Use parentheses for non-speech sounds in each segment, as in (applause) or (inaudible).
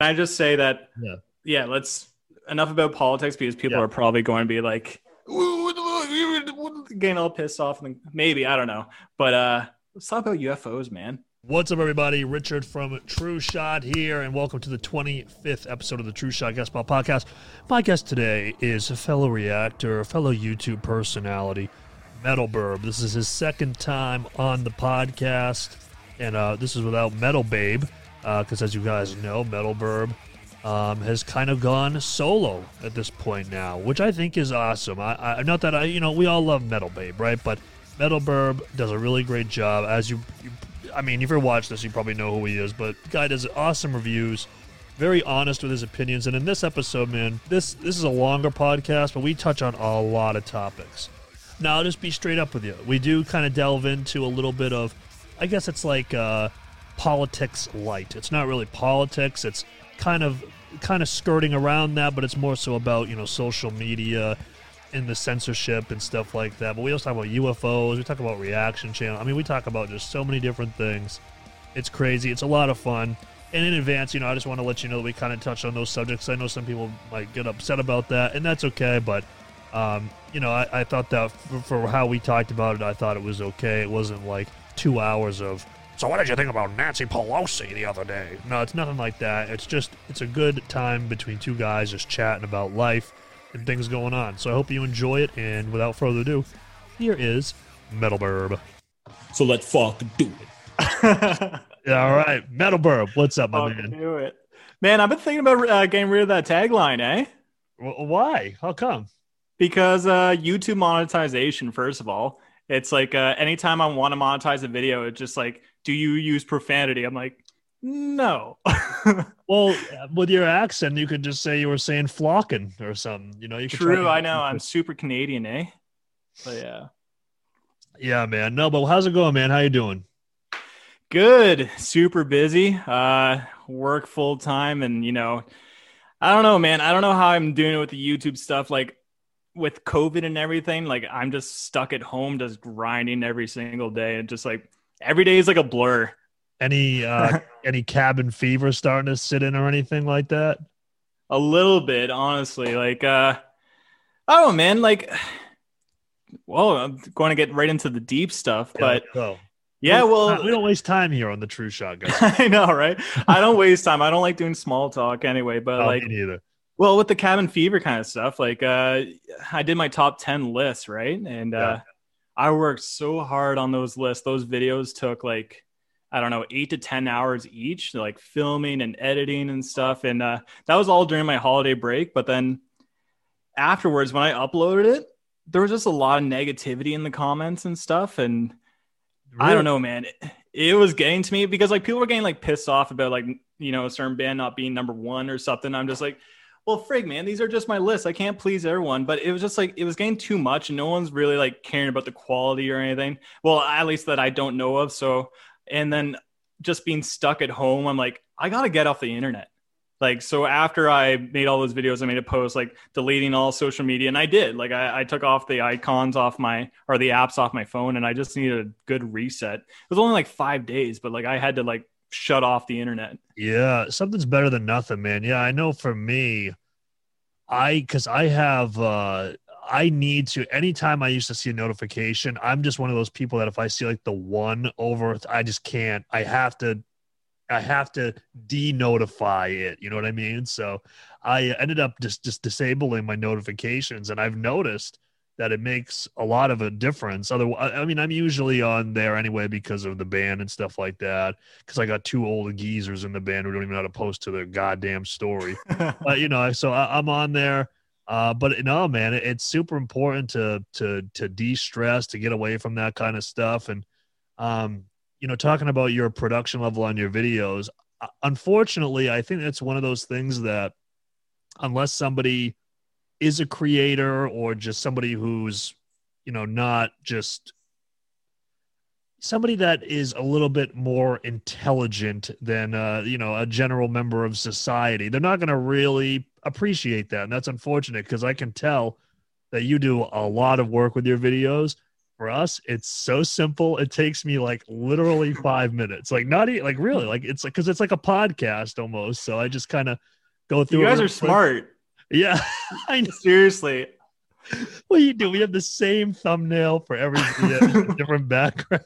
I just say that? Yeah. Yeah. Let's enough about politics because people Yeah. are probably going to be like getting all pissed off and maybe I don't know, but uh, let's talk about UFOs, man. What's up, everybody? Richard from True Shot here, and welcome to the 25th episode of the True Shot Guest Ball Podcast. My guest today is a fellow reactor, a fellow YouTube personality, Metal Burb. This is his second time on the podcast, and uh, this is without Metal Babe, because as you guys know, Metal Burb um, has kind of gone solo at this point now, which I think is awesome. I, I not that I, you know, we all love Metal Babe, right? But Metal Burb does a really great job. As you, you I mean, if you watch this, you probably know who he is. But guy does awesome reviews, very honest with his opinions. And in this episode, man, this this is a longer podcast, but we touch on a lot of topics. Now, I'll just be straight up with you. We do kind of delve into a little bit of, I guess it's like uh, politics light. It's not really politics. It's kind of kind of skirting around that, but it's more so about you know social media and the censorship and stuff like that. But we also talk about UFOs. We talk about reaction channel. I mean, we talk about just so many different things. It's crazy. It's a lot of fun. And in advance, you know, I just want to let you know that we kind of touched on those subjects. I know some people might get upset about that, and that's okay. But um, you know, I, I thought that for, for how we talked about it, I thought it was okay. It wasn't like two hours of. So what did you think about Nancy Pelosi the other day? No, it's nothing like that. It's just it's a good time between two guys just chatting about life and things going on. So I hope you enjoy it. And without further ado, here is Metal Burb. So let's fucking do it. Yeah, (laughs) all right, Metal Burb, what's up, my Fuck, man? do it, man. I've been thinking about uh, getting rid of that tagline, eh? Wh- Why? How come? Because uh, YouTube monetization, first of all, it's like uh, anytime I want to monetize a video, it's just like, do you use profanity? I'm like, no. (laughs) Well, with your accent, you could just say you were saying flocking or something. You know, you could True, to- I know. I'm super Canadian, eh? But yeah. Yeah, man. No, but how's it going, man? How you doing? Good. Super busy. Uh work full time and you know, I don't know, man. I don't know how I'm doing it with the YouTube stuff like with COVID and everything. Like I'm just stuck at home just grinding every single day and just like every day is like a blur. Any uh (laughs) any cabin fever starting to sit in or anything like that? A little bit, honestly. Like uh I man, like well, I'm going to get right into the deep stuff, but oh, yeah, well, we don't waste time here on the True Shot, (laughs) guys. I know, right? I don't waste time. I don't like doing small talk anyway, but Oh, like neither. Well, with the cabin fever kind of stuff, like uh, I did my top 10 lists, right? And uh, Yeah. I worked so hard on those lists. Those videos took like, I don't know, eight to 10 hours each, like filming and editing and stuff. And uh, that was all during my holiday break. But then afterwards, when I uploaded it, there was just a lot of negativity in the comments and stuff. And I don't know, man. It, it was getting to me because like people were getting like pissed off about like you know a certain band not being number one or something. I'm just like, well, frig, man, these are just my lists. I can't please everyone. But it was just like it was getting too much, and no one's really like caring about the quality or anything. Well, at least that I don't know of. So, and then just being stuck at home, I'm like, I gotta get off the internet. Like so, after I made all those videos, I made a post like deleting all social media, and I did. Like I, I took off the icons off my or the apps off my phone, and I just needed a good reset. It was only like five days, but like I had to like shut off the internet. Yeah, something's better than nothing, man. Yeah, I know for me, I because I have uh I need to anytime I used to see a notification, I'm just one of those people that if I see like the one over, I just can't. I have to I have to de-notify it. You know what I mean? So I ended up just just disabling my notifications, and I've noticed that it makes a lot of a difference. Otherwise, I mean, I'm usually on there anyway because of the band and stuff like that. Because I got two old geezers in the band who don't even know how to post to their goddamn story. (laughs) but you know, so I, I'm on there. Uh, but no, man, it, it's super important to to to de-stress, to get away from that kind of stuff, and um, you know, talking about your production level on your videos. Unfortunately, I think that's one of those things that, unless somebody is a creator or just somebody who's, you know, not just somebody that is a little bit more intelligent than uh, you know a general member of society they're not going to really appreciate that and that's unfortunate because i can tell that you do a lot of work with your videos for us, it's so simple. It takes me like literally (laughs) five minutes. Like not even like really like it's like because it's like a podcast almost. So I just kind of go through. You guys are quick. smart. Yeah, (laughs) I know. Seriously. What do you do? We have the same thumbnail for every video, (laughs) different background.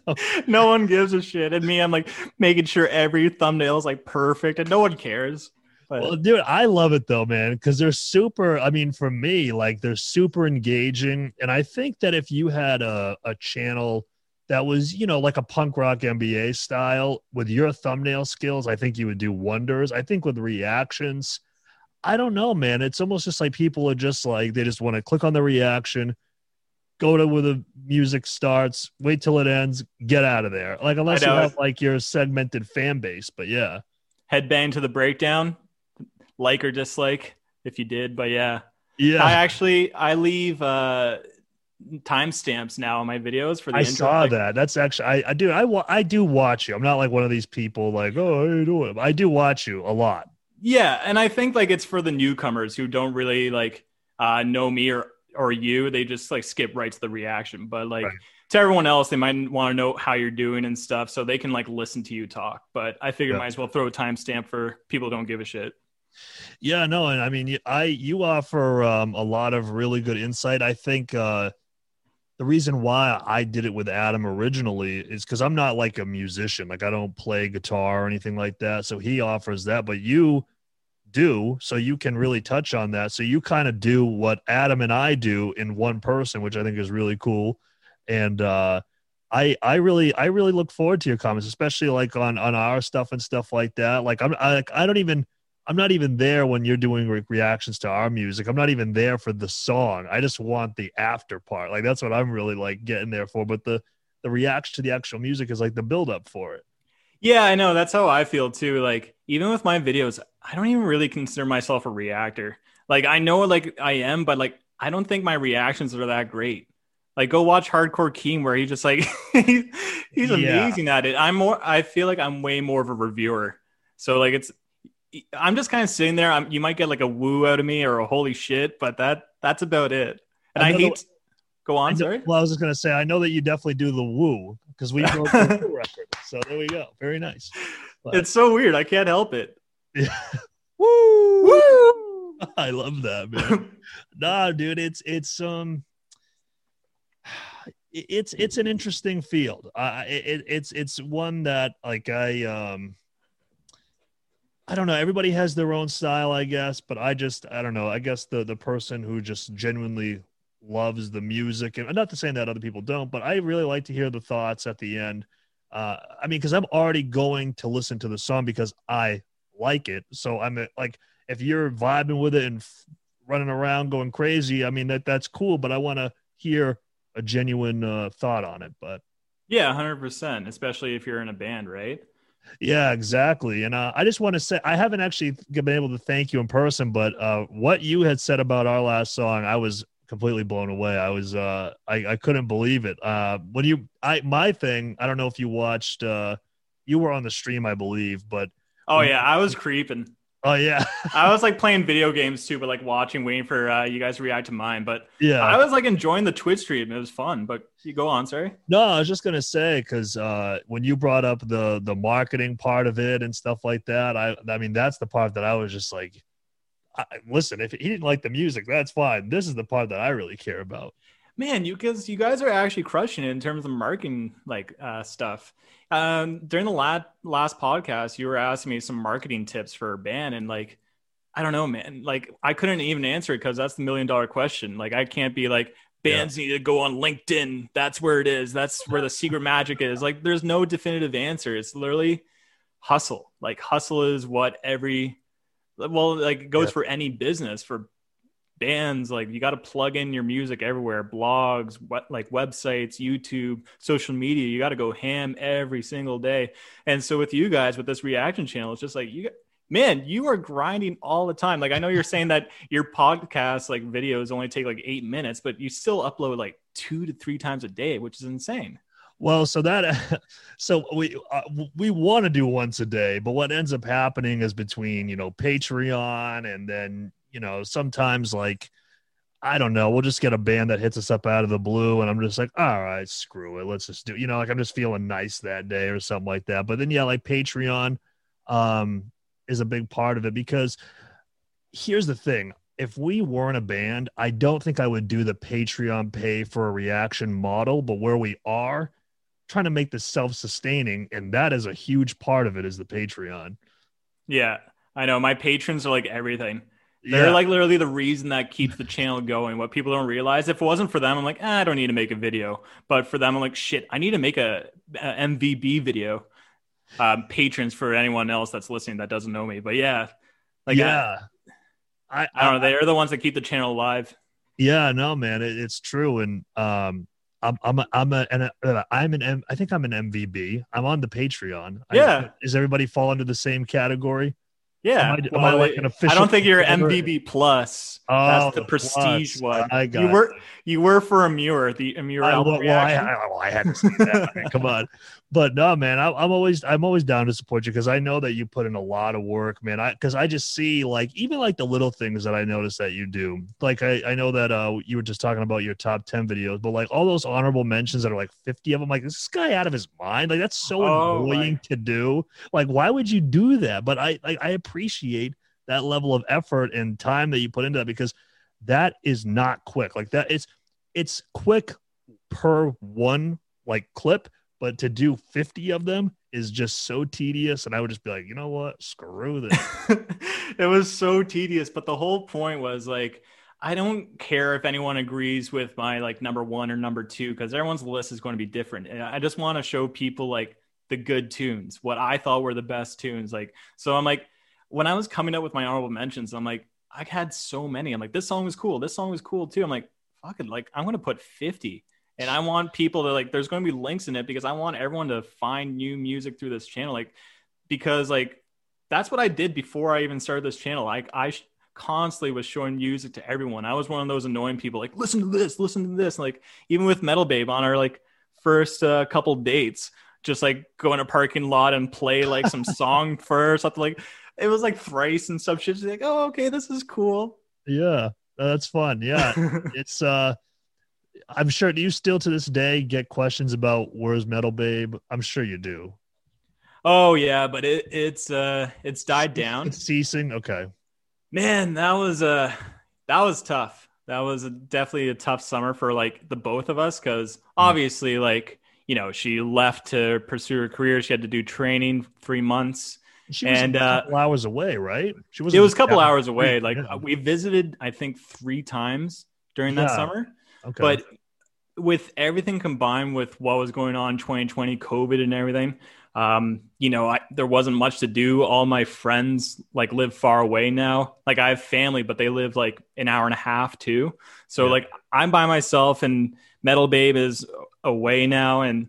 No one gives a shit. And me, I'm like making sure every thumbnail is like perfect and no one cares. But Well, dude, I love it though, man, because they're super. I mean, for me, like they're super engaging, and I think that if you had a a channel that was, you know, like a punk rock NBA style with your thumbnail skills, I think you would do wonders. I think with reactions, I don't know, man. It's almost just like people are just like they just want to click on the reaction, go to where the music starts, wait till it ends, get out of there. Like unless you have like your segmented fan base, but yeah. headbang to the breakdown, like or dislike if you did. But yeah, Yeah. I actually I leave uh timestamps now on my videos for the I intro. saw Like, that. That's actually I, I do I wa- I do watch you. I'm not like one of these people like oh how you doing. I do watch you a lot. Yeah, and I think like it's for the newcomers who don't really like uh know me or or you. They just like skip right to the reaction. But like Right. to everyone else, they might want to know how you're doing and stuff, so they can like listen to you talk. But I figure Yeah. might as well throw a timestamp for people who don't give a shit. Yeah, no, and I mean you- I you offer um, a lot of really good insight. I think uh, the reason why I did it with Adam originally is because I'm not like a musician. Like I don't play guitar or anything like that. So he offers that, but you do so you can really touch on that. So you kind of do what adam and i do in one person which i think is really cool. And uh i i really i really look forward to your comments especially like on on our stuff and stuff like that. Like i'm i, I don't even i'm not even there when you're doing re- reactions to our music. I'm not even there for the song. I just want the after part. Like that's what i'm really like getting there for. But the the reaction to the actual music is like the build up for it Yeah, I know. That's how I feel too. Like, even with my videos, I don't even really consider myself a reactor. Like, I know like I am, but like, I don't think my reactions are that great. Like, go watch Hardcore King, where he just like (laughs) he- he's Yeah. amazing at it. I'm more. I feel like I'm way more of a reviewer. So like, it's I'm just kind of sitting there. I'm, you might get like a woo out of me or a holy shit, but that that's about it. And I I, hate. Go on, sorry. Well, I was just gonna say, I know that you definitely do the woo because we broke (laughs) the woo record. So there we go. Very nice. But- It's so weird. I can't help it. Yeah. (laughs) Woo! Woo! (laughs) I love that, man. nah, dude, it's it's um, (sighs) it's it's an interesting field. Uh, it, it's it's one that like I um. I don't know. Everybody has their own style, I guess, but I just I don't know. I guess the the person who just genuinely loves the music, and not to say that other people don't, but I really like to hear the thoughts at the end. Uh, I mean, because I'm already going to listen to the song because I like it. So I'm uh, like, if you're vibing with it and f- running around going crazy, I mean that that's cool. But I want to hear a genuine uh, thought on it. But Yeah, hundred percent. Especially if you're in a band, right? yeah, exactly. And uh, I just want to say I haven't actually been able to thank you in person, but uh, what you had said about our last song, I was completely blown away. I was uh, I, I couldn't believe it. Uh, when you I my thing, I don't know if you watched. Uh, you were on the stream, I believe, but Oh yeah, I was creeping. oh yeah, (laughs) I was like playing video games too, but like watching, waiting for uh, you guys to react to mine. But yeah. I was like enjoying the Twitch stream. It was fun. But you go on, sorry. No, I was just gonna say because uh, when you brought up the the marketing part of it and stuff like that, I I mean that's the part that I was just like, I, listen, if he didn't like the music, that's fine. This is the part that I really care about. Man, you guys, you guys are actually crushing it in terms of marketing like uh, stuff. Um, during the last last podcast, you were asking me some marketing tips for a band, and like, I don't know, man. Like, I couldn't even answer it because that's the million dollar question. Like, I can't be like, bands need to go on LinkedIn. That's where it is. That's where the secret magic is. Like, there's no definitive answer. It's literally hustle. Like, hustle is what every well, like it goes Yeah. for any business for bands like you got to plug in your music everywhere blogs what like websites youtube social media you got to go ham every single day. And so with you guys with this reaction channel it's just like you man you are grinding all the time. Like i know you're saying that your podcast like videos only take like eight minutes but you still upload like two to three times a day which is insane Well, so that (laughs) so we uh, we want to do once a day, but what ends up happening is between you know Patreon and then you know sometimes like I don't know. We'll just get a band that hits us up out of the blue, and I'm just like, all right, screw it. Let's just do. You know, like I'm just feeling nice that day or something like that. But then yeah, like Patreon, um, is a big part of it because here's the thing. If we weren't a band, I don't think I would do the Patreon pay for a reaction model. But where we are, trying to make this self-sustaining, and that is a huge part of it. Is the Patreon. Yeah, I know. My patrons are like everything. They're Yeah. like literally the reason that keeps the channel going. What people don't realize, if it wasn't for them, I'm like, ah, I don't need to make a video. But for them, I'm like, shit, I need to make a, a MVB video. Um, patrons for anyone else that's listening that doesn't know me, but yeah, like yeah. I, I, I don't know, they're the ones that keep the channel alive. Yeah, no, man, it, it's true, and um, I'm I'm a, I'm a, and a, uh, uh, I'm an M, I think I'm an MVB. I'm on the Patreon. I- Yeah. does everybody fall under the same category? Yeah, Am I- am I like an I don't think you're? MVB plus. Oh, That's the the prestige plus. one. I got you it. were you were for a mirror, the a mirror I, well, well, I. I, well, I had to say that. I mean, come on, (laughs) but no, man, I, I'm always I'm always down to support you because I know that you put in a lot of work, man. I because I just see like even like the little things that I notice that you do. Like I I know that uh you were just talking about your top ten videos, but like all those honorable mentions that are like 50 of them, like this guy out of his mind? Like that's so Oh, annoying my. to do. Like why would you do that? But I like I appreciate that level of effort and time that you put into that because that is not quick. Like that it's it's quick per one like clip, but to do 50 of them is just so tedious. And I would just be like, you know what? Screw this. (laughs) it was so tedious, but the whole point was like I don't care if anyone agrees with my like number 1 or number 2 because everyone's list is going to be different. And I just want to show people like the good tunes, what I thought were the best tunes like so I'm like when I was coming up with my honorable mentions, I'm like I had so many. I'm like this song was cool. This song was cool too. I'm like fuck it like I'm going to put 50 and I want people to like there's going to be links in it because I want everyone to find new music through this channel like because like that's what I did before I even started this channel. Like I sh- constantly was showing music to everyone. I was one of those annoying people like listen to this, listen to this. Like even with Metal Babe on our like first uh, couple dates, just like go in a parking lot and play like some (laughs) song first, something like it was like thrice and stuff. She's like, oh okay, this is cool. yeah, that's fun. Yeah. (laughs) it's, uh, I'm sure do you still to this day get questions about where's Metal Babe? I'm sure you do. oh yeah, but it it's uh it's died down. It's ceasing. Okay. Man, that was uh that was tough. That was definitely a tough summer for like the both of us because obviously, like you know, she left to pursue her career. She had to do training three months. She was And, a uh, couple hours away, right? She was It was a couple hours away. Like Yeah. we visited, I think, three times during that Yeah. summer. Okay. But with everything combined with what was going on in 2020, COVID and everything, um, you know, I, there wasn't much to do. All my friends like live far away now. Like I have family, but they live like an hour and a half too. So Yeah. like I'm by myself and Metal Babe is away now and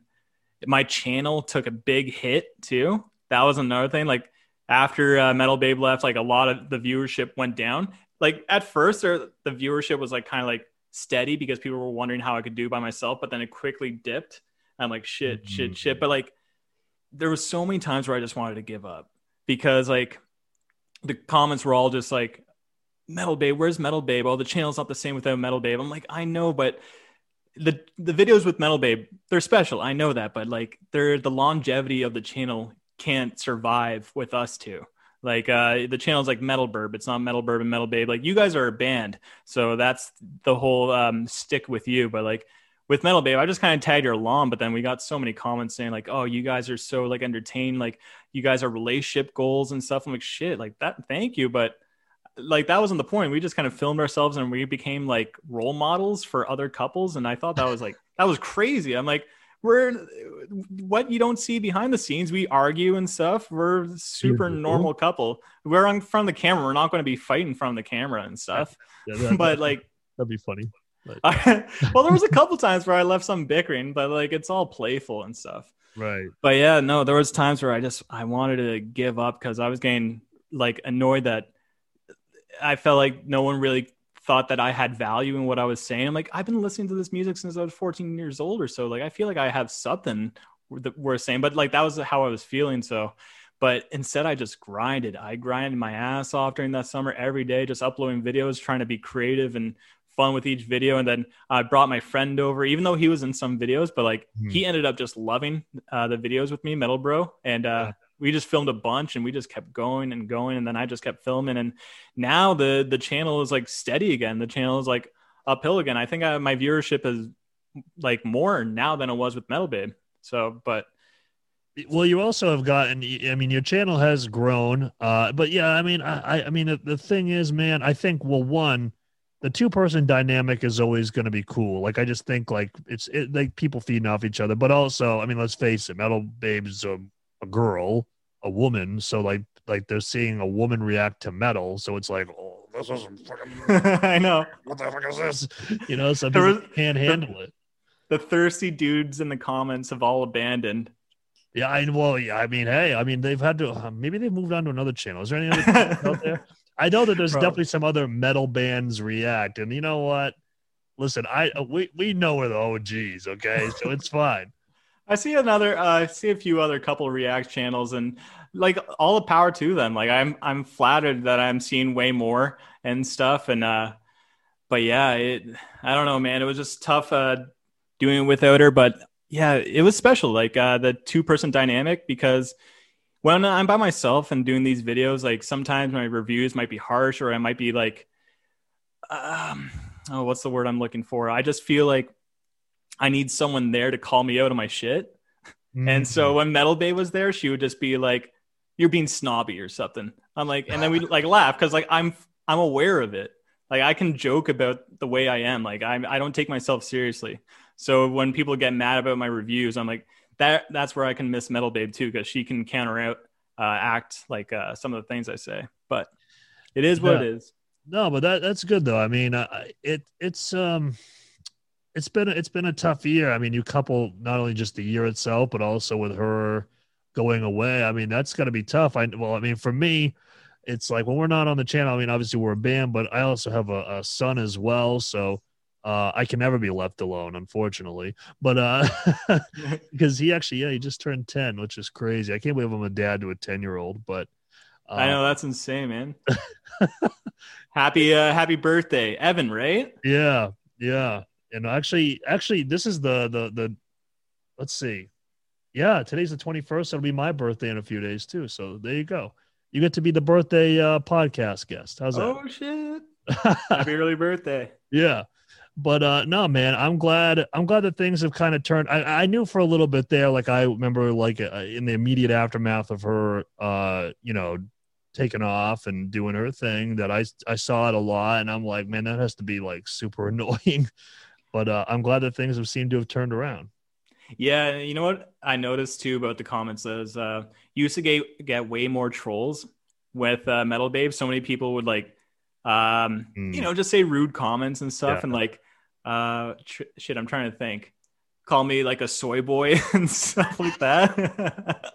my channel took a big hit too. That was another thing. Like after uh, Metal Babe left, like a lot of the viewership went down. Like at first, there, the viewership was like kind of like steady because people were wondering how I could do by myself, but then it quickly dipped. I'm like shit, Mhm. shit, shit. But like there was so many times where I just wanted to give up because like the comments were all just like Metal Babe, where's Metal Babe? Oh, the channel's not the same without Metal Babe. I'm like, I know, but the the videos with Metal Babe, they're special. I know that, but like they're the longevity of the channel can't survive with us two. Like uh the channel's like Metal Burb. It's not Metal Burb and Metal Babe. Like you guys are a band. So that's the whole um stick with you. But like with Metal Babe, I just kind of tagged her along, but then we got so many comments saying like, "Oh, you guys are so like entertained, like you guys are relationship goals and stuff." I'm like, "Shit, like that. Thank you, but like that wasn't the point. We just kind of filmed ourselves and we became like role models for other couples, and I thought that was like that was crazy. I'm like, we're what you don't see behind the scenes. We argue and stuff. We're a super normal couple. We're on front of the camera. We're not going to be fighting from the camera and stuff. (laughs) Yeah, that- (laughs) but like (laughs) that'd be funny. well, there was a couple times where I left some bickering, but like it's all playful and stuff. Right. But yeah, no, there was times where I just I wanted to give up because I was getting like annoyed that I felt like no one really thought that I had value in what I was saying. I'm like, I've been listening to this music since I was 14 years old or so. Like, I feel like I have something that we're saying, but like that was how I was feeling. So, but instead, I just grinded. I grinded my ass off during that summer every day, just uploading videos, trying to be creative and fun with each video. And then I brought my friend over, even though he was in some videos, but like Hmm. he ended up just loving uh, the videos with me, Metal Bro. And uh, Yeah. We just filmed a bunch and we just kept going and going. And then I just kept filming. And now the the channel is like steady again. The channel is like uphill again. I think I, my viewership is like more now than it was with Metal Babe. So, but Well, you also have gotten. I mean, your channel has grown. Uh, but yeah, I mean, I, I- mean, the, the thing is, man, I think well, one, the two person dynamic is always going to be cool. Like, I just think like it's it, like people feeding off each other. But also, I mean, let's face it, Metal Babe's a, a girl, a woman. So like, like they're seeing a woman react to metal. So it's like, oh, this is fucking (laughs) I know what the fuck is this? You know, some people was- can't handle it. the thirsty dudes in the comments have all abandoned. Yeah, I well, yeah. I mean, hey, I mean, they've had to. Uh, maybe they've moved on to another channel. Is there any other out there? (laughs) I know that there's Bro. definitely some other metal bands react, and you know what? Listen, I uh, we we know we're the OGs, okay? So it's fine. I see another, uh, I see a few other couple React channels, and like all the power to them. Like I'm, I'm flattered that I'm seeing way more and stuff. And uh, but yeah, it, I don't know, man. It was just tough uh, doing it without her, but yeah, it was special. Like uh, the two person dynamic because when I'm by myself and doing these videos, like sometimes my reviews might be harsh or I might be like, um, oh, what's the word I'm looking for? I just feel like I need someone there to call me out of my shit. Mm-hmm. And so when Metal Babe was there, she would just be like, "You're being snobby or something." I'm like, and then we like laugh because like I'm I'm aware of it. Like I can joke about the way I am. Like I I don't take myself seriously. So when people get mad about my reviews, I'm like that. That's where I can miss Metal Babe too because she can counter out uh, act like uh, some of the things I say. But it is what Yeah. it is. No, but that that's good though. I mean, uh, it it's um it's been it's been a tough year. I mean, you couple not only just the year itself, but also with her going away. I mean, that's got to be tough. I well, I mean, for me, it's like when we're not on the channel. I mean, obviously we're a band, but I also have a, a son as well, so uh, I can never be left alone, unfortunately. But uh, (laughs) (laughs) because he actually, yeah, he just turned ten, which is crazy. I can't believe I'm a dad to a ten year old, but. Uh, I know that's insane, man. (laughs) happy uh, happy birthday, Evan. Right? Yeah, yeah. And actually, actually, this is the the the. Let's see. Yeah, today's the twenty first. It'll be my birthday in a few days too. So there you go. You get to be the birthday uh, podcast guest. How's that? Oh shit! (laughs) Happy early birthday. yeah, but uh, no, man. I'm glad. I'm glad that things have kind of turned. I, I knew for a little bit there. Like I remember, like uh, in the immediate aftermath of her, uh, you know, taking off and doing her thing, that I I saw it a lot, and I'm like, man, that has to be like super (laughs) annoying. But uh, I'm glad that things have seemed to have turned around. Yeah, you know what I noticed too about the comments is uh you used to get get way more trolls with uh, Metal Babe. So many people would like um Mm. you know just say rude comments and stuff Yeah. and like uh tr- shit I'm trying to think. Call me like a soy boy (laughs) and stuff like that.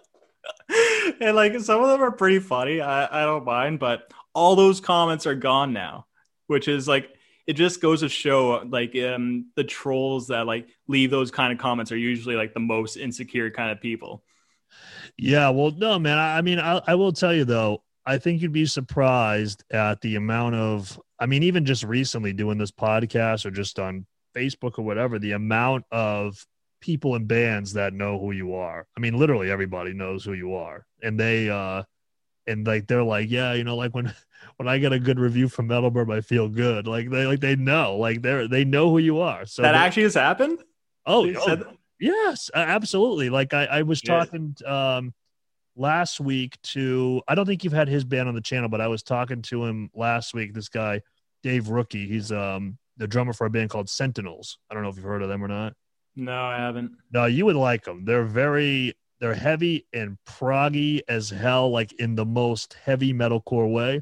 (laughs) and like some of them are pretty funny. I I don't mind, but all those comments are gone now, which is like it just goes to show like um the trolls that like leave those kind of comments are usually like the most insecure kind of people Yeah, well, no, man. I, I mean, I, I will tell you though. I think you'd be surprised at the amount of. I mean, even just recently doing this podcast or just on Facebook or whatever, the amount of people and bands that know who you are. I mean, literally everybody knows who you are, and they uh, and like they're like, yeah, you know, like when when I get a good review from Metalburb, I feel good. Like they like they know, like they're they know who you are. So that they- actually has happened oh, oh, Yes, absolutely. Like I, I was Yeah. talking um last week to I don't think you've had his band on the channel, but I was talking to him last week. This guy, Dave Rookie, he's um the drummer for a band called Sentinels. I don't know if you've heard of them or not. no i haven't No, you would like them. They're very they're heavy and proggy as hell, like in the most heavy metalcore way.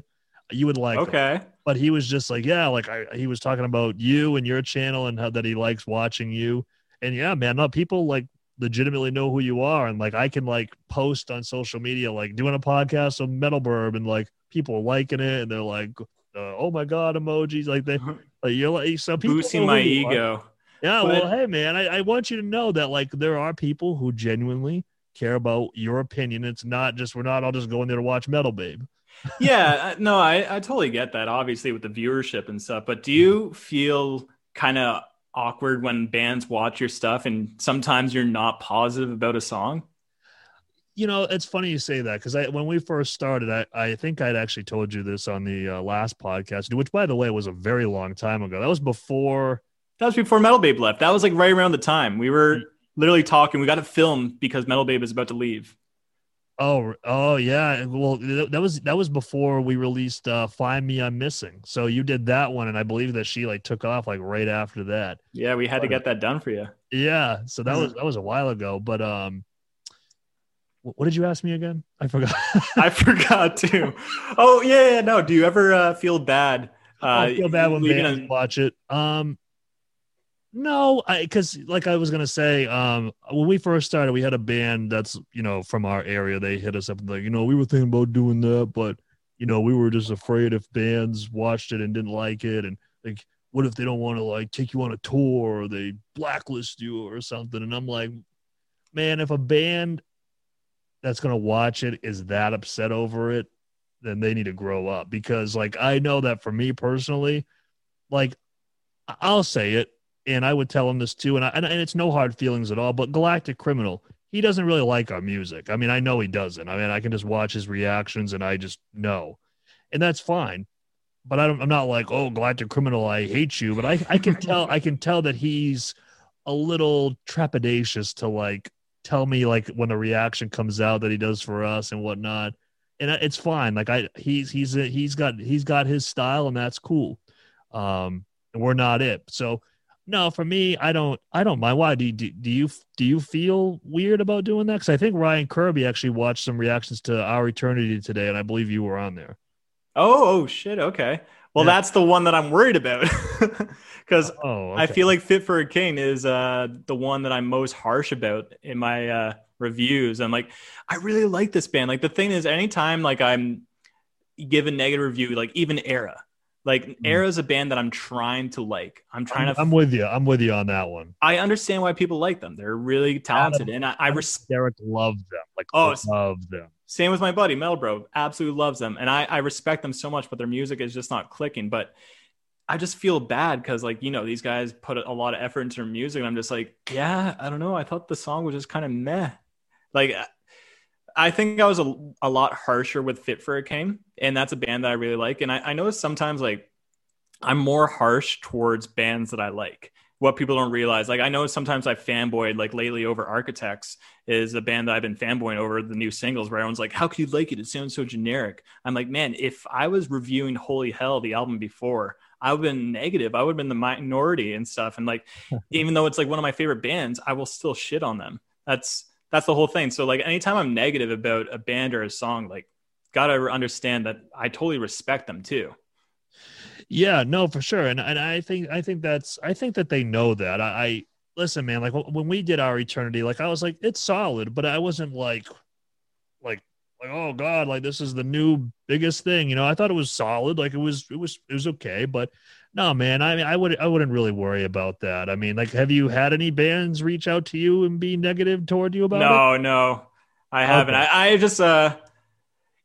You would like okay but he was just like, yeah, like I, he was talking about you and your channel and how that he likes watching you. And yeah, man, no, people like legitimately know who you are. And like, I can like post on social media, like doing a podcast of Metal Burb and like people liking it. And they're like, uh, oh my God, emojis. Like they, (laughs) like you're like, so people boosting my you are. ego Yeah. But- well, hey man, I, I want you to know that like there are people who genuinely care about your opinion. It's not just, we're not all just going there to watch Metal Babe. Yeah, uh, no, I, I totally get that. Obviously, with the viewership and stuff. But do you feel kind of awkward when bands watch your stuff and sometimes you're not positive about a song? You know, it's funny you say that because I, when we first started, I, I think I'd actually told you this on the uh, last podcast, which by the way was a very long time ago. That was before. That was before Metal Babe left. That was like right around the time we were literally talking. We got it film because Metal Babe is about to leave. Oh, oh yeah. Well, that was that was before we released uh, "Find Me I'm Missing." So you did that one, and I believe that she like took off like right after that. Yeah, we had but, to get that done for you. Yeah, so that was that was a while ago. But um, what did you ask me again? I forgot. (laughs) I forgot too. Oh yeah, yeah, no. Do you ever uh, feel bad? Uh, I feel bad when bands a- watch it. Um, no, I because like I was gonna say, um, when we first started, we had a band that's you know from our area. They hit us up and like, you know, we were thinking about doing that, but you know, we were just afraid if bands watched it and didn't like it, and like, what if they don't want to like take you on a tour or they blacklist you or something? And I'm like, man, if a band that's gonna watch it is that upset over it, then they need to grow up because like I know that for me personally, like I'll say it and I would tell him this too, and, I, and, it's no hard feelings at all. But Galactic Criminal, he doesn't really like our music. I mean, I know he doesn't. I mean, I can just watch his reactions, and I just know, and that's fine. But I don't, I'm not like, oh, Galactic Criminal, I hate you. But I, I can (laughs) tell, I can tell that he's a little trepidatious to like tell me like when the reaction comes out that he does for us and whatnot. And it's fine. Like I, he's he's he's got he's got his style, and that's cool. Um, and we're not it. So no, for me, I don't. I don't mind. Why do you, do, do you do you feel weird about doing that? Because I think Ryan Kirby actually watched some reactions to Our Eternity today, and I believe you were on there. Oh, oh shit. Okay. Well, yeah. that's the one that I'm worried about (laughs) because oh, okay. I feel like Fit for a King is uh, the one that I'm most harsh about in my uh, reviews. I'm like, I really like this band. Like the thing is, anytime like I'm given negative review, like even ERRA, like. Hmm. ERRA is a band that I'm trying to like. I'm trying I'm, to. I'm with you. I'm with you on that one. I understand why people like them. They're really talented, Adam, and I, I res- Derek loves them. Like oh, love them. Same with my buddy Metal Bro. Absolutely loves them, and I I respect them so much. But their music is just not clicking. But I just feel bad because like you know these guys put a lot of effort into their music, and I'm just like, yeah, I don't know. I thought the song was just kind of meh. Like I think I was a, a lot harsher with Fit for a King, and that's a band that I really like. And I, I notice sometimes like I'm more harsh towards bands that I like. What people don't realize, like I know sometimes I fanboyed like lately over Architects is a band that I've been fanboying over the new singles where everyone's like, How could you like it? It sounds so generic. I'm like, man, if I was reviewing Holy Hell, the album before, I would have been negative. I would have been the minority and stuff. And like, (laughs) even though it's like one of my favorite bands, I will still shit on them. That's that's the whole thing. So like anytime I'm negative about a band or a song, like gotta understand that I totally respect them too. Yeah, no, for sure. And and I think I think that's I think that they know that. I, I listen, man, like when we did our eternity, like I was like, it's solid, but I wasn't like like like oh god like this is the new biggest thing you know i thought it was solid like it was it was it was okay but no, man. I mean, I would I wouldn't really worry about that. I mean, like, have you had any bands reach out to you and be negative toward you about no, it? No, no, I haven't. Okay. I, I just uh,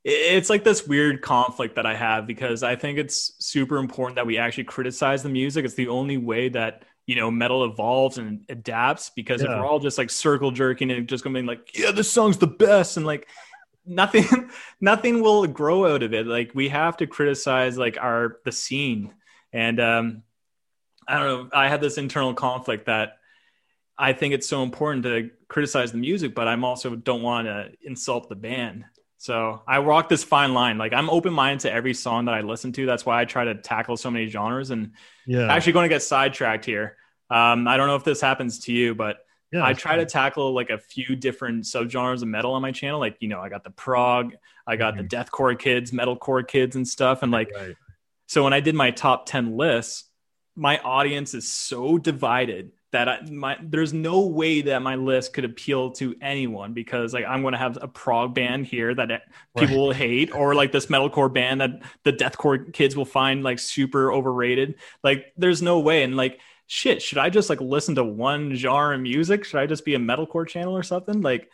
it's like this weird conflict that I have because I think it's super important that we actually criticize the music. It's the only way that you know metal evolves and adapts. Because yeah. if we're all just like circle jerking and just going like, yeah, this song's the best, and like nothing (laughs) nothing will grow out of it like we have to criticize like our the scene and um, I don't know. I had this internal conflict that I think it's so important to criticize the music, but I'm also don't want to insult the band. So I walk this fine line. Like I'm open minded to every song that I listen to. That's why I try to tackle so many genres. And yeah, actually going to get sidetracked here. Um, I don't know if this happens to you, but yeah, I try to tackle like a few different subgenres of metal on my channel. Like, you know, I got the prog, I got mm-hmm. the deathcore kids, metalcore kids and stuff. And like, right. So when I did my top 10 lists, my audience is so divided that I, my there's no way that my list could appeal to anyone because like I'm going to have a prog band here that people right. will hate or like this metalcore band that the deathcore kids will find like super overrated. Like there's no way and like shit, should I just like listen to one genre of music? Should I just be a metalcore channel or something? Like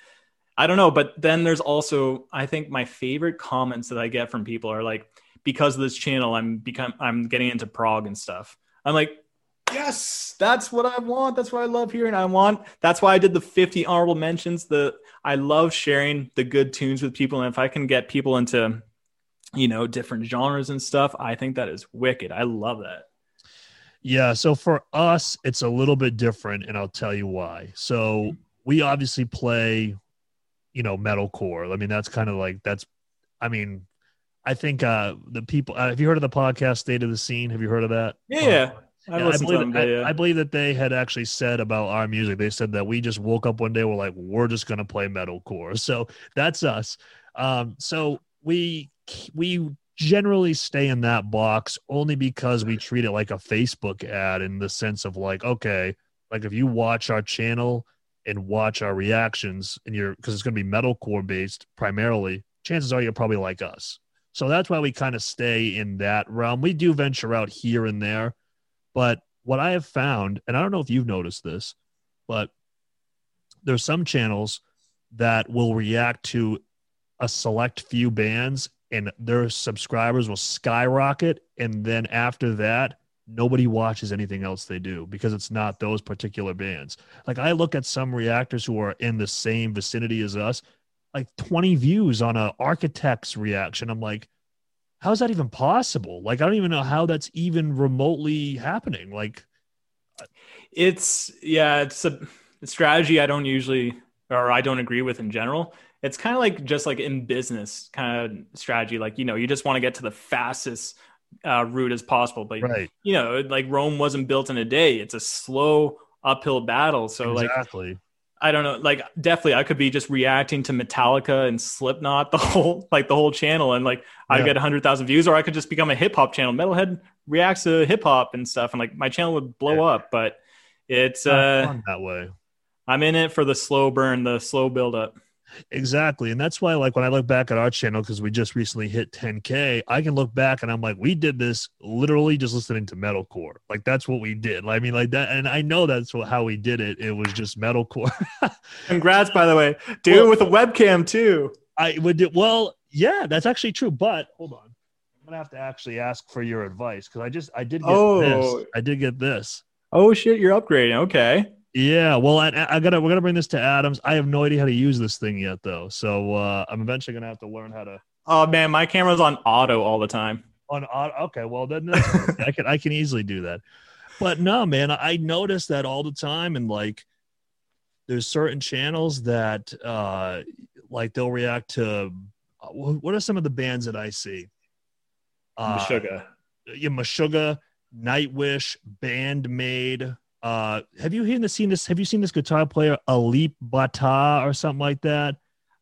I don't know, but then there's also I think my favorite comments that I get from people are like, because of this channel, I'm become I'm getting into prog and stuff. I'm like, yes, that's what I want. That's what I love hearing. I want. That's why I did the 50 honorable mentions. The I love sharing the good tunes with people, and if I can get people into, you know, different genres and stuff, I think that is wicked. I love that. Yeah. So for us, it's a little bit different, and I'll tell you why. So we obviously play, you know, metalcore. I mean, that's kind of like that's. I mean, I think uh the people. Uh, have you heard of the podcast State of the Scene? Have you heard of that? Yeah. Uh, I, yeah, I, believe that, yeah. I, I believe that they had actually said about our music. They said that we just woke up one day, we're like, we're just gonna play metalcore. (laughs) So that's us. Um, so we we generally stay in that box only because we treat it like a Facebook ad in the sense of like, okay, like if you watch our channel and watch our reactions and you're because it's gonna be metalcore based primarily, chances are you're probably like us. So that's why we kind of stay in that realm. We do venture out here and there, but what I have found, and I don't know if you've noticed this, but there's some channels that will react to a select few bands and their subscribers will skyrocket. And then after that, nobody watches anything else they do because it's not those particular bands. Like I look at some reactors who are in the same vicinity as us, like 20 views on an architect's reaction. I'm like, how is that even possible? Like, I don't even know how that's even remotely happening. Like, it's yeah, it's a strategy I don't usually or I don't agree with in general. It's kind of like just like in business kind of strategy. Like, you know, you just want to get to the fastest uh, route as possible. But, right. you know, like Rome wasn't built in a day. It's a slow uphill battle. So, like, exactly. I don't know, like definitely I could be just reacting to Metallica and Slipknot the whole like the whole channel and like I Yeah. get 100,000 views or I could just become a hip hop channel. Metalhead reacts to hip hop and stuff and like my channel would blow Yeah. up, but it's uh that way. I'm in it for the slow burn, the slow build up. Exactly. And that's why, like, when I look back at our channel, because we just recently hit 10K, I can look back and I'm like, we did this literally just listening to metalcore. Like, that's what we did. I mean, like that. And I know that's what, how we did it. It was just metalcore. (laughs) Congrats by the way. Dude, Well- with a webcam too. I would do, well, yeah, that's actually true. But hold on. I'm going to have to actually ask for your advice because I just, I did get Oh. this. I did get this. Oh shit, you're upgrading. Okay. Yeah, well, I, I gotta we're gonna bring this to Adams. I have no idea how to use this thing yet, though. So uh, I'm eventually gonna have to learn how to Oh man, my camera's on auto all the time. on on- okay well then (laughs) i can i can easily do that but no man i notice that all the time and like there's certain channels that uh like they'll react to uh, what are some of the bands that i see uh Sugar. yeah Meshuggah, nightwish Band-Maid uh have you seen this seen this have you seen this guitar player Alip Ba Ta or something like that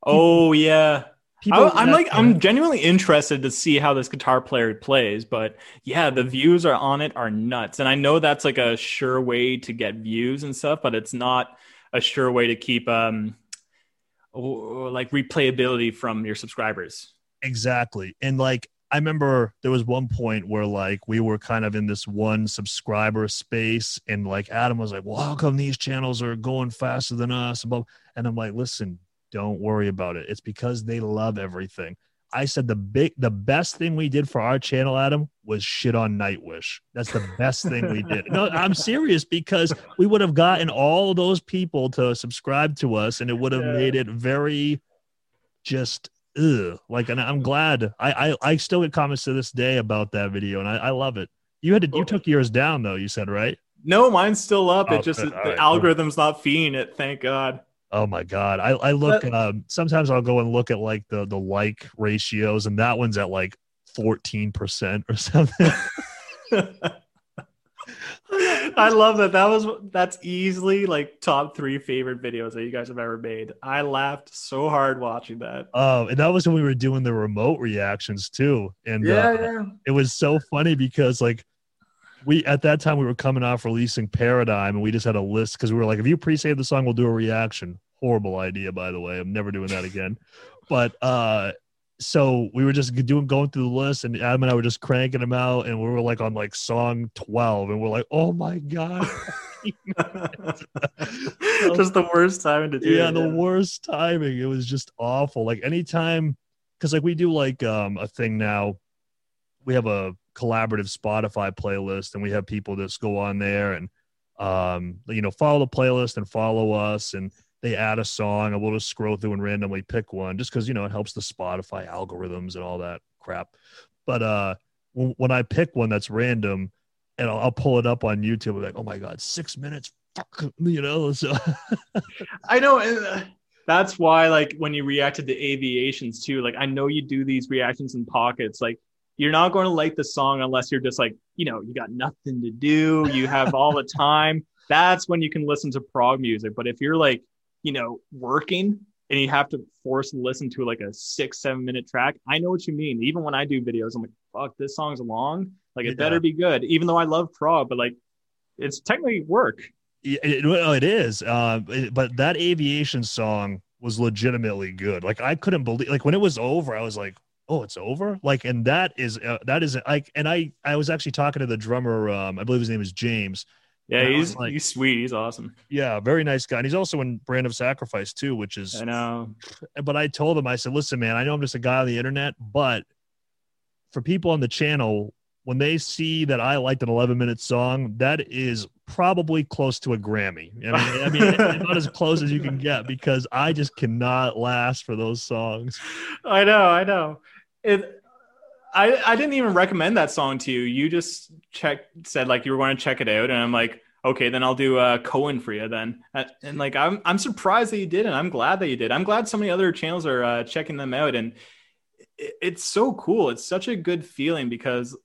Oh yeah. People I, I'm like I'm genuinely interested to see how this guitar player plays, but yeah, the views are on it are nuts, and I know that's like a sure way to get views and stuff, but it's not a sure way to keep um like replayability from your subscribers. Exactly. And like I remember there was one point where like we were kind of in this one subscriber space and like Adam was like, Well, how come these channels are going faster than us? And I'm like, listen, don't worry about it. It's because they love everything. I said the big the best thing we did for our channel, Adam, was shit on Nightwish. That's the best thing we did. No, I'm serious because we would have gotten all those people to subscribe to us and it would have Yeah. made it very just ugh. Like, and I'm glad. I, I I still get comments to this day about that video, and I, I love it. You had to, you took yours down though. You said right? No, mine's still up. Oh, it just good. the right, algorithm's not feeding it. Thank God. Oh my god! I I look. Um, sometimes I'll go and look at like the the like ratios, and that one's at like fourteen percent or something. (laughs) (laughs) (laughs) I love that. That was that's easily like top three favorite videos that you guys have ever made. I laughed so hard watching that. Oh, and that was when we were doing the remote reactions too, and uh, yeah. it was so funny because like we at that time we were coming off releasing Paradigm, and we just had a list because we were like, if you pre-save the song, we'll do a reaction. Horrible idea, by the way. I'm never doing that again. but uh so we were just doing going through the list, and Adam and I were just cranking them out, and we were like on like song 12, and we're like, oh my god. (laughs) just the worst time to do yeah, it. the worst timing. It was just awful. Like anytime, because like we do like um a thing now. We have a collaborative Spotify playlist, and we have people that go on there and um you know follow the playlist and follow us, and they add a song, and we'll just scroll through and randomly pick one, just because you know it helps the Spotify algorithms and all that crap. But uh, when, I pick one that's random, and I'll, I'll pull it up on YouTube, like, oh my god, six minutes, fuck, you know. So (laughs) I know. and, uh, That's why, like, when you reacted to aviations too, like, I know you do these reactions in pockets. Like, you're not going to like the song unless you're just like, you know, you got nothing to do, you have all the time. That's when you can listen to prog music. But if you're like, you know, working and you have to force listen to like a six, seven minute track, I know what you mean. Even when I do videos, I'm like, fuck, this song's long. Like, it Yeah. better be good. Even though I love prog, but like, it's technically work. Yeah, it, well, it is. Uh, it- but that aviation song was legitimately good. Like I couldn't believe, like when it was over, I was like, "Oh, it's over!" Like, and that is uh, that is like, and I I was actually talking to the drummer. Um, I believe his name is James. Yeah, he's like- he's sweet. He's awesome. Yeah, very nice guy. And he's also in Brand of Sacrifice too, which is. I know. But I told him, I said, "Listen, man, I know I'm just a guy on the internet, but for people on the channel." When they see that I liked an 11 minute song, that is probably close to a Grammy. I mean, I mean, (laughs) not as close as you can get because I just cannot last for those songs. I know, I know. It. I I didn't even recommend that song to you. You just checked, said like you were going to check it out, and I'm like, okay, then I'll do uh, Cohen for you then. Uh, And like I'm I'm surprised that you did, and I'm glad that you did. I'm glad so many other channels are uh, checking them out, and it, it's so cool. It's such a good feeling because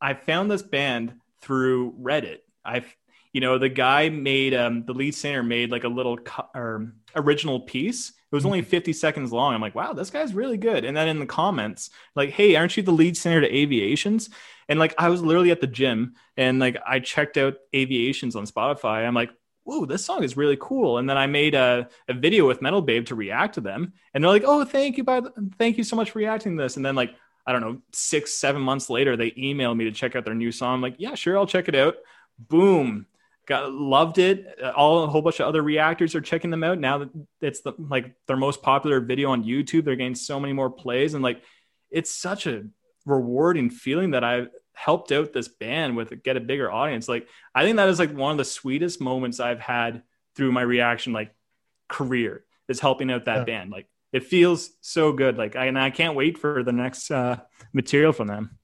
I found this band through Reddit. I've you know the guy made um the lead singer made like a little or original piece it was only mm-hmm. 50 seconds long. I'm like wow this guy's really good. And then in the comments like hey aren't you the lead singer to aviations? And like i was literally at the gym and like i checked out aviations on spotify. I'm like whoa this song is really cool. And then i made a, a video with metal babe to react to them. And they're like oh thank you by the, thank you so much for reacting to this. And then like i don't know six seven months later they emailed me to check out their new song. I'm like yeah sure i'll check it out. Boom got loved it. Uh, all a whole bunch of other reactors are checking them out. Now that it's the like their most popular video on youtube they're getting so many more plays. And like it's such a rewarding feeling that i helped out this band with get a bigger audience. Like i think that is like one of the sweetest moments i've had through my reaction like career is helping out that Yeah. band. Like it feels so good. Like I, and i can't wait for the next uh material from them.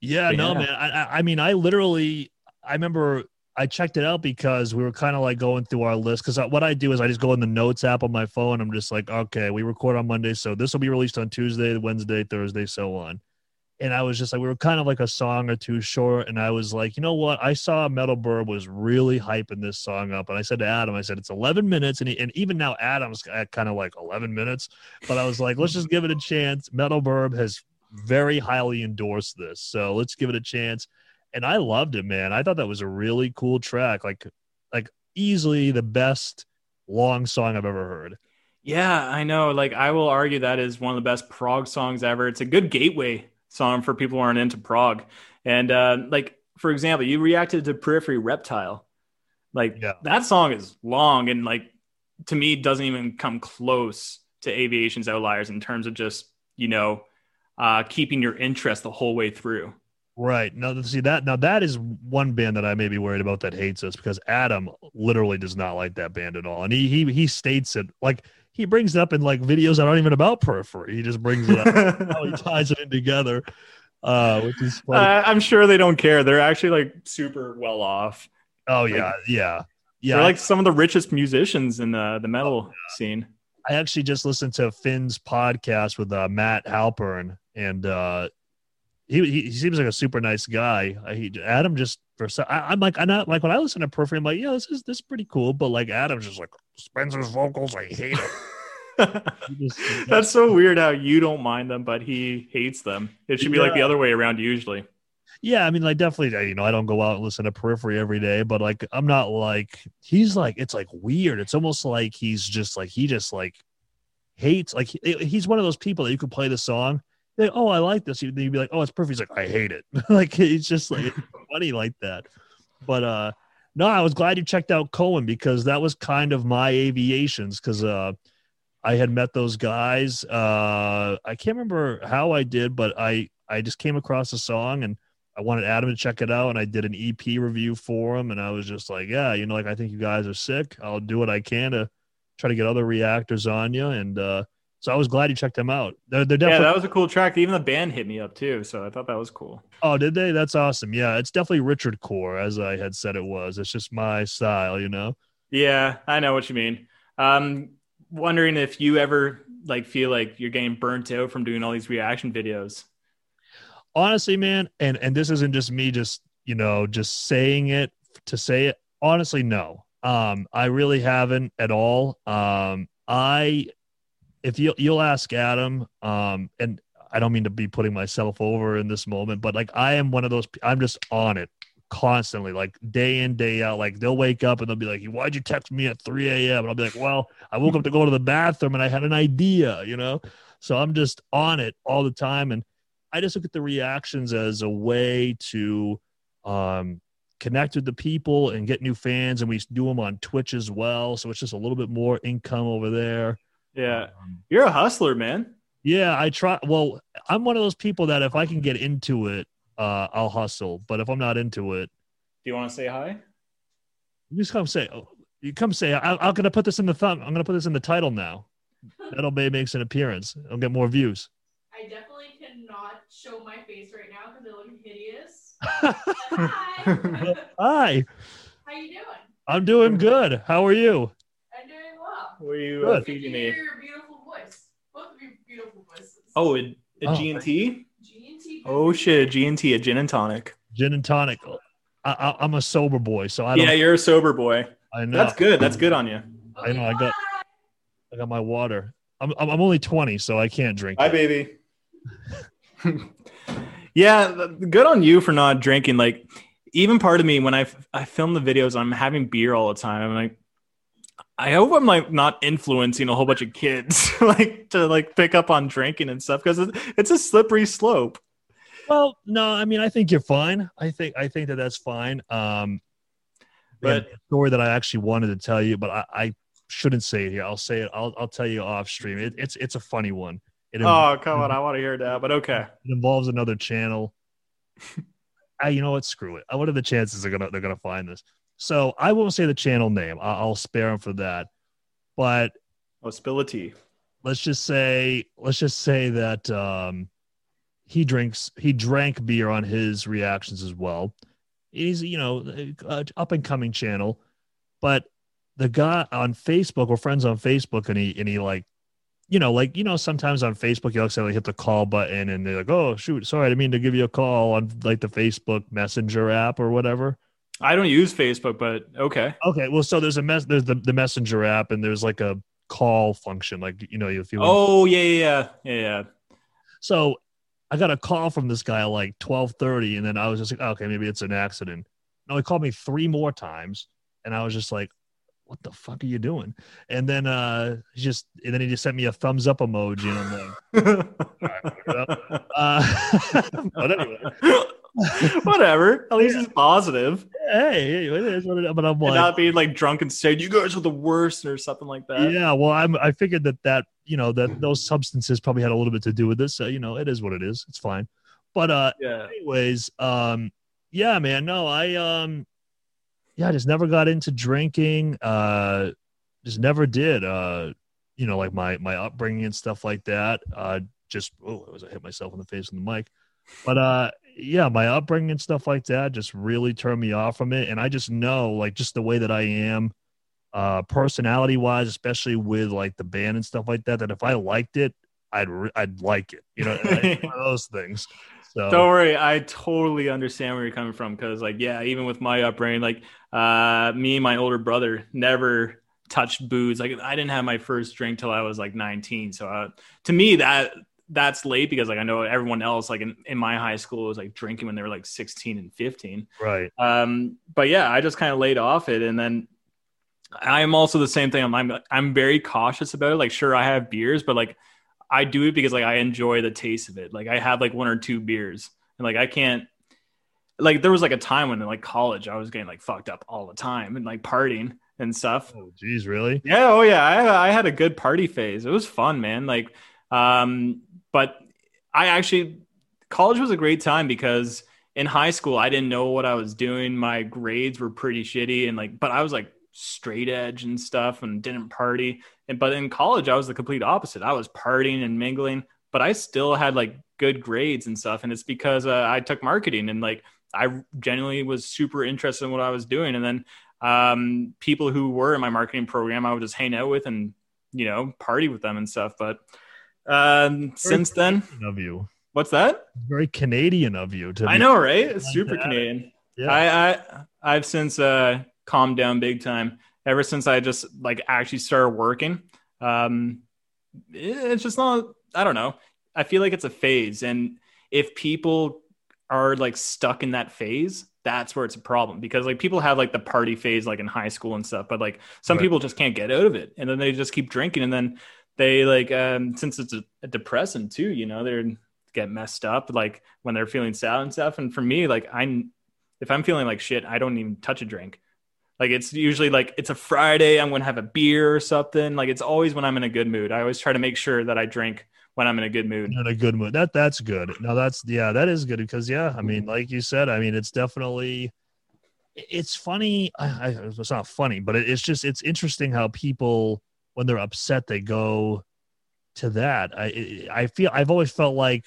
Yeah, But no, yeah. man. I, I, I mean, I literally, I remember I checked it out because we were kind of like going through our list. Because what I do is I just go in the notes app on my phone. I'm just like, okay, we record on Monday, so this will be released on Tuesday, Wednesday, Thursday, so on. And I was just like, we were kind of like a song or two short, and I was like, you know what? I saw Metal Babe was really hyping this song up, and I said to Adam, I said it's 11 minutes, and he, and even now Adam's kind of like 11 minutes, but I was like, let's just give it a chance. Metal Babe has very highly endorsed this. So let's give it a chance. And I loved it, man. I thought that was a really cool track. Like like easily the best long song I've ever heard. Yeah, I know. Like, I will argue that is one of the best prog songs ever. It's a good gateway song for people who aren't into prog. And uh, like, for example, you reacted to Periphery Reptile. Like, Yeah. that song is long and like to me doesn't even come close to Aviation's Outliers in terms of just you know uh, keeping your interest the whole way through. Right. Now see that now that is one band that I may be worried about that hates us because Adam literally does not like that band at all. And he he he states it like he brings it up in like videos that aren't even about periphery. He just brings it up (laughs) how he ties it in together. Uh which is funny. Uh, I'm sure they don't care. They're actually like super well off. oh yeah, yeah. Yeah. They're like some of the richest musicians in the the metal scene. I actually just listened to Finn's podcast with uh, Matt Halpern, and uh, he, he seems like a super nice guy. He Adam just for so I, I'm like I'm not like when I listen to Periphery, I'm like yeah, this is this is pretty cool, but like Adam's just like Spencer's vocals, I hate it. (laughs) Just- That's so weird how you don't mind them, but he hates them. It should be like the other way around usually. yeah. I mean, like definitely, you know, I don't go out and listen to Periphery every day, but like I'm not like he's like it's like weird. It's almost like he's just like he just like hates like he- he's one of those people that you could play the song. Oh, I like this. You'd be like, oh, it's perfect. He's like, I hate it. (laughs) like it's just like it's (laughs) funny like that. But uh no, I was glad you checked out Cohen because that was kind of my aviations because uh, I had met those guys. Uh, I can't remember how I did, but I I just came across a song and I wanted Adam to check it out, and I did an EP review for him, and I was just like, yeah, you know, like I think you guys are sick. I'll do what I can to try to get other reactors on you, and uh, so I was glad you checked them out. They're, they're Yeah, that was a cool track. Even the band hit me up too, so I thought that was cool. oh, did they? That's awesome. Yeah, it's definitely Richard Core, as I had said it was. It's just my style, you know. Yeah, I know what you mean. Um, wondering if you ever like feel like you're getting burnt out from doing all these reaction videos. honestly man and and this isn't just me just you know just saying it to say it honestly no um i really haven't at all um i if you you'll ask adam um and i don't mean to be putting myself over in this moment but like i am one of those i'm just on it constantly like day in day out like they'll wake up and they'll be like why'd you text me at 3 a.m and i'll be like well i woke up to go to the bathroom and i had an idea you know so i'm just on it all the time and I just look at the reactions as a way to um, connect with the people and get new fans. And we do them on Twitch as well. So it's just a little bit more income over there. Yeah, Um, you're a hustler, man. yeah, I try. Well, I'm one of those people that if I can get into it, uh, I'll hustle. But if I'm not into it, Do you want to say hi? you just come say, oh, you come say, I, I'm going to put this in the thumb. I'm going to put this in the title now. (laughs) That'll may makes an appearance. I'll get more views. I definitely cannot show my face right now because I look hideous. (laughs) Hi. Hi, How you doing? I'm doing good. How are you? I'm doing well. What are you uh, Good. Good to feeding hear me? your beautiful voice. Both of your beautiful voices. Oh, a, a Oh. G&T? G and T. Oh shit, a G&T, a gin and tonic. Gin and tonic. I, I, I'm a sober boy, so I don't. Yeah, you're a sober boy. I know. That's good. That's good on you. I know, I got- I got my water. I'm I'm I'm only 20, so I can't drink. Hi, it. baby. (laughs) yeah, good on you for not drinking. Like, even part of me when I f- I film the videos, I'm having beer all the time. I'm like, I hope I'm like not influencing a whole bunch of kids (laughs) like to like pick up on drinking and stuff because it's a slippery slope. Well, no, I mean, I think you're fine. I think I think that that's fine. Um, But- story that I actually wanted to tell you, but I, I shouldn't say it here. I'll say it. I'll I'll tell you off stream. It, it's it's a funny one. It, Oh, come on, I want to hear that. But okay, it involves another channel. (laughs) I, you know what? Screw it. What are the chances they're gonna they're gonna find this? So I won't say the channel name. I, I'll spare him for that. But oh, spill a tea. let's just say let's just say that um, he drinks he drank beer on his reactions as well. He's you know up and coming channel, but the guy on Facebook or friends on Facebook and he and he like you know like you know sometimes on Facebook you accidentally hit the call button and they're like oh shoot sorry I didn't mean to give you a call on like the Facebook Messenger app or whatever. I don't use Facebook, but okay. Okay, well so there's a mess there's the, the Messenger app and there's like a call function like you know if you Oh yeah, yeah, yeah, yeah. yeah. So I got a call from this guy at like twelve thirty, and then I was just like, okay, maybe it's an accident. No, he called me three more times, and I was just like, what the fuck are you doing? And then uh, he just and then he just sent me a thumbs up emoji, and I'm like, (laughs) uh, (laughs) but anyway, (laughs) (laughs) Whatever. At least it's positive. hey, it is what it is. But I'm And like, not being like drunk and saying you guys are the worst or something like that. yeah, well, I'm I figured that that you know that those substances probably had a little bit to do with this. So you know, it is what it is. It's fine. But uh, Yeah. anyways, um, yeah, man, no, I um, yeah, I just never got into drinking. Uh, just never did. Uh, you know, like my my upbringing and stuff like that. Uh, just oh, I was I hit myself in the face with the mic. But uh, yeah, my upbringing and stuff like that just really turned me off from it, and I just know, like, just the way that I am, uh, personality wise, especially with like the band and stuff like that. That if I liked it, I'd re- I'd like it. You know, (laughs) those things. So Don't worry, I totally understand where you're coming from because, like, yeah, even with my upbringing, like, uh, me and my older brother never touched booze. Like, I didn't have my first drink till I was like 19. So, uh, to me, that that's late because, like, I know everyone else, like in, in my high school, was like drinking when they were like 16 and 15. right. Um, but yeah, I just kind of laid off it, and then I'm also the same thing. I'm, I'm I'm very cautious about it. Like, sure, I have beers, but like, I do it because like I enjoy the taste of it. Like, I have like one or two beers, and like I can't. like there was like a time when in like college I was getting like fucked up all the time and like partying and stuff. Oh, geez, really? Yeah, oh yeah, I, I had a good party phase. It was fun, man. Like, um, but I actually college was a great time because in high school I didn't know what I was doing. My grades were pretty shitty, and like, but I was like straight edge and stuff, and didn't party. And but in college I was the complete opposite. I was partying and mingling, but I still had like good grades and stuff, and it's because uh, I took marketing and like I genuinely was super interested in what I was doing, and then um, people who were in my marketing program, I would just hang out with and you know party with them and stuff. But um, since then, of you, what's that? very Canadian of you. To I know, right? It's super. Canadian. Yeah. I, I I've since uh, calmed down big time. Ever since I just like actually started working, um, it's just not. I don't know. I feel like it's a phase, and if people are like stuck in that phase, that's where it's a problem. Because like people have like the party phase, like in high school and stuff, but like some Right. people just can't get out of it, and then they just keep drinking, and then they like um since it's a, a depressant too, you know, they're get messed up like when they're feeling sad and stuff. And for me, like I'm if I'm feeling like shit, I don't even touch a drink. Like it's usually like it's a Friday, I'm gonna have a beer or something. Like it's always when I'm in a good mood. I always try to make sure that I drink when I'm in a good mood. in a good mood. That that's good. No, that's yeah, that is good because yeah, I mean, like you said, I mean, it's definitely. It's funny. I, I, it's not funny, but it, it's just it's interesting how people when they're upset they go to that. I I feel I've always felt like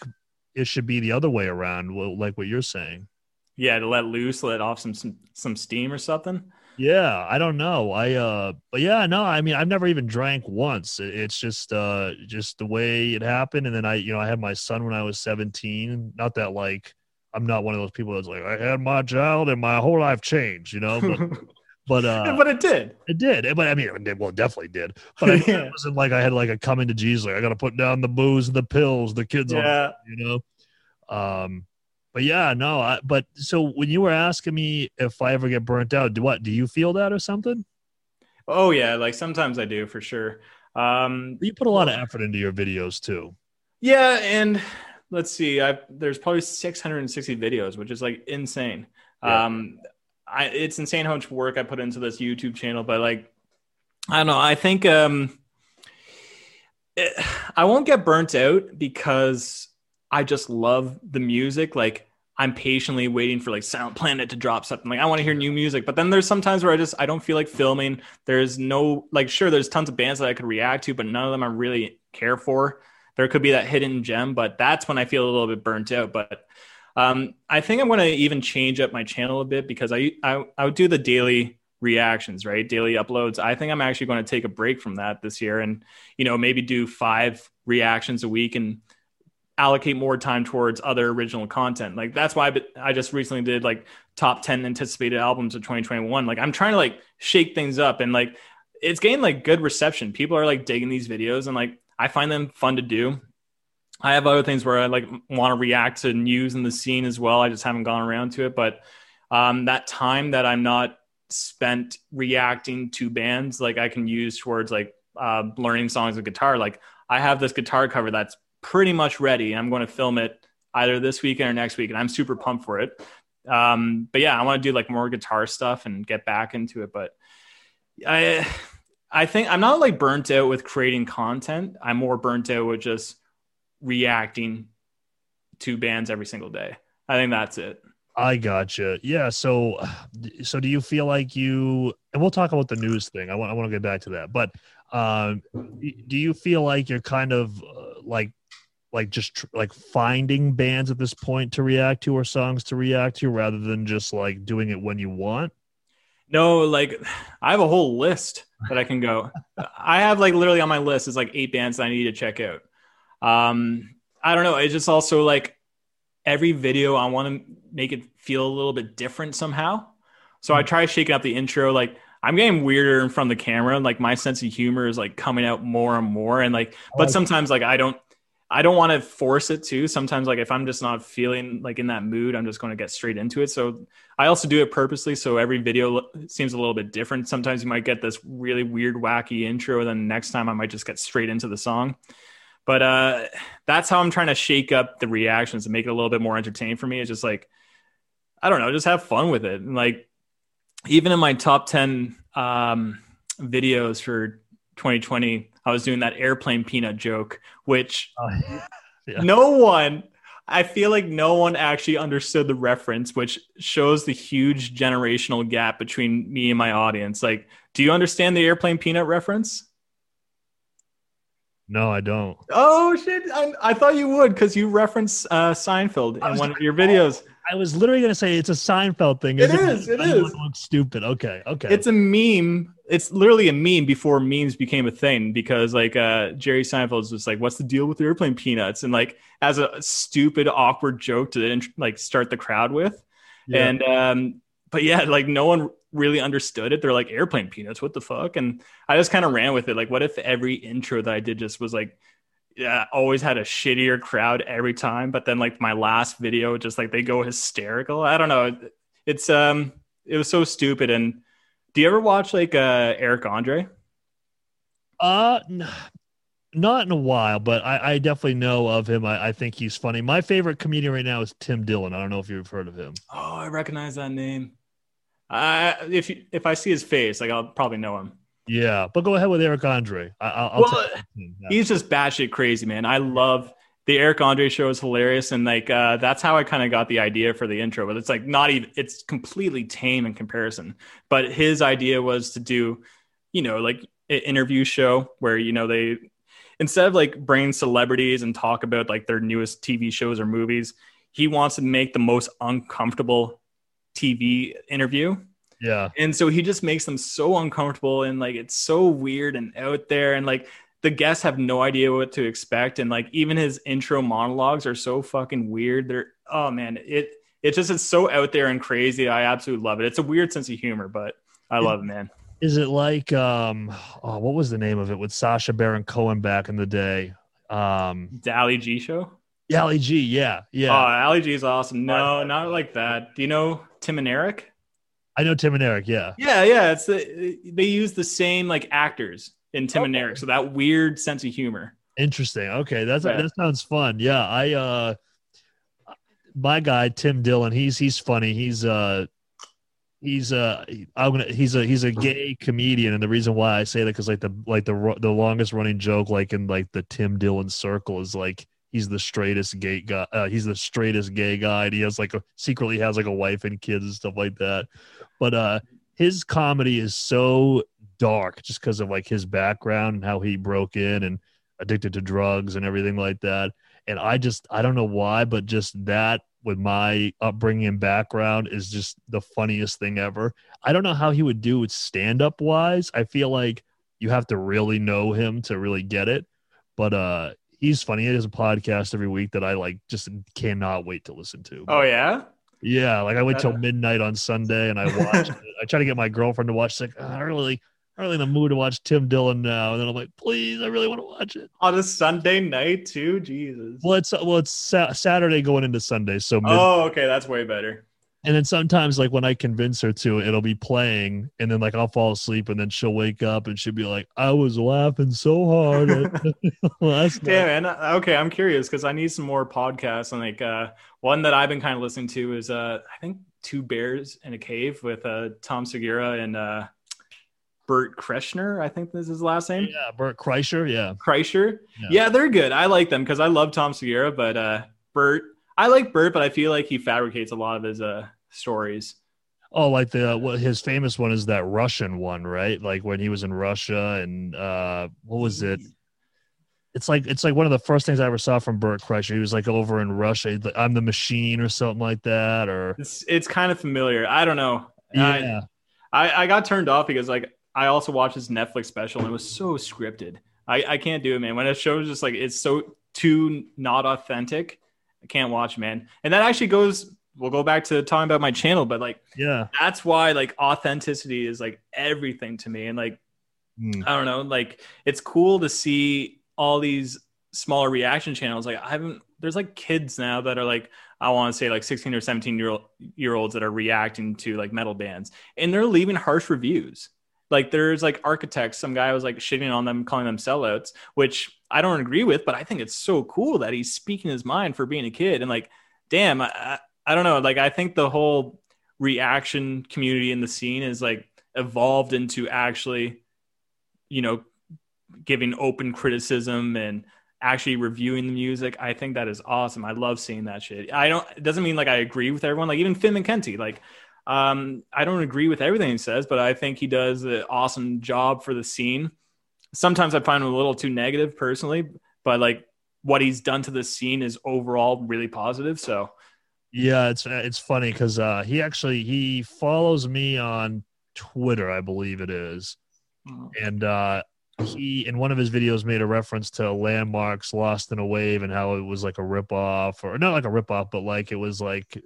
it should be the other way around, like what you're saying. Yeah, to let loose, let off some some, some steam or something. Yeah, I don't know. I uh but yeah, no, I mean I've never even drank once. It's just uh just the way it happened and then I you know, I had my son when I was 17. Not that like I'm not one of those people that's like I had my child and my whole life changed, you know, but (laughs) but uh (laughs) but it did. it did. But I mean it did, well it definitely did. But I, (laughs) Yeah. it wasn't like I had like a coming to Jesus like I got to put down the booze and the pills, the kids on Yeah. you know um but yeah no I, but so when you were asking me if i ever get burnt out do what do you feel that or something Oh yeah, like sometimes I do for sure. Um you put a lot of effort into your videos too Yeah, and let's see. I there's probably 660 videos, which is like insane. Yeah. Um, I it's insane how much work I put into this YouTube channel, but like, I don't know. I think um, it, I won't get burnt out because I just love the music. Like I'm patiently waiting for like Silent Planet to drop something. Like I want to hear new music, but then there's sometimes where I just I don't feel like filming. There's no like sure there's tons of bands that I could react to, but none of them I really care for. There could be that hidden gem, but that's when I feel a little bit burnt out. But um, I think I'm going to even change up my channel a bit because I, I I would do the daily reactions, right? Daily uploads. I think I'm actually going to take a break from that this year, and you know maybe do five reactions a week and allocate more time towards other original content. Like that's why I- just recently did like top 10 anticipated albums of 2021. Like I'm trying to like shake things up and like it's getting like good reception. People are like digging these videos and like I find them fun to do. I have other things where I like want to react to news in the scene as well. I just haven't gone around to it, but um, that time that I'm not spent reacting to bands, like I can use towards like uh, learning songs of guitar. Like I have this guitar cover that's pretty much ready. I'm going to film it either this weekend or next week, and I'm super pumped for it. Um, but yeah, I want to do like more guitar stuff and get back into it. But I, I think I'm not like burnt out with creating content. I'm more burnt out with just reacting to bands every single day. I think that's it. i gotcha yeah so so do you feel like you and we'll talk about the news thing i want i want to get back to that but um do you feel like you're kind of uh, like like just tr- like finding bands at this point to react to or songs to react to rather than just like doing it when you want No, like I have a whole list that I can go. I have like literally on my list is like eight bands that I need to check out. Um, I don't know. It's just also like every video I want to make it feel a little bit different somehow. So I try shaking up the intro. Like I'm getting weirder in front of the camera. Like my sense of humor is like coming out more and more. And like, but sometimes like I don't, I don't want to force it too. Sometimes like if I'm just not feeling like in that mood, I'm just going to get straight into it. So I also do it purposely. So every video seems a little bit different. Sometimes you might get this really weird, wacky intro. and Then next time I might just get straight into the song. But uh, that's how I'm trying to shake up the reactions and make it a little bit more entertaining for me. It's just like, I don't know, just have fun with it. And like even in my top 10 um, videos for 2020, I was doing that airplane peanut joke, which (laughs) Oh, Yeah. no one, I feel like no one actually understood the reference, which shows the huge generational gap between me and my audience. Like, do you understand the airplane peanut reference? No, I don't. Oh shit! I, I thought you would because you reference uh, Seinfeld in one of your videos. I was literally gonna say it's a Seinfeld thing. It is, it I looks stupid. Okay, okay. It's a meme. It's literally a meme before memes became a thing because like uh, Jerry Seinfeld's just like, "What's the deal with airplane peanuts?" and like as a stupid, awkward joke to like start the crowd with. Yeah. And um, but yeah, like no one really understood it. They're like airplane peanuts, what the fuck? And I just kind of ran with it. Like, what if every intro that I did just was like, yeah, always had a shittier crowd every time. But then like my last video, just like they go hysterical. I don't know. It's um, it was so stupid. And do you ever watch like uh Eric Andre? Uh, n- not in a while, but I, I definitely know of him. I, I think he's funny. My favorite comedian right now is Tim Dillon. I don't know if you've heard of him. Oh, I recognize that name. Uh, if you, if I see his face, like I'll probably know him. Yeah, but go ahead with Eric Andre. I, I'll, I'll Well. Yeah. he's just batshit crazy, man. I love the Eric Andre show is hilarious, and like uh, that's how I kind of got the idea for the intro. But it's like not even it's completely tame in comparison. But his idea was to do, you know, like an interview show where you know they instead of like bringing celebrities and talk about like their newest TV shows or movies, he wants to make the most uncomfortable TV interview. yeah, And so he just makes them so uncomfortable and like it's so weird and out there and like the guests have no idea what to expect and like even his intro monologues are so fucking weird. They're oh man, it it just is so out there and crazy. I absolutely love it. It's a weird sense of humor, but I love it, man. is it like um? Oh, what was the name of it with Sacha Baron Cohen back in the day? Um, Ali G show. Yeah, Ali G. Yeah, yeah. Oh, Ali G is awesome. No, not like that. Do you know Tim and Eric? I know Tim and Eric. Yeah, Yeah, yeah. It's the, they use the same like actors in Tim and Eric, so that weird sense of humor. interesting. Okay, that's Yeah. that sounds fun. Yeah, I uh, my guy Tim Dillon. He's he's funny. He's uh. He's uh, I'm gonna. He's a he's a gay comedian, and the reason why I say that because like the like the the longest running joke like in like the Tim Dillon circle is like he's the straightest gay guy. Uh, he's the straightest gay guy, and he has like a secretly has like a wife and kids and stuff like that. But uh, his comedy is so dark just because of like his background and how he broke in and addicted to drugs and everything like that. And I just I don't know why, but just that with my upbringing and background is just the funniest thing ever. I don't know how he would do with stand up wise. I feel like you have to really know him to really get it. But uh he's funny. He has a podcast every week that I like just cannot wait to listen to. Oh yeah. Yeah, like I wait till Uh, midnight on Sunday and I (laughs) watch it. I try to get my girlfriend to watch. She's like, "Ah, I really I'm really in the mood to watch Tim Dillon now. And then I'm like, please, I really want to watch it. On a Sunday night too, Jesus. Well, it's well, it's sa- Saturday going into Sunday, so mid- Oh, okay, that's way better. And then sometimes like when I convince her to, it'll be playing, and then like I'll fall asleep, and then she'll wake up and she'll be like, I was laughing so hard at (laughs) (laughs) last night. Yeah, man. Uh, Okay, I'm curious because I need some more podcasts. And like uh, one that I've been kind of listening to is uh, I think Two Bears in a Cave with uh, Tom Segura and uh, Bert Kreschner. I think this is his last name. Yeah, Bert Kreischer. Yeah, Kreischer. Yeah. Yeah. they're good. I like them because I love Tom Segura, but uh, Bert. I like Bert, but I feel like he fabricates a lot of his uh, stories. Oh, like the what his famous one is that Russian one, right? Like when he was in Russia and uh what was it? It's like it's like one of the first things I ever saw from Bert Kreischer. He was like over in Russia. I'm the machine or something like that. Or It's it's kind of familiar. I don't know. yeah, I, I I got turned off because like I also watched his Netflix special and it was so scripted. I, I can't do it, man. When a show's just like it's so too not authentic, I can't watch, man. And that actually goes. We'll go back to talking about my channel, but like yeah. that's why like authenticity is like everything to me. And like Mm. I don't know, like it's cool to see all these smaller reaction channels. Like I haven't there's like kids now that are like I want to say like 16 or 17 year old year olds that are reacting to like metal bands and they're leaving harsh reviews. Like there's like architects, some guy was like shitting on them, calling them sellouts, which I don't agree with, but I think it's so cool that he's speaking his mind for being a kid and like damn, I, I don't know. Like I think the whole reaction community in the scene is like evolved into actually, you know, giving open criticism and actually reviewing the music. I think that is awesome. I love seeing that shit. I don't. It doesn't mean like I agree with everyone. Like even Finn McKenty. Like um, I don't agree with everything he says, but I think he does an awesome job for the scene. Sometimes I find him a little too negative personally, but like what he's done to the scene is overall really positive. So Yeah, it's it's funny because uh, he actually he follows me on Twitter, I believe it is, and uh, he in one of his videos made a reference to landmarks lost in a wave and how it was like a ripoff or not like a ripoff, but like it was like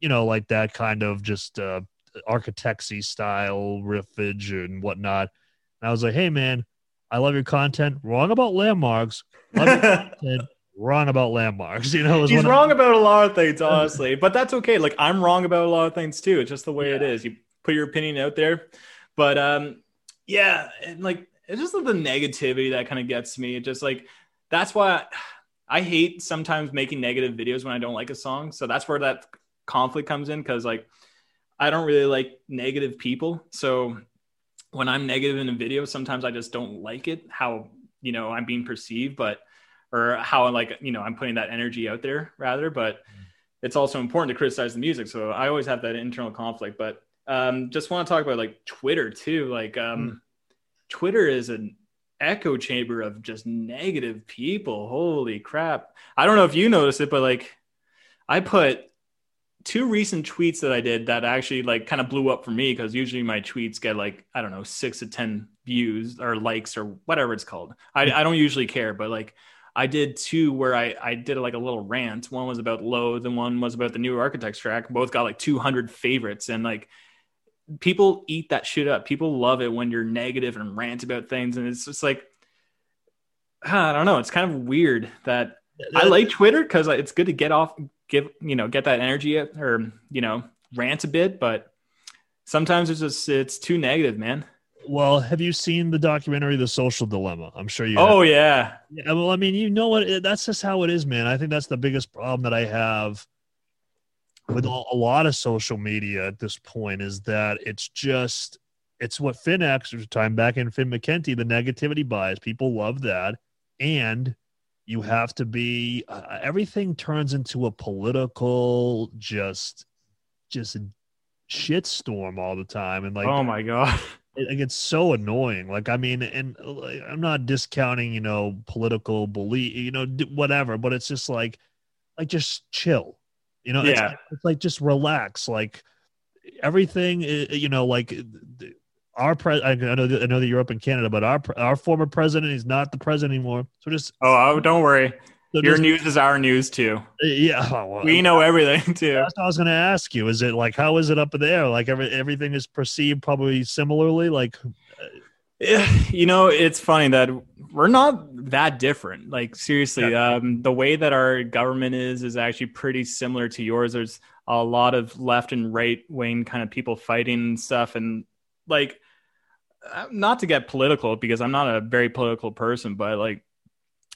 you know like that kind of just uh, architectsy style riffage and whatnot. And I was like, hey man, I love your content. Wrong about landmarks. Love your (laughs) content. Wrong about landmarks. (laughs) You know, He's wrong about a lot of things, honestly, but that's okay. Like I'm wrong about a lot of things too. It's just the way it is. You put your opinion out there, but um, yeah, and like it's just the negativity that kind of gets me. It just like that's why I, I hate sometimes making negative videos when I don't like a song. So that's where that conflict comes in because like I don't really like negative people. So when I'm negative in a video, sometimes I just don't like it how you know I'm being perceived, but or how like you know I'm putting that energy out there rather. But it's also important to criticize the music, so I always have that internal conflict. But um, just want to talk about like Twitter too. Like um, Twitter is an echo chamber of just negative people. Holy crap! I don't know if you notice it, but like I put two recent tweets that I did that actually like kind of blew up for me because usually my tweets get like I don't know six to ten views or likes or whatever it's called. I, I don't usually care, but like I did two where I I did like a little rant. One was about Loathe and one was about the new Architects track. Both got like 200 favorites and like people eat that shit up. People love it when you're negative and rant about things and it's just like (sighs) I don't know. It's kind of weird that I like Twitter because it's good to get off, give you know, get that energy or you know, rant a bit. But sometimes it's just it's too negative, man. Well, have you seen the documentary The Social Dilemma? I'm sure you. Oh have. yeah, yeah. Well, I mean, you know what? That's just how it is, man. I think that's the biggest problem that I have with a lot of social media at this point is that it's just it's what Finn X time back in Finn McKenty, the negativity bias. People love that, and you have to be. Uh, everything turns into a political just just shitstorm all the time, and like oh my god. (laughs) it, it gets so annoying. Like, I mean, and like, I'm not discounting, you know, political belief, you know, whatever, but it's just like, like just chill, you know. Yeah. like, it's like just relax. Like everything, you know, like our pres. I know, that, I know that you're up in Canada, but our our former president is not the president anymore. So just Oh, don't worry. so Your just- news is our news too. yeah. (laughs) well, We know everything (laughs) too. That's what I was going to ask you. Is it like how is it up there? Like every everything is perceived probably similarly. Like Yeah, you know, it's funny that we're not that different. Like seriously, um, the way that our government is is actually pretty similar to yours. There's a lot of left and right wing kind of people fighting and stuff, and like, not to get political because I'm not a very political person, but like,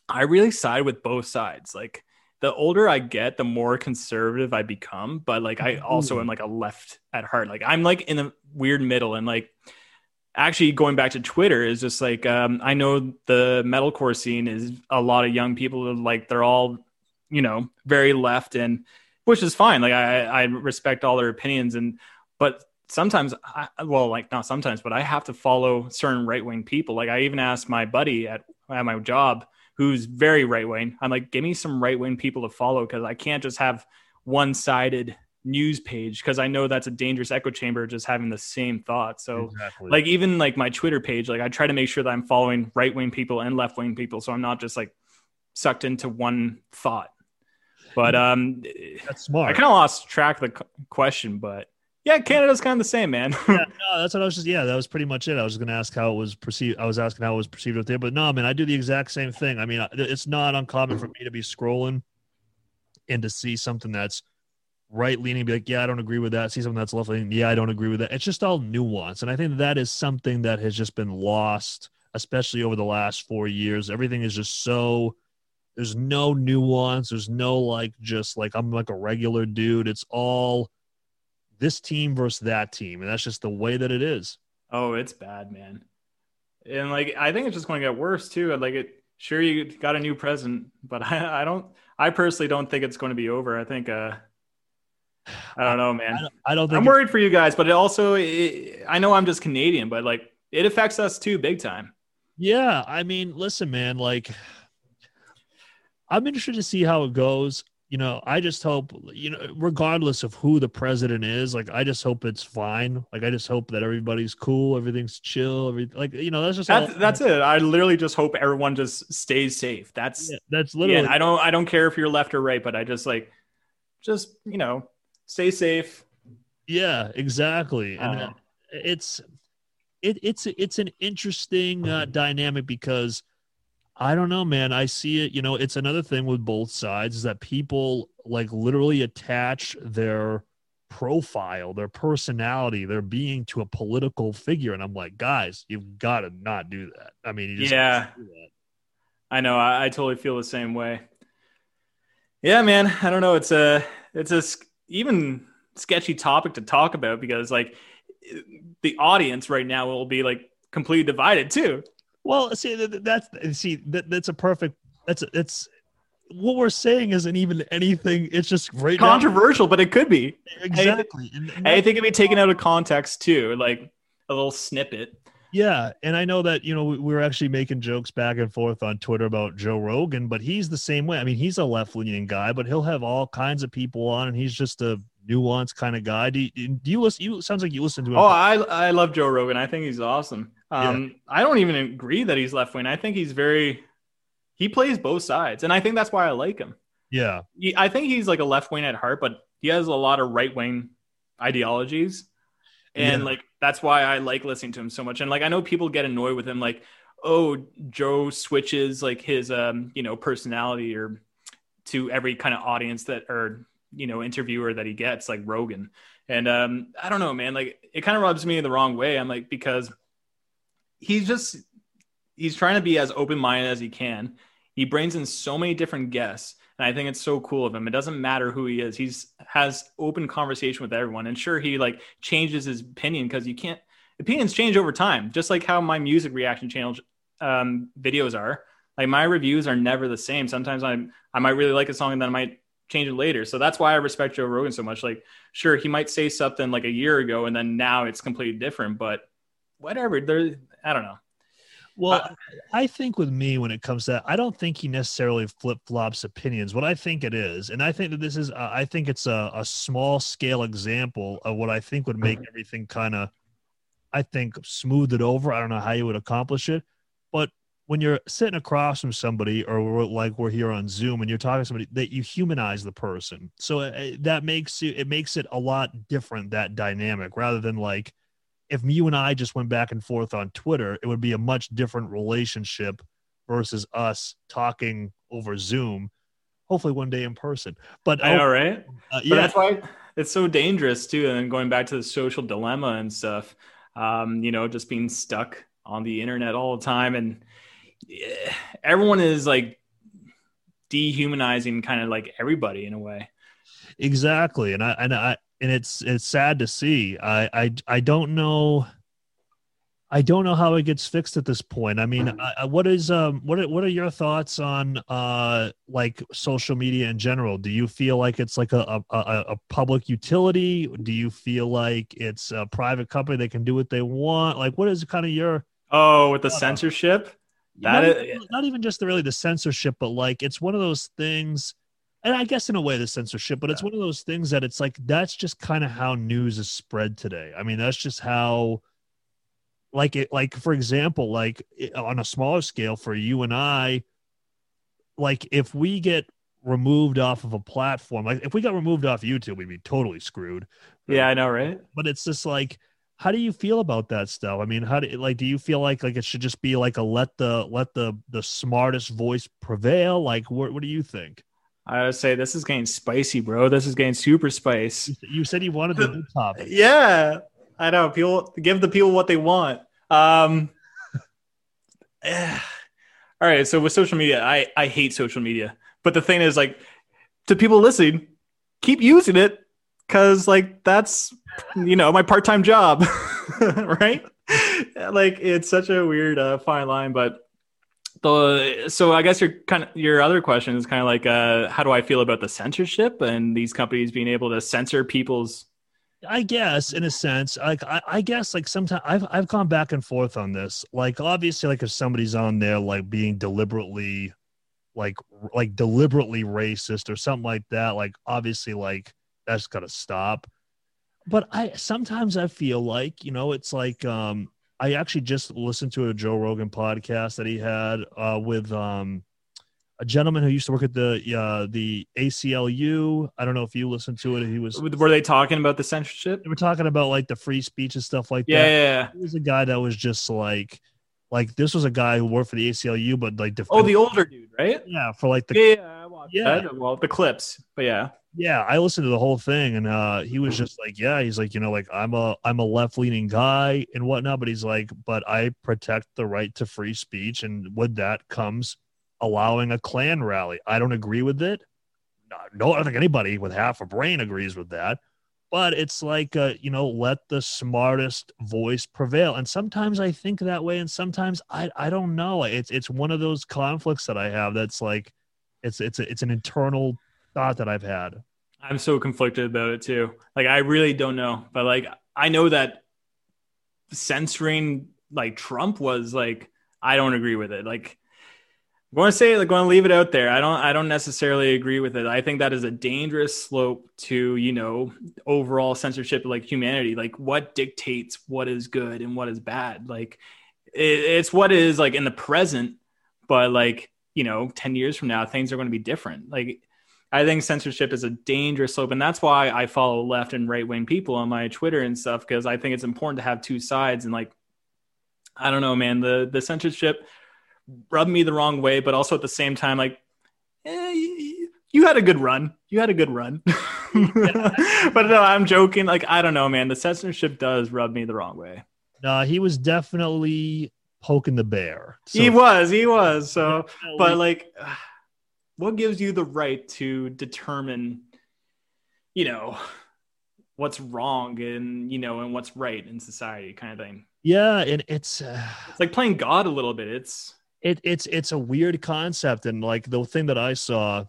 I really side with both sides. Like, the older I get, the more conservative I become, but like, I also am like a left at heart. Like, I'm like in a weird middle, and like actually going back to Twitter is just like um, I know the metalcore scene is a lot of young people like they're all you know very left and which is fine like I I respect all their opinions and but sometimes I, well like not sometimes but I have to follow certain right wing people like I even asked my buddy at at my job who's very right wing I'm like give me some right wing people to follow because I can't just have one sided news page because I know that's a dangerous echo chamber just having the same thought so exactly. like even like my twitter page like i try to make sure that i'm following right wing people and left wing people so i'm not just like sucked into one thought but um that's smart. i kind of lost track of the question but yeah canada's kind of the same man yeah, (laughs) no, that's what I was just. Yeah, that was pretty much it. I was going to ask how it was perceived. I was asking how it was perceived out there, but no, man, I do the exact same thing. I mean, it's not uncommon for me to be scrolling and to see something that's right leaning, be like, yeah, I don't agree with that. See something that's left leaning, yeah, I don't agree with that. It's just all nuance, and I think that is something that has just been lost, especially over the last four years. Everything is just so There's no nuance. There's no like just like I'm like a regular dude. It's all this team versus that team, and that's just the way that it is. Oh, it's bad, man. And like I think it's just going to get worse too. Like it sure you got a new president, but (laughs) I, I don't I personally don't think it's going to be over. I think uh I don't know, man. I don't, I don't think I'm worried for you guys, but it also it, I know I'm just Canadian, but like it affects us too big time. Yeah, I mean, listen, man, like I'm interested to see how it goes. You know, I just hope, you know, regardless of who the president is, like I just hope it's fine. Like I just hope that everybody's cool, everything's chill, every like you know, that's just That's all, that's it. I literally just hope everyone just stays safe. That's yeah, that's yeah, I don't I don't care if you're left or right, but I just like just, you know, stay safe. Yeah, exactly. And uh, it's it it's it's an interesting uh, dynamic because I don't know, man. I see it. You know, it's another thing with both sides is that people like literally attach their profile, their personality, their being to a political figure, and I'm like, guys, you've got to not do that. I mean, you just Yeah. that. I know. I, I totally feel the same way. Yeah, man. I don't know. It's a it's a even sketchy topic to talk about because like the audience right now will be like completely divided too. Well, see, th- th- that's see, that, that's a perfect. That's it's what we're saying isn't even anything. It's just right now- Controversial, but it could be. exactly. And- and I think it'd be taken out of context too, like a little snippet. Yeah, and I know that you know we, we were actually making jokes back and forth on Twitter about Joe Rogan, but he's the same way. I mean, he's a left-leaning guy, but he'll have all kinds of people on, and he's just a nuanced kind of guy. Do you, do you listen? You sounds like you listen to him. Oh, I I love Joe Rogan. I think he's awesome. Um, I don't even agree that he's left wing. I think he's very he plays both sides, and I think that's why I like him. yeah, He- I think he's like a left wing at heart, but he has a lot of right wing ideologies, and Yeah. like that's why I like listening to him so much. And like I know people get annoyed with him, like oh Joe switches like his um you know personality or to every kind of audience that or you know interviewer that he gets, like Rogan. And um I don't know, man. Like it kind of rubs me the wrong way. I'm like because he's just he's trying to be as open minded as he can. He brings in so many different guests, and I think it's so cool of him. It doesn't matter who he is; he's has open conversation with everyone. And sure, he like changes his opinion because you can't opinions change over time, just like how my music reaction channel um, videos are. Like my reviews are never the same. Sometimes I I might really like a song and then I might change it later. So that's why I respect Joe Rogan so much. Like, sure, he might say something like a year ago and then now it's completely different, but whatever. There, I don't know. Well, Uh, I think with me, when it comes to that, I don't think he necessarily flip flops opinions. What I think it is, and I think that this is, uh, I think it's a, a small scale example of what I think would make everything kind of, I think, smooth it over. I don't know how you would accomplish it, but when you're sitting across from somebody, or we're, like we're here on Zoom, and you're talking to somebody, that you humanize the person, so uh, that makes you, it makes it a lot different that dynamic rather than like if you and I just went back and forth on Twitter, it would be a much different relationship versus us talking over Zoom. Hopefully, one day in person. But I know, right? uh, But yeah, that's why it's so dangerous too. And then going back to the social dilemma and stuff, um, you know, just being stuck on the internet all the time, and yeah, everyone is like dehumanizing kind of like everybody in a way. exactly. And I and I and it's it's sad to see. I I I don't know. I don't know how it gets fixed at this point. I mean, I, what is um what are, what are your thoughts on uh like social media in general? Do you feel like it's like a a, a, public utility? Do you feel like it's a private company they can do what they want? Like, what is kind of your Oh, with the censorship, not, That even, not even just the, really the censorship, but like it's one of those things. And I guess in a way the censorship, but it's one of those things that it's like that's just kind of how news is spread today. I mean, that's just how like it like for example like on a smaller scale for you and i like if we get removed off of a platform like if we got removed off youtube we'd be totally screwed. Yeah, I know, right? but it's just like how do you feel about that stuff? I mean how do like do you feel like like it should just be like a let the let the the smartest voice prevail? Like what, what do you think I would say this is getting spicy, bro. This is getting super spice. you, said you wanted the big topic Yeah, I know. People give the people what they want. Um, eh, (sighs) all right. So with social media, I I hate social media, but the thing is, like, to people listening, keep using it because like that's you know my part time job, (laughs) right? like it's such a weird uh, fine line, but the so I guess your kind of your other question is kind of like uh, how do I feel about the censorship and these companies being able to censor people's I guess in a sense, like I, I guess like sometimes I've I've gone back and forth on this. Like obviously, like if somebody's on there like being deliberately, like like deliberately racist or something like that, like obviously like that's got to stop. But I sometimes I feel like you know it's like um I actually just listened to a Joe Rogan podcast that he had uh, with um a gentleman who used to work at the uh, the ACLU. I don't know if you listened to it. He was. were they talking about the censorship? They were talking about like the free speech and stuff like Yeah, that. yeah, yeah. He was a guy that was just like, like this was a guy who worked for the ACLU, but like Oh, the older dude, right? yeah for like the Yeah, yeah, I watched Yeah. that. Well, the clips, but yeah. Yeah i listened to the whole thing and uh he was just like yeah he's like you know like i'm a i'm a left-leaning guy and whatnot but he's like but i protect the right to free speech and with that comes allowing a klan rally. I don't agree with it. No, no i don't think anybody with half a brain agrees with that but it's like uh, you know let the smartest voice prevail and sometimes i think that way and sometimes i i don't know. It's it's one of those conflicts that i have that's like it's it's a, it's an internal thought that i've had I'm so conflicted about it too. Like I really don't know, but like I know that censoring like Trump was like I don't agree with it. Like I'm going to say like going to leave it out there. I don't I don't necessarily agree with it. I think that is a dangerous slope to, you know, overall censorship like humanity. Like what dictates what is good and what is bad? Like it, it's what is like in the present, but like, you know, 10 years from now things are going to be different. Like I think censorship is a dangerous slope, and that's why I follow left and right wing people on my Twitter and stuff because I think it's important to have two sides. And like, I don't know, man, the the censorship rubbed me the wrong way, but also at the same time, like, eh, you, you had a good run. You had a good run. (laughs) but no, I'm joking. Like, I don't know, man. The censorship does rub me the wrong way. No, he was definitely poking the bear. So he was, he was. So, but like what gives you the right to determine you know what's wrong and you know and what's right in society kind of thing? Yeah, and it's uh, it's like playing god a little bit. It's it it's it's a weird concept, and like the thing that I saw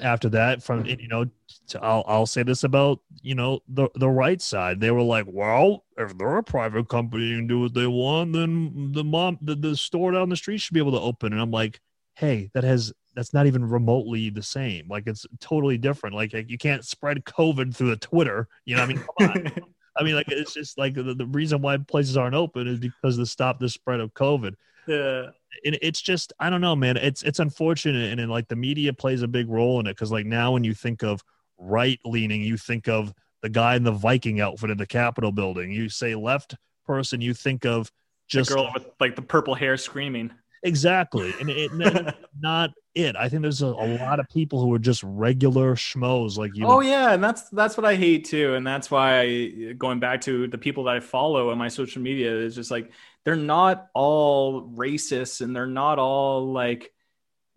after that from you know to, I'll I'll say this about you know the the right side. They were like well if they're a private company and do what they want then the mom the, the store down the street should be able to open. And I'm like hey that has that's not even remotely the same. Like it's totally different. Like, you can't spread COVID through the Twitter you know what I mean? Come on. (laughs) I mean like it's just like the, the reason why places aren't open is because to stop the spread of COVID. Yeah. It, it's just I don't know, man. It's it's unfortunate, and, and like the media plays a big role in it because like now when you think of right leaning, you think of the guy in the Viking outfit in the Capitol building. You say left person, you think of just just the girl with like the purple hair screaming exactly, and it, it- (laughs) not it. I think there's a, a lot of people who are just regular schmoes like you. oh yeah and that's that's what i hate too and that's why I, going back to the people that i follow on my social media is just like they're not all racist and they're not all like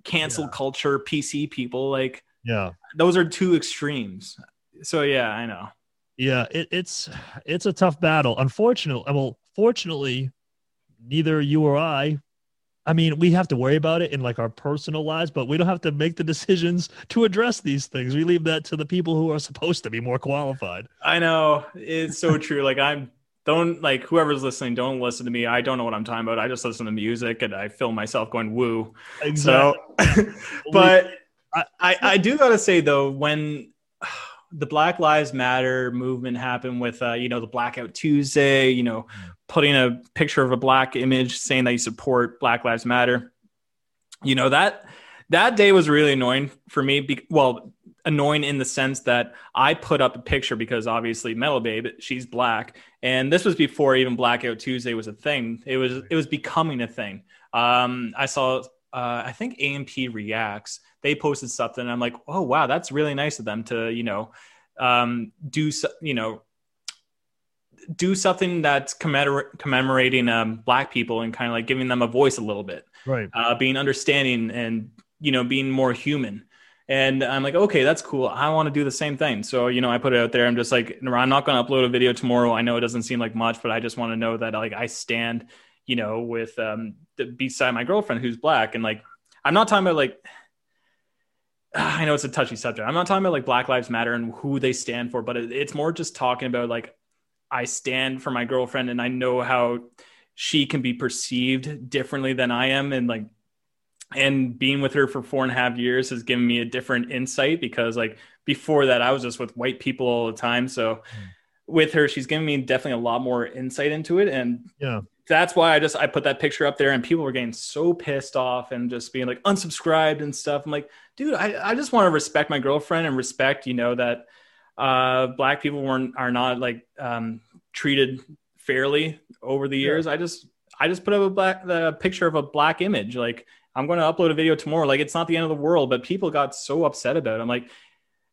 cancel Yeah. culture pc people like yeah. those are two extremes so yeah i know Yeah, it, it's it's a tough battle. Unfortunately, well, fortunately, neither you or I. I mean, we have to worry about it in like our personal lives, but we don't have to make the decisions to address these things. We leave that to the people who are supposed to be more qualified. i know. It's so true. Like i'm don't like whoever's listening don't listen to me. I don't know what i'm talking about. I just listen to music and i film myself going woo. So, (laughs) but I, I, I do gotta say though, when the Black Lives Matter movement happened with, uh, you know, the Blackout Tuesday, you know, putting a picture of a black image saying that you support Black Lives Matter, you know that that day was really annoying for me. Be- well, annoying in the sense that I put up a picture because obviously Metal Babe, she's black, and this was before even Blackout Tuesday was a thing. It was it was becoming a thing. Um, I saw, uh, I think AMP Reacts. They posted something, and I'm like, oh wow, that's really nice of them to you know um, do so, you know do something that's commemor- commemorating um, black people and kind of like giving them a voice a little bit. Right. uh, being understanding and you know being more human. And i'm like okay that's cool. I want to do the same thing. So you know i put it out there. I'm just like i'm not going to upload a video tomorrow. I know it doesn't seem like much but i just want to know that like i stand you know with um the, beside my girlfriend who's black and like i'm not talking about like (sighs) i know it's a touchy subject i'm not talking about like black lives matter and who they stand for but it, it's more just talking about like i stand for my girlfriend and i know how she can be perceived differently than I am. And like, and being with her for four and a half years has given me a different insight because like before that, I was just with white people all the time. So with her, she's given me definitely a lot more insight into it. And Yeah. That's why I just, I put that picture up there and people were getting so pissed off and just being like unsubscribed and stuff. I'm like, dude, I, I just want to respect my girlfriend and respect, you know, that uh, black people weren't, are not like um, treated fairly over the years. I just I just put up a black the picture of a black image. Like I'm going to upload a video tomorrow. Like it's not the end of the world, but people got so upset about it. I'm like,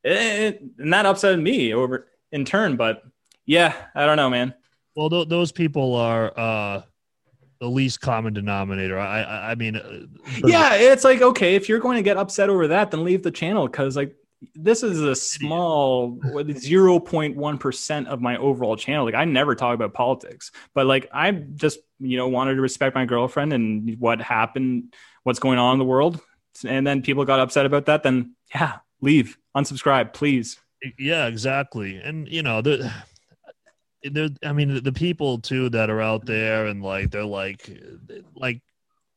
eh, and that upset me over in turn. But yeah, I don't know, man. Well, th- those people are uh, the least common denominator. I, I, I mean, uh, Yeah, it's like okay, if you're going to get upset over that, then leave the channel because like this is a small zero point one percent of my overall channel. Like I never talk about politics, but like I just you know wanted to respect my girlfriend and what happened, what's going on in the world, and then people got upset about that. Then yeah, leave, unsubscribe, please. Yeah, exactly. And you know, the there I mean the people too that are out there and like they're like like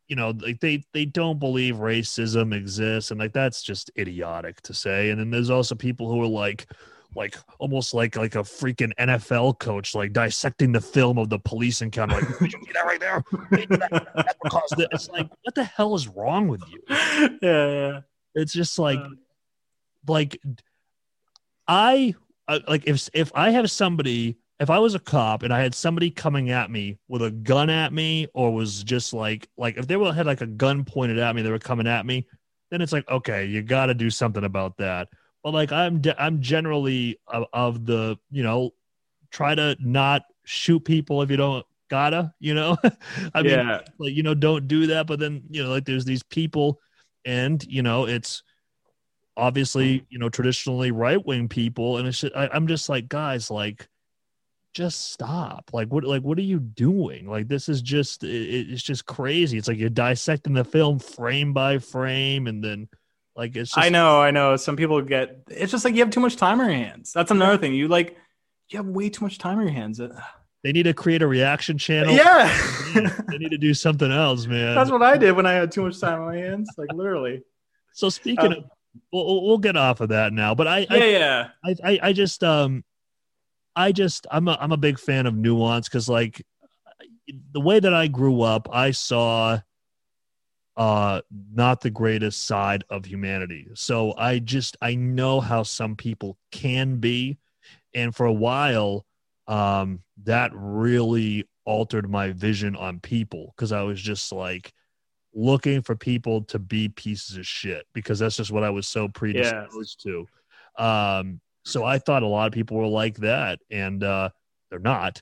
you know, like they they don't believe racism exists and like that's just idiotic to say. And then there's also people who are like like almost like like a freaking NFL coach, like dissecting the film of the police encounter. Like, did you see that right there? Caused it. It's like, what the hell is wrong with you? (laughs) yeah, yeah. It's just like, Um, like I uh, like if if I have somebody, if I was a cop and I had somebody coming at me with a gun at me, or was just like like if they were had like a gun pointed at me, they were coming at me, then it's like okay, you got to do something about that. But like I'm de- I'm generally of, of the you know try to not shoot people if you don't gotta you know (laughs) I mean like you know don't do that but then you know like there's these people and you know it's obviously you know traditionally right-wing people and it's just, I, i'm just like guys like just stop like what like what are you doing like this is just it, it's just crazy it's like you're dissecting the film frame by frame and then like it's just I know, I know. Some people get it's just like you have too much time on your hands. That's another thing. You like you have way too much time on your hands. they need to create a reaction channel Yeah. (laughs) they need to do something else man That's what I did when I had too much time on my hands. Like literally. so speaking Um, of we'll, we'll- get off of that now but i I, Yeah, yeah. I, I, I just um I just I'm a I'm a big fan of nuance because like the way that I grew up, I saw uh not the greatest side of humanity. So I just I know how some people can be. And for a while, um, that really altered my vision on people because I was just like looking for people to be pieces of shit because that's just what I was so predisposed to. Um, so I thought a lot of people were like that, and uh, they're not,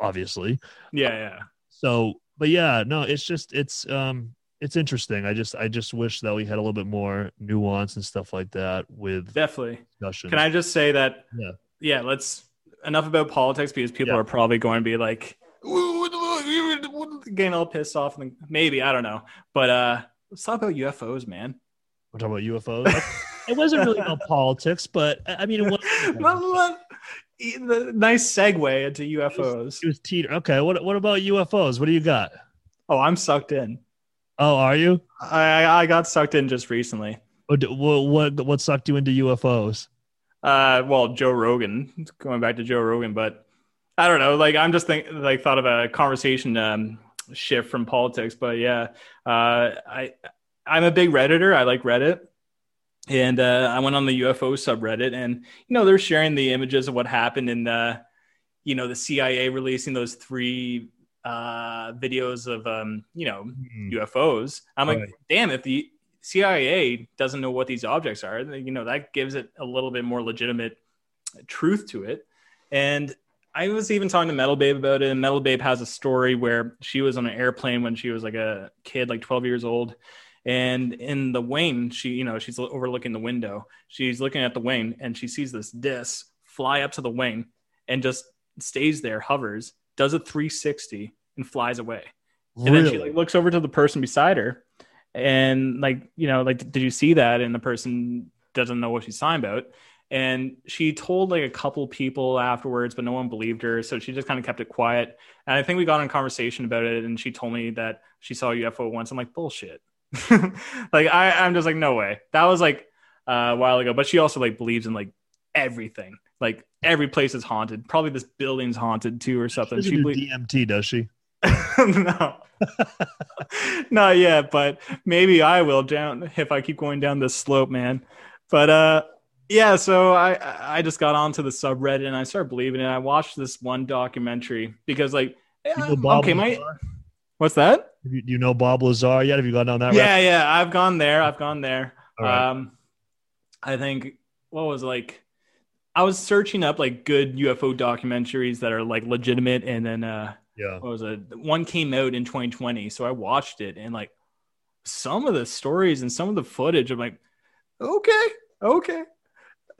obviously. Yeah, yeah. So, but yeah, no, it's just it's um it's interesting. I just I just wish that we had a little bit more nuance and stuff like that with Definitely. discussions. Can I just say that Yeah. yeah, let's enough about politics because people Yeah. are probably going to be like getting all pissed off and maybe, I don't know. But uh let's talk about UFOs, man. We're talking about UFOs. It wasn't really about politics, but I mean, it was. (laughs) The nice segue into UFOs. It was teeter. Okay, what what about UFOs? What do you got? Oh, I'm sucked in. Oh, are you? I I got sucked in just recently. What what what, what sucked you into UFOs? Uh, well, Joe Rogan. Going back to Joe Rogan, but I don't know. Like, I'm just think like thought of a conversation um, shift from politics, but yeah, uh, I I'm a big redditor. I like Reddit, and uh, I went on the UFO subreddit, and you know they're sharing the images of what happened in the, you know, the CIA releasing those three uh, videos of um, you know Hmm. UFOs. I'm like, Right. damn, if the CIA doesn't know what these objects are, then, you know, that gives it a little bit more legitimate truth to it. And I was even talking to Metal Babe about it, and Metal Babe has a story where she was on an airplane when she was like a kid, like 12 years old. And in the wing, she, you know, she's overlooking the window. She's looking at the wing and she sees this disc fly up to the wing and just stays there, hovers, does a 360 and flies away. And then she like looks over to the person beside her and like, you know, like, did you see that? And the person doesn't know what she's talking about. And she told like a couple people afterwards, but no one believed her. So she just kind of kept it quiet. And I think we got in conversation about it. And she told me that she saw a UFO once. I'm like, bullshit. (laughs) like I, I'm just like, no way. That was like uh, a while ago. But she also like believes in like everything. Like every place is haunted. Probably this building's haunted too, or something. She She believes DMT, does she? (laughs) no, (laughs) not yet. But maybe I will down if I keep going down this slope, man. But uh, yeah. So I I just got onto the subreddit and I started believing it. I watched this one documentary because like, yeah, okay, my what's that? You, do you know Bob Lazar yet? Have you gone down that? yeah, yeah. I've gone there. I've gone there. Right. Um, I think what was like, I was searching up like good UFO documentaries that are like legitimate, and then uh, Yeah. what was it? One came out in 2020, so I watched it, and like some of the stories and some of the footage, I'm like, okay, okay.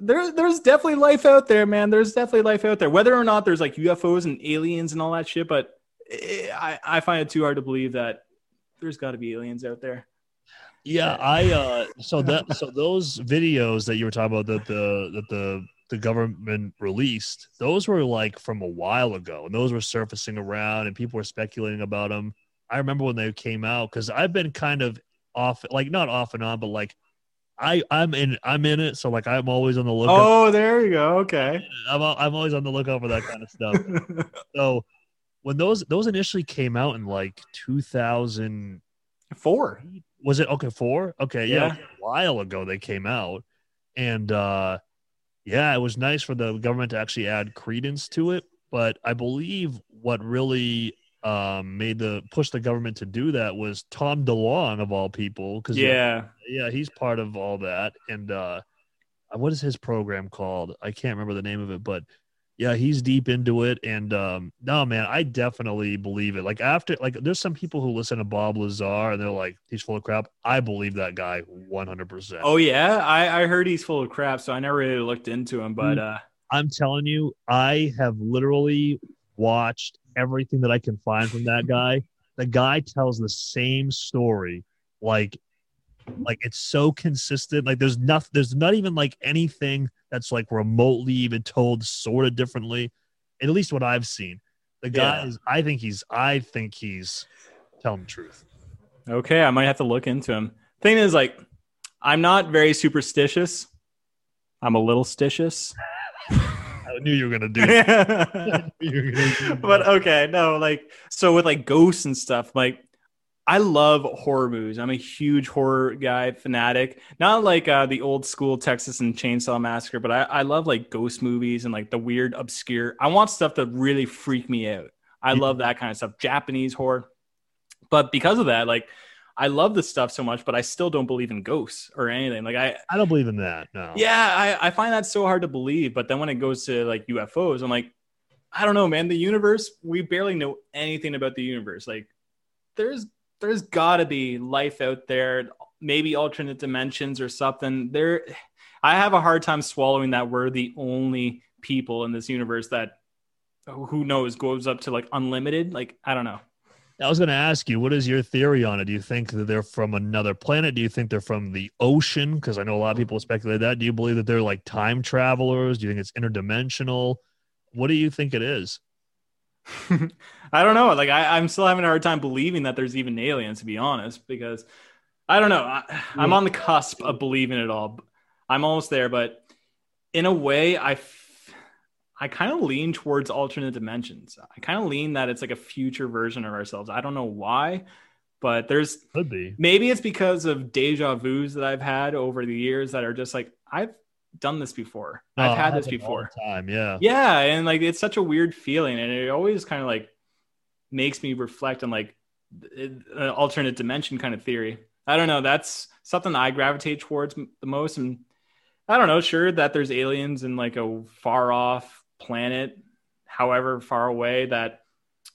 There, there's definitely life out there, man. There's definitely life out there. Whether or not there's like UFOs and aliens and all that shit, but I, I find it too hard to believe that there's got to be aliens out there. Yeah, I uh (laughs) so that so those videos that you were talking about that the that the the government released, those were like from a while ago, and those were surfacing around, and people were speculating about them. I remember when they came out because I've been kind of off, like not off and on, but like I I'm in I'm in it, so like I'm always on the lookout. Oh, there you go. Okay. I'm I'm always on the lookout for that kind of stuff. (laughs) so when those those initially came out in like 2004 was it okay four? Okay yeah, Yeah. a while ago they came out. And uh yeah it was nice for the government to actually add credence to it. But i believe what really um made the push the government to do that was tom DeLonge of all people because Yeah. yeah he's part of all that. And uh what is his program called? I can't remember the name of it but yeah he's deep into it and um no man i definitely believe it like after like there's some people who listen to bob lazar and they're like he's full of crap i believe that guy 100% Oh yeah. I, I heard he's full of crap, so I never really looked into him. But uh, i'm telling you i have literally watched everything that i can find from that guy the guy tells the same story like like it's so consistent like there's nothing there's not even like anything that's like remotely even told sort of differently at least what i've seen the guy Yeah. is i think he's i think he's telling the truth okay, I might have to look into him. Thing is, like, I'm not very superstitious. I'm a little stitious. (laughs) i knew you were gonna do that. (laughs) (laughs) I knew you were gonna do that. but okay, no, like so with like ghosts and stuff, like I love horror movies. I'm a huge horror guy, fanatic. Not like uh, the old school Texas and Chainsaw Massacre, but I, I love like ghost movies and like the weird, obscure. I want stuff that really freak me out. I Yeah. love that kind of stuff. Japanese horror. But because of that, like I love this stuff so much, but I still don't believe in ghosts or anything. Like I, i don't believe in that no yeah, I, I find that so hard to believe. But then when it goes to like UFOs, I'm like, I don't know, man. The universe, we barely know anything about the universe. Like, there's there's gotta be life out there, maybe alternate dimensions or something. There I have a hard time swallowing that we're the only people in this universe that who knows goes up to like unlimited. Like, I don't know. I was going to ask you, what is your theory on it? Do you think that they're from another planet? Do you think they're from the ocean? Because I know a lot of hmm. people speculate that. Do you believe that they're like time travelers? Do you think it's interdimensional? What do you think it is? (laughs) I don't know. Like I, I'm still having a hard time believing that there's even aliens, to be honest, because I don't know. I, I'm hmm. on the cusp of believing it all. I'm almost there, but in a way, I, f- I kind of lean towards alternate dimensions. I kind of lean that it's like a future version of ourselves. I don't know why, but there's Could be. maybe it's because of deja vu's that I've had over the years that are just like I've done this before. Oh, I've Oh, had this before. Time, yeah. Yeah, and like it's such a weird feeling, and it always kind of like makes me reflect on like an uh, alternate dimension kind of theory. I don't know. That's something I gravitate towards the most, and I don't know. Sure that there's aliens in like a far off planet however far away that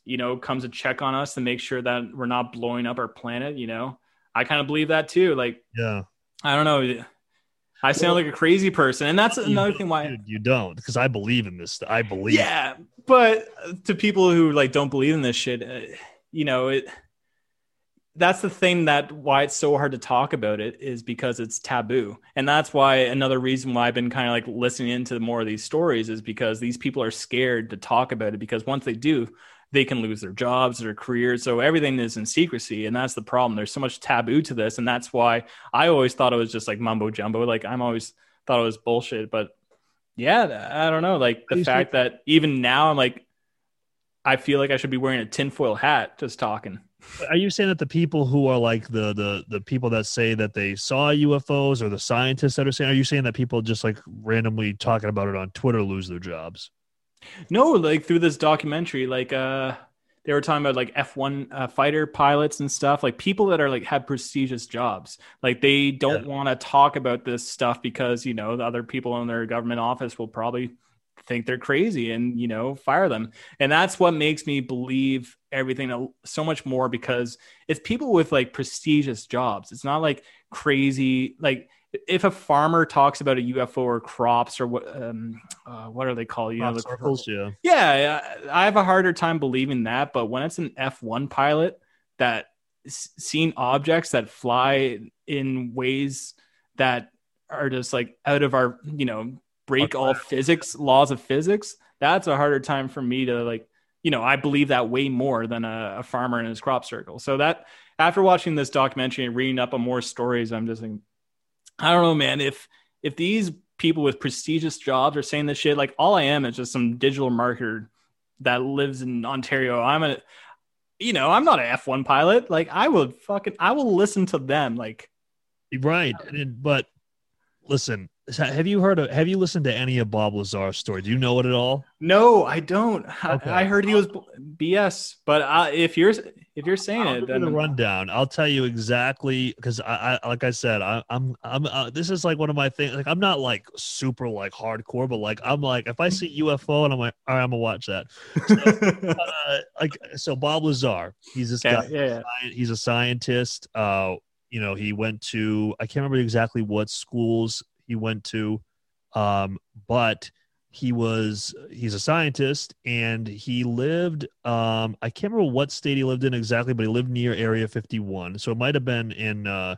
you know comes to check on us to make sure that we're not blowing up our planet. You know, I kind of believe that too. Like, Yeah. I don't know. I sound like a crazy person, and that's another thing why. Dude, you don't, because I believe in this. I believe. Yeah, but to people who like don't believe in this shit, uh, you know, it. That's the thing that why it's so hard to talk about it is because it's taboo, and that's why another reason why I've been kind of like listening into more of these stories is because these people are scared to talk about it because once they do, they can lose their jobs, their careers. So everything is in secrecy, and that's the problem. There's so much taboo to this, and that's why I always thought it was just like mumbo jumbo. Like I'm always thought it was bullshit, but yeah, I don't know. Like the fact that even now I'm like, I feel like I should be wearing a tinfoil hat just talking. Are you saying that the people who are like the the the people that say that they saw UFOs or the scientists that are saying? Are you saying that people just like randomly talking about it on Twitter lose their jobs? No, like through this documentary, like uh they were talking about like F1 uh, fighter pilots and stuff, like people that are like have prestigious jobs. Like they don't want to talk about this stuff because, you know, the other people in their government office will probably think they're crazy and, you know, fire them. And that's what makes me believe everything so much more because it's people with like prestigious jobs. It's not like crazy like if a farmer talks about a UFO or crops or what um uh, what are they called? You know, Crop the circles, yeah. yeah, I have a harder time believing that. But when it's an F1 pilot that seen objects that fly in ways that are just like out of our, you know, break all physics laws of physics, that's a harder time for me to like, you know, I believe that way more than a, a farmer in his crop circle. So that after watching this documentary and reading up on more stories, I'm just like, I don't know, man. If if these people with prestigious jobs are saying this shit, like all I am is just some digital marketer that lives in Ontario. I'm a, you know, I'm not an F1 pilot. Like I would fucking, I will listen to them. Like, Right. But listen, have you heard of have you listened to any of Bob Lazar's story? Do you know it at all? no, I don't. I- Okay. I, heard he was BS, but uh, if you're if you're saying I'll it, you the rundown. I'll tell you exactly because I, I, like I said, I, I'm, I'm. Uh, this is like one of my things. Like I'm not like super like hardcore, but like I'm like if I see UFO and I'm like, all right, I'm gonna watch that. (laughs) Uh, like so, Bob Lazar, he's this Okay, guy. yeah, yeah. He's a scientist. Uh, you know, he went to I can't remember exactly what schools he went to, um, but he was he's a scientist and he lived um i can't remember what state he lived in exactly but he lived near area 51 so it might have been in uh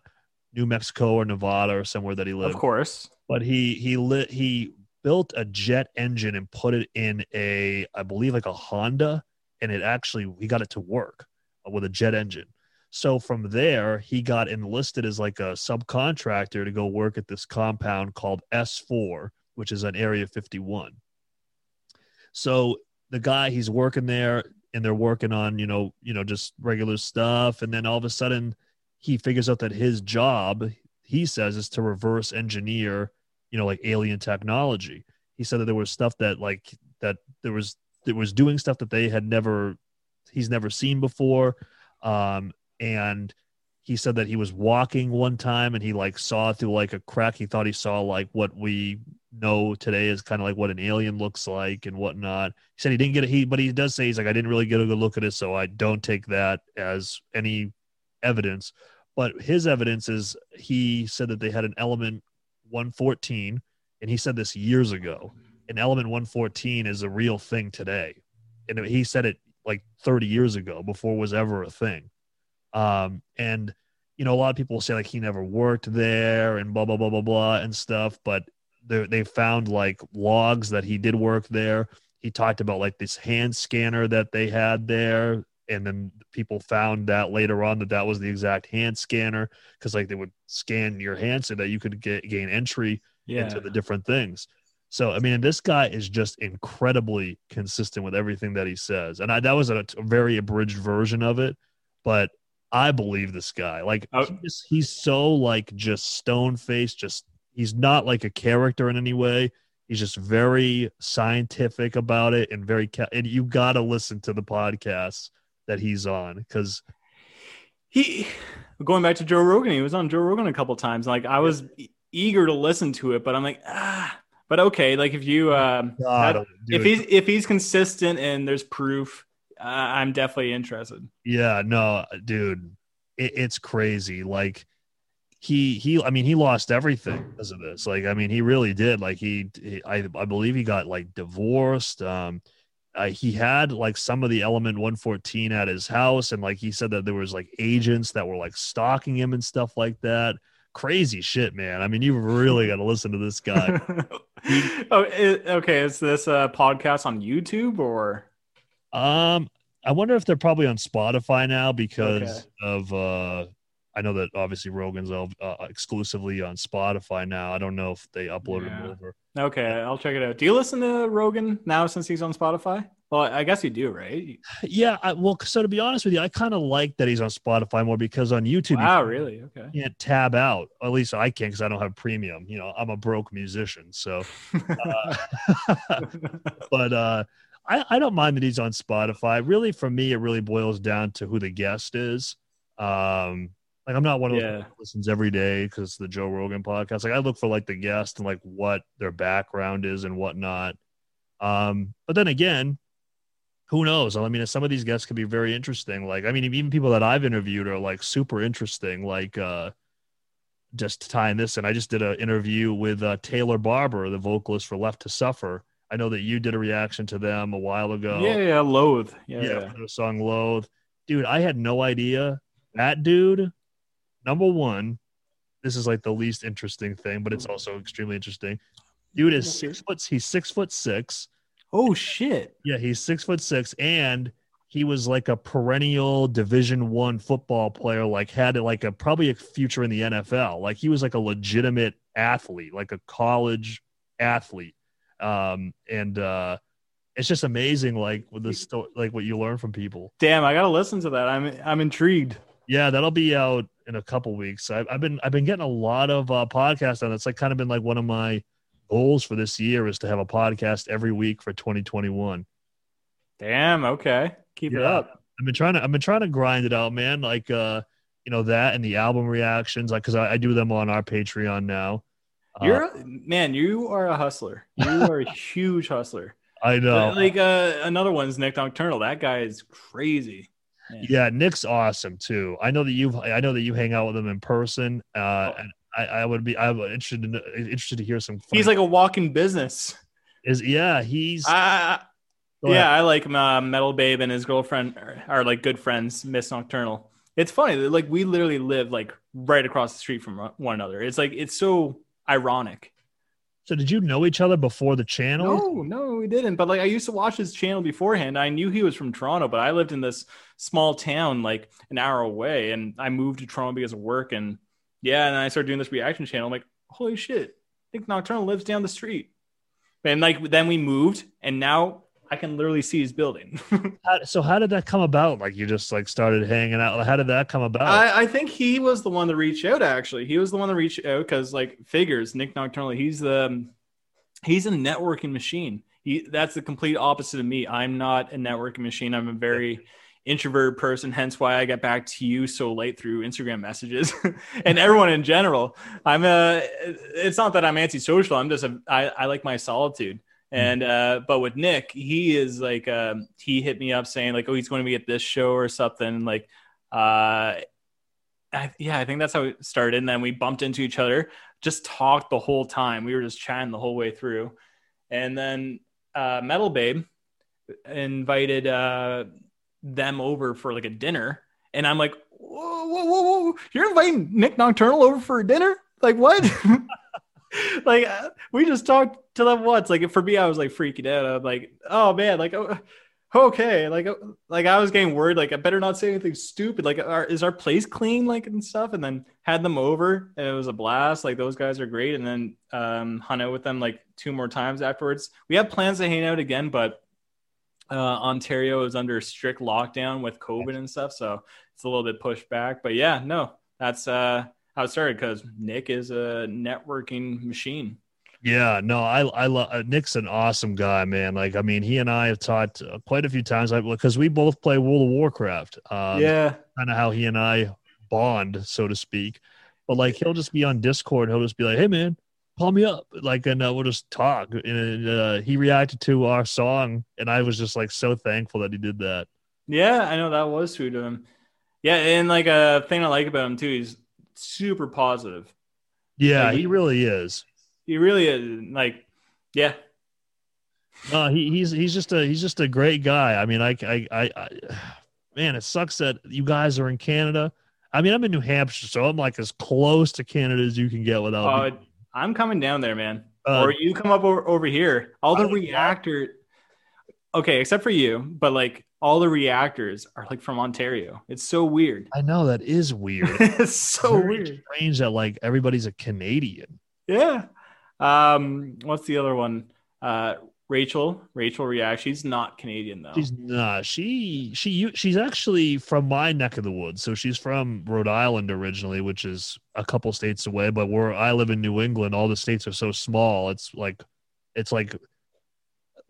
new mexico or nevada or somewhere that he lived. Of course. but he he lit he built a jet engine and put it in a i believe like a honda and it actually he got it to work with a jet engine so from there he got enlisted as like a subcontractor to go work at this compound called s4 which is on area 51 so the guy he's working there and they're working on you know you know just regular stuff. And then all of a sudden he figures out that his job he says is to reverse engineer you know like alien technology. He said that there was stuff that like that there was there was doing stuff that they had never he's never seen before. Um and he said that he was walking one time and he like saw through like a crack. He thought he saw like what we know today is kind of like what an alien looks like and whatnot. He said he didn't get it. He but he does say he's like i didn't really get a good look at it so i don't take that as any evidence. But his evidence is he said that they had an element 114 and he said this years ago. An element 114 is a real thing today. And he said it like 30 years ago before it was ever a thing um and you know a lot of people say like he never worked there and blah blah blah blah blah and stuff but they they found like logs that he did work there. He talked about like this hand scanner that they had there and then people found that later on that that was the exact hand scanner because like they would scan your hand so that you could get gain entry Yeah. into the different things. So i mean this guy is just incredibly consistent with everything that he says. And I, that was a, a very abridged version of it but i believe this guy like Oh. he's, he's so like just stone faced just he's not like a character in any way he's just very scientific about it and very ca- and you gotta listen to the podcasts that he's on because he going back to Joe Rogan, he was on Joe Rogan a couple times. Like I was e- eager to listen to it, but I'm like, ah. But okay, like if you um, God, that- if he's if he's consistent and there's proof, I'm definitely interested. Yeah, no, dude, it, it's crazy. Like he he, I mean, he lost everything because of this. Like, I mean, he really did. Like he, he I I believe he got like divorced. Um, uh, he had like some of the element 114 at his house, and like he said that there was like agents that were like stalking him and stuff like that. Crazy shit, man. I mean, you really got to listen to this guy. (laughs) oh, it, okay. Is this a podcast on YouTube or? Um, I wonder if they're probably on Spotify now because Okay. of uh I know that obviously Rogan's uh, exclusively on Spotify now. I don't know if they uploaded Yeah. over. Okay, I'll check it out. Do you listen to Rogan now since he's on Spotify? Well, I guess you do, right? (sighs) Yeah, I, well, so to be honest with you, I kind of like that he's on Spotify more because on YouTube Wow, really? Okay. you can't tab out. At least I can't because I don't have premium. You know, I'm a broke musician, so. (laughs) Uh, (laughs) but uh, I, I don't mind that he's on Spotify. Really, for me, it really boils down to who the guest is. Um, like I'm not one of those Yeah. that listens every day because the Joe Rogan podcast. Like I look for like the guest and like what their background is and whatnot. Um, but then again, who knows? I mean, some of these guests could be very interesting. Like, I mean, even people that I've interviewed are like super interesting. Like, uh, just tying this in, I just did an interview with uh, Taylor Barber, the vocalist for Left to Suffer. I know that you did a reaction to them a while ago. yeah, yeah, loathe. Yeah, yeah, yeah. song Loathe. Dude, I had no idea. That dude, number one, this is like the least interesting thing, but it's also extremely interesting. Dude is six foot. He's six foot six. Oh shit. Yeah, he's six foot six, and he was like a perennial Division One football player. Like had like a probably a future in the NFL. Like he was like a legitimate athlete, like a college athlete. Um, and uh, it's just amazing, like with the sto- like what you learn from people. Damn, I gotta listen to that. I'm I'm intrigued. Yeah, that'll be out in a couple weeks. I've, I've been I've been getting a lot of uh, podcasts on. it. It's like kind of been like one of my goals for this year is to have a podcast every week for 2021. Damn. Okay. Keep it up. I've been trying to I've been trying to grind it out, man. Like uh, you know that and the album reactions, like because I, I do them on our Patreon now. Uh, You're man. You are a hustler. You are a (laughs) huge hustler. I know. Like uh, another one's Nick Nocturnal. That guy is crazy. yeah, Nick's awesome too. I know that you I know that you hang out with him in person. Uh, Oh. and I, I would be I'm interested in, interested to hear some. He's like a walking business. is yeah he's ahead. yeah, I like him. Uh, Metal Babe and his girlfriend are, are like good friends. Miss Nocturnal. It's funny. Like we literally live like right across the street from one another. It's like it's so ironic. So did you know each other before the channel? No, no, we didn't. But like, I used to watch his channel beforehand. I knew he was from Toronto, but I lived in this small town like an hour away, and I moved to Toronto because of work. And yeah, and I started doing this reaction channel. I'm like, holy shit, I think Nocturnal lives down the street. And like, then we moved, and now I can literally see his building. (laughs) How, so how did that come about? Like you just like started hanging out. How did that come about? I, I think he was the one to reach out. Actually, he was the one to reach out because, like, figures Nick Nocturnal. He's the um, he's a networking machine. He that's the complete opposite of me. I'm not a networking machine. I'm a very introverted person. Hence why I get back to you so late through Instagram messages (laughs) and everyone in general. I'm a. It's not that I'm antisocial. I'm just a. I, I like my solitude. And uh, but with Nick, he is like um, he hit me up saying like, oh, he's going to be at this show or something. Like, uh, I, yeah, I think that's how it started. And then we bumped into each other, just talked the whole time. We were just chatting the whole way through. And then uh, Metal Babe invited uh, them over for like a dinner. And I'm like, whoa, whoa, whoa, whoa. You're inviting Nick Nocturnal over for a dinner? Like, what? (laughs) (laughs) like, uh, we just talked to them once. Like, for me, I was like freaking out. I'm like, oh man, like, oh, okay like uh, like i was getting worried like i better not say anything stupid. Like our, is our place clean like and stuff? And then had them over and it was a blast. Like those guys are great. And then um hung out with them like two more times afterwards. We have plans to hang out again but uh ontario is under strict lockdown with covid and stuff so it's a little bit pushed back. But yeah no that's uh how it started because nick is a networking machine Yeah, no, I I love uh, Nick's an awesome guy, man. Like, I mean, he and I have talked uh, quite a few times because we both play World of Warcraft. Um, yeah kind of how he and I bond, so to speak. But like, he'll just be on Discord. He'll just be like, "Hey, man, call me up, like, and uh, we'll just talk. And uh, he reacted to our song, and I was just like so thankful that he did that. Yeah, I know that was sweet of him. Yeah, and like a thing I like about him too, he's super positive. Yeah, Like, he really is. He really is like, yeah, No, he, he's he's just a he's just a great guy. I mean, I, I I I man, it sucks that you guys are in Canada. I mean, I'm in New Hampshire, so I'm like as close to Canada as you can get without. Uh, I'm coming down there, man. Uh, or you come up over, over here. All the I reactor. Okay, except for you, but like all the reactors are like from Ontario. It's so weird. I know that is weird. (laughs) it's so Very weird. strange that like everybody's a Canadian. Yeah. Um, what's the other one? Uh, Rachel. Rachel React. She's not Canadian though. She's not. She she she's actually from my neck of the woods. So she's from Rhode Island originally, which is a couple states away. But where I live in New England, all the states are so small. It's like it's like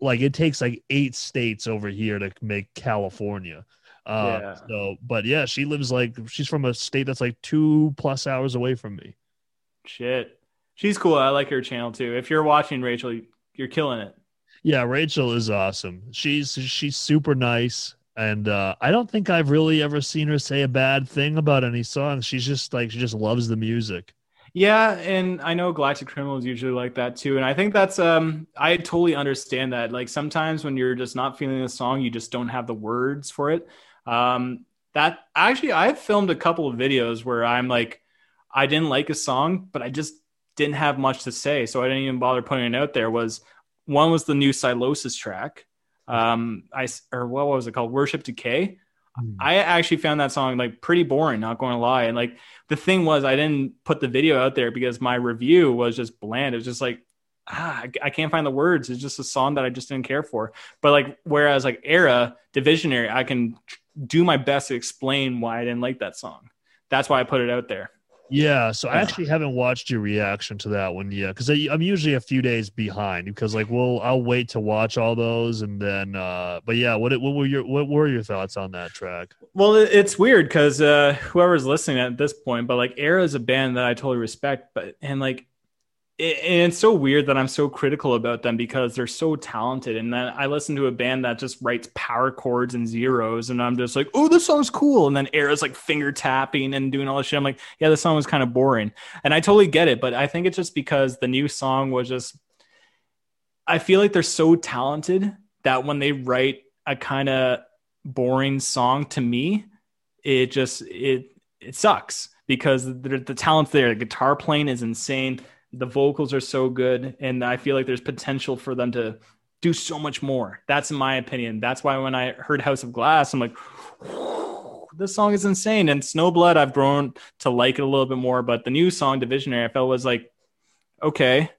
like it takes like eight states over here to make California. Uh, Yeah. So, but yeah, she lives like she's from a state that's like two plus hours away from me. Shit. She's cool. I like her channel too. If you're watching Rachel, you're killing it. Yeah, Rachel is awesome. She's she's super nice, and uh, I don't think I've really ever seen her say a bad thing about any song. She's just like she just loves the music. Yeah, and I know Galactic Criminal is usually like that too, and I think that's um I totally understand that. Like sometimes when you're just not feeling a song, you just don't have the words for it. Um, that actually, I've filmed a couple of videos where I'm like, I didn't like a song, but I just didn't have much to say, so I didn't even bother putting it out there. Was one was the new Sylosis track, um, I or what was it called? Worship Decay. I actually found that song like pretty boring, not going to lie. And like the thing was, I didn't put the video out there because my review was just bland. It was just like, ah, I- I can't find the words. It's just a song that I just didn't care for. But like, whereas like ERRA Divisionary, I can do my best to explain why I didn't like that song. That's why I put it out there. Yeah, so I actually haven't watched your reaction to that one yet because I'm usually a few days behind because like we'll I'll wait to watch all those and then uh but yeah what what were your what were your thoughts on that track? Well, it's weird because uh, whoever's listening at this point, but like ERRA is a band that I totally respect, but and like and it's so weird that I'm so critical about them because they're so talented. And then I listen to a band that just writes power chords and zeros, and I'm just like, oh, this song's cool. And then ERRA's like finger tapping and doing all this shit. I'm like, yeah, this song was kind of boring, and I totally get it, but I think it's just because the new song was just. I feel like they're so talented that when they write a kind of boring song to me it just it it sucks because the, the there the guitar playing is insane the vocals are so good and i feel like there's potential for them to do so much more. That's in my opinion. That's why when i heard house of glass i'm like this song is insane. And snowblood i've grown to like it a little bit more but the new song divisionary i felt was like okay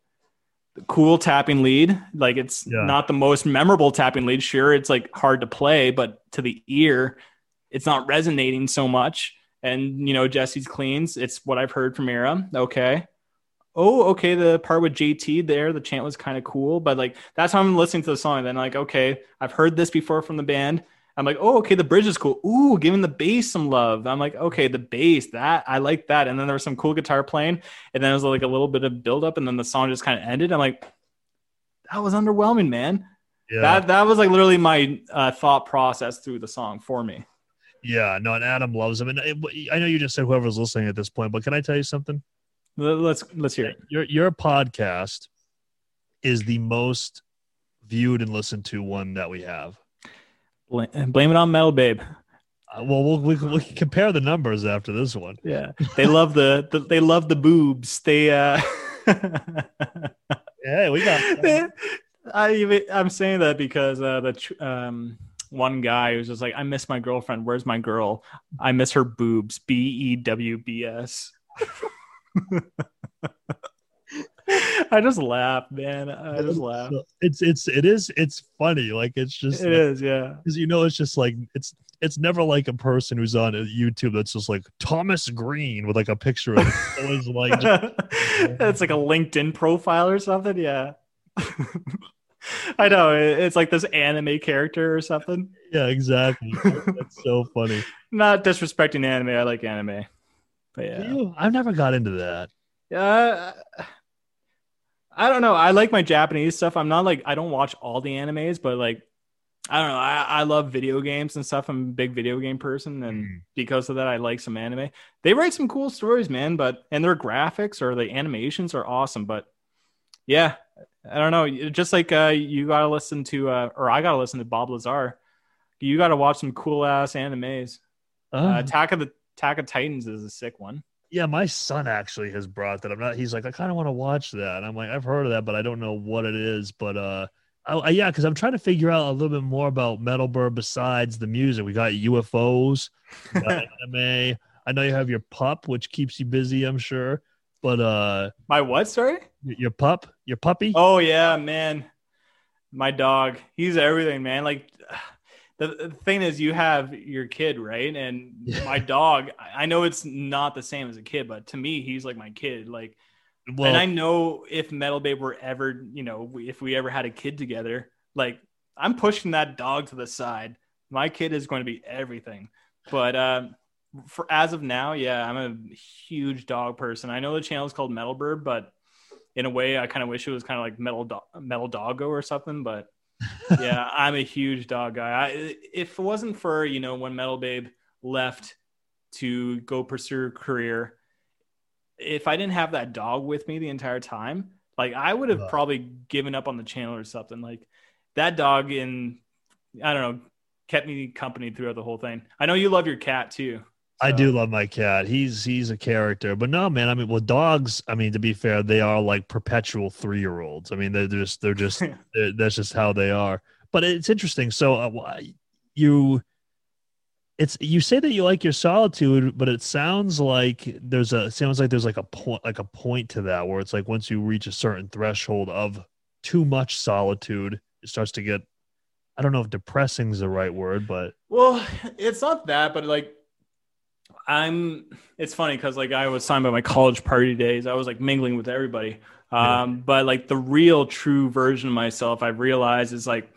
cool tapping lead. Like it's Yeah. not the most memorable tapping lead. Sure it's like hard to play but to the ear it's not resonating so much. And you know jesse's cleans it's what i've heard from ERRA okay oh okay the part with jt there the chant was kind of cool but like that's how i'm listening to the song then like okay i've heard this before from the band i'm like oh okay the bridge is cool ooh giving the bass some love i'm like okay the bass that i like that and then there was some cool guitar playing and then it was like a little bit of build up and then the song just kind of ended i'm like that was underwhelming man Yeah. that that was like literally my uh, thought process through the song for me yeah, no, and Adam loves him. And it, I know you just said whoever's listening at this point, but can I tell you something? Let- let's let's hear it Your your podcast is the most viewed and listened to one that we have. Bla- blame it on metal babe Uh, well, we'll we, can- we can compare the numbers after this one. yeah they love the, the they love the boobs they uh (laughs) Hey, we got I even, I'm saying that because uh, the um, one guy was just like, I miss my girlfriend. Where's my girl? I miss her boobs. B E W B S. (laughs) (laughs) I just laugh, man. I just laugh. It's it's it is it's funny. Like it's just It is, yeah. because you know it's just like it's it's never like a person who's on YouTube that's just like Thomas Green with like a picture of always like just- (laughs) it's like a LinkedIn profile or something. Yeah. (laughs) I know. It's like this anime character or something. yeah exactly. That's so funny. Not disrespecting anime. I like anime. But yeah. You- I've never got into that. Yeah. I don't know. I like my Japanese stuff. I'm not like I don't watch all the animes, but like I don't know. I, I love video games and stuff. I'm a big video game person, and Mm. because of that, I like some anime. They write some cool stories, man. But and their graphics or the animations are awesome. But yeah, I don't know. Just like uh, you gotta listen to, uh, or I gotta listen to Bob Lazar. You gotta watch some cool ass animes. Uh, Uh, Attack of the Attack of Titans is a sick one. yeah, my son actually has brought that. I'm not. He's like, I kind of want to watch that. And I'm like, I've heard of that, but I don't know what it is. But uh, I, I- yeah, because I'm trying to figure out a little bit more about Metal Bird besides the music. We got UFOs, we got (laughs) anime. I know you have your pup, which keeps you busy. I'm sure. But uh, My what? Sorry. your pup, your puppy. Oh yeah, man. My dog. He's everything, man. Like the, thing is you have your kid, right? And Yeah. my dog, I I know it's not the same as a kid, but to me he's like my kid. Like well, and I know if Metal Babe were ever, you know, if we ever had a kid together, like I'm pushing that dog to the side. My kid is going to be everything. But um for as of now, yeah, I'm a huge dog person. I know the channel is called Metal Bird, but in a way, I kind of wish it was kind of like Metal Do- Metal Doggo or something. But yeah, I'm a huge dog guy. I, if it wasn't for you know when Metal Babe left to go pursue career, if I didn't have that dog with me the entire time, like I would have probably given up on the channel or something. Like that dog in I don't know kept me company throughout the whole thing. I know you love your cat too. I do love my cat. He's he's a character, but no, man. I mean, well, dogs. I mean, to be fair, they are like perpetual three year olds. I mean, they're just they're just (laughs) they're, that's just how they are. But it's interesting. So uh, you, it's you say that you like your solitude, but it sounds like there's a sounds like there's like a point like a point to that where it's like once you reach a certain threshold of too much solitude, it starts to get. I don't know if depressing is the right word, but Well, it's not that, but like I'm it's funny because like I was talking about my college party days. I was like mingling with everybody. Yeah. Um, but like the real true version of myself, I've realized is like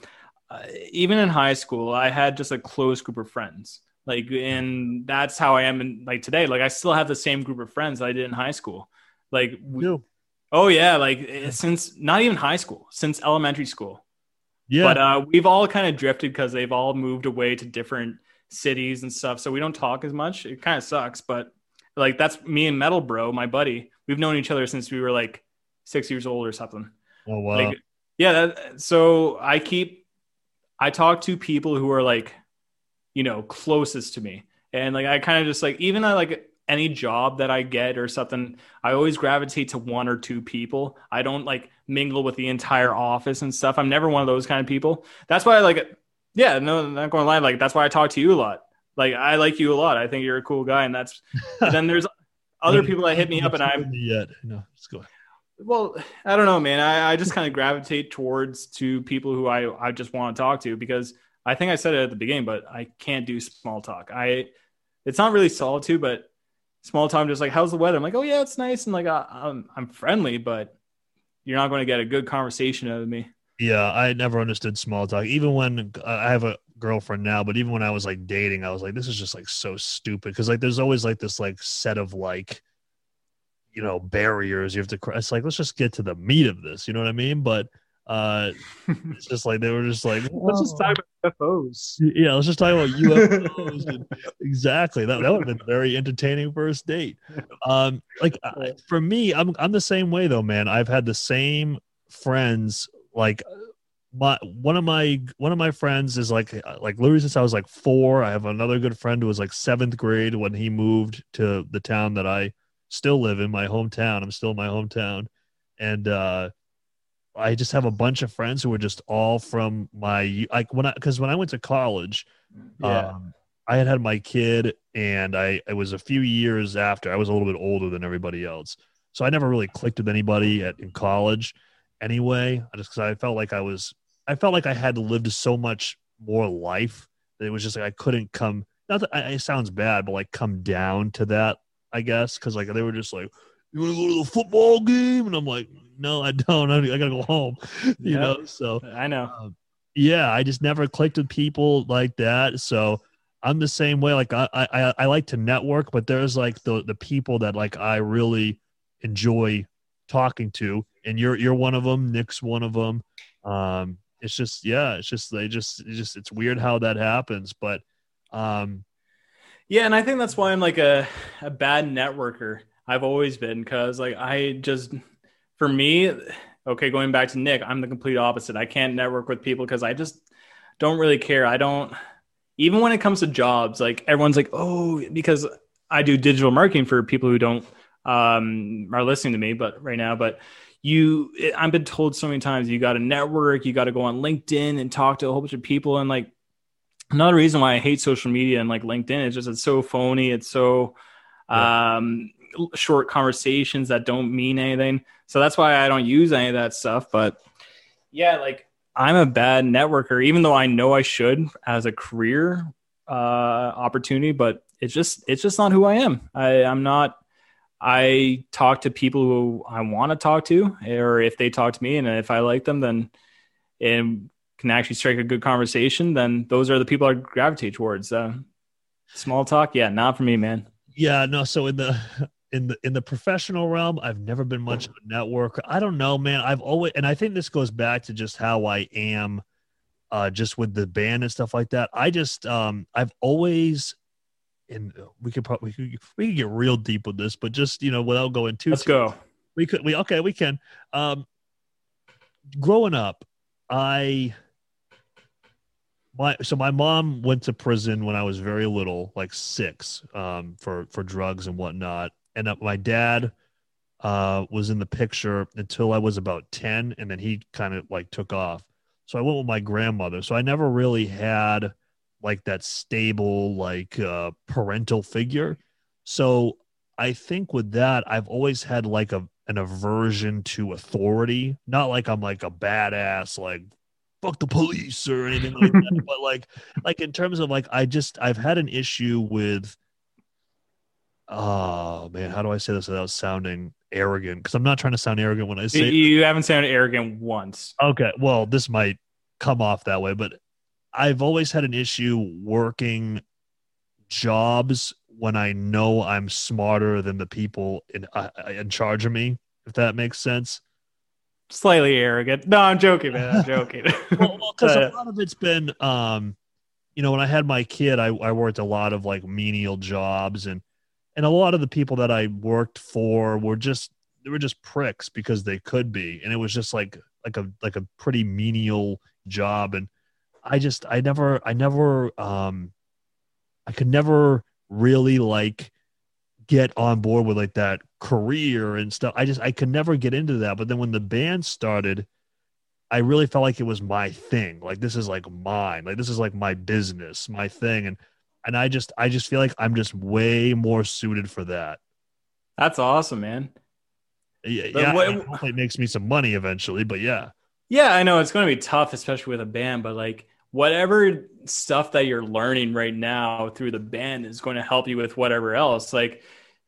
uh, even in high school, I had just a close group of friends. Like, and that's how I am in like today. Like, I still have the same group of friends that I did in high school. Like, we, oh yeah, like eh, since not even high school, since elementary school. yeah, But uh, we've all kind of drifted because they've all moved away to different cities and stuff. So we don't talk as much. It kind of sucks, but like that's me and Metal Bro, my buddy. We've known each other since we were like six years old or something. oh wow, Like, yeah. That, so I keep, I talk to people who are like, you know, closest to me, and like I kind of just like even I like any job that I get or something, I always gravitate to one or two people. I don't like mingle with the entire office and stuff. I'm never one of those kind of people. That's why I like, yeah, no, I'm not going to lie. Like that's why I talk to you a lot. Like I like you a lot. I think you're a cool guy, and that's. and then there's (laughs) other people that hit me up, and I'm yet no, let's go. well, I don't know, man. I, I just kind of gravitate towards to people who I, I just want to talk to because I think I said it at the beginning, but I can't do small talk. I it's not really solitude, but small talk. Just like, how's the weather? I'm like, oh yeah, it's nice, and like I, I'm I'm friendly, but you're not going to get a good conversation out of me. Yeah, I never understood small talk. Even when uh, I have a girlfriend now, but even when I was like dating, I was like, this is just like so stupid because like there's always like this like set of like, you know, barriers you have to cross. It's like let's just get to the meat of this. You know what I mean? But uh, (laughs) it's just like they were just like, Let's just talk about UFOs. yeah, let's just talk about UFOs. and- (laughs) exactly. That, that would have been a very entertaining first date. Um, like uh, for me, I'm I'm the same way though, man. I've had the same friends. Like my one of my one of my friends is like like literally since I was like four. I have another good friend who was like seventh grade when he moved to the town that I still live in, my hometown. I'm still in my hometown, and uh I just have a bunch of friends who are just all from my like when I because when I went to college, Yeah. um, I had had my kid, and I it was a few years after I was a little bit older than everybody else, so I never really clicked with anybody at in college. Anyway, I just because I felt like I was I felt like I had lived so much more life that it was just like I couldn't come. Not that I- it sounds bad, but like come down to that, I guess, because like they were just like, "You want to go to the football game?" And I'm like, "No, I don't. I, gotta go home." (laughs) You Yep. know, so I know. um, yeah, I just never clicked with people like that. So I'm the same way. Like I, I, I like to network, but there's like the the people that like I really enjoy talking to, and you're you're one of them. Nick's one of them. Um, it's just yeah, it's just they just it's just it's weird how that happens, but um, Yeah, and I think that's why I'm like a, a bad networker. I've always been because like I just for me, okay, going back to Nick, I'm the complete opposite. I can't network with people because I just don't really care. I don't even when it comes to jobs, like everyone's like, oh, because I do digital marketing for people who don't um are listening to me, but right now, but you I've been told so many times you got to network, you got to go on LinkedIn and talk to a whole bunch of people and like another reason why I hate social media and like LinkedIn is just it's so phony. It's so um, short conversations that don't mean anything. So that's why I don't use any of that stuff. But yeah, like I'm a bad networker, even though I know I should as a career uh, opportunity. But it's just it's just not who I am. I, I'm not. I talk to people who I want to talk to, or if they talk to me, and if I like them, then and can actually strike a good conversation, then those are the people I gravitate towards. Uh, small talk, yeah, not for me, man. Yeah, no. So in the in the in the professional realm, I've never been much of a networker. I don't know, man. I've always, and I think this goes back to just how I am, uh, just with the band and stuff like that. I just, um, I've always, and we could probably we could, we could get real deep with this, but just you know, without going too, Let's go. we could we okay we can. Um growing up i my so my mom went to prison when i was very little like six um for for drugs and whatnot. And uh, my dad uh was in the picture until i was about 10 and then he kind of like took off. So i went with my grandmother. So i never really had like that stable like uh parental figure so I think with that, I've always had like a an aversion to authority. Not like I'm like a badass, like fuck the police or anything like that, (laughs) but like like in terms of like I just I've had an issue with oh man, how do I say this without sounding arrogant? Because I'm not trying to sound arrogant when I You, say you haven't sounded arrogant once. Okay, well, this might come off that way, but I've always had an issue working jobs when I know I'm smarter than the people in uh, in charge of me. If that makes sense. Slightly arrogant. No, I'm joking, man. I'm joking. (laughs) Well, because Uh, a lot of it's been, um, you know, when I had my kid, I, I worked a lot of like menial jobs, and and a lot of the people that I worked for were just they were just pricks because they could be, and it was just like like a like a pretty menial job, and I just I never I never um I could never really like get on board with like that career and stuff. I just I could never get into that. But then when the band started, I really felt like it was my thing. Like this is like mine. Like this is like my business, my thing. And and I just I just feel like I'm just way more suited for that. That's awesome, man. Yeah, But yeah what- it makes me some money eventually, but yeah. Yeah, I know it's going to be tough, especially with a band, but like whatever stuff that you're learning right now through the band is going to help you with whatever else. Like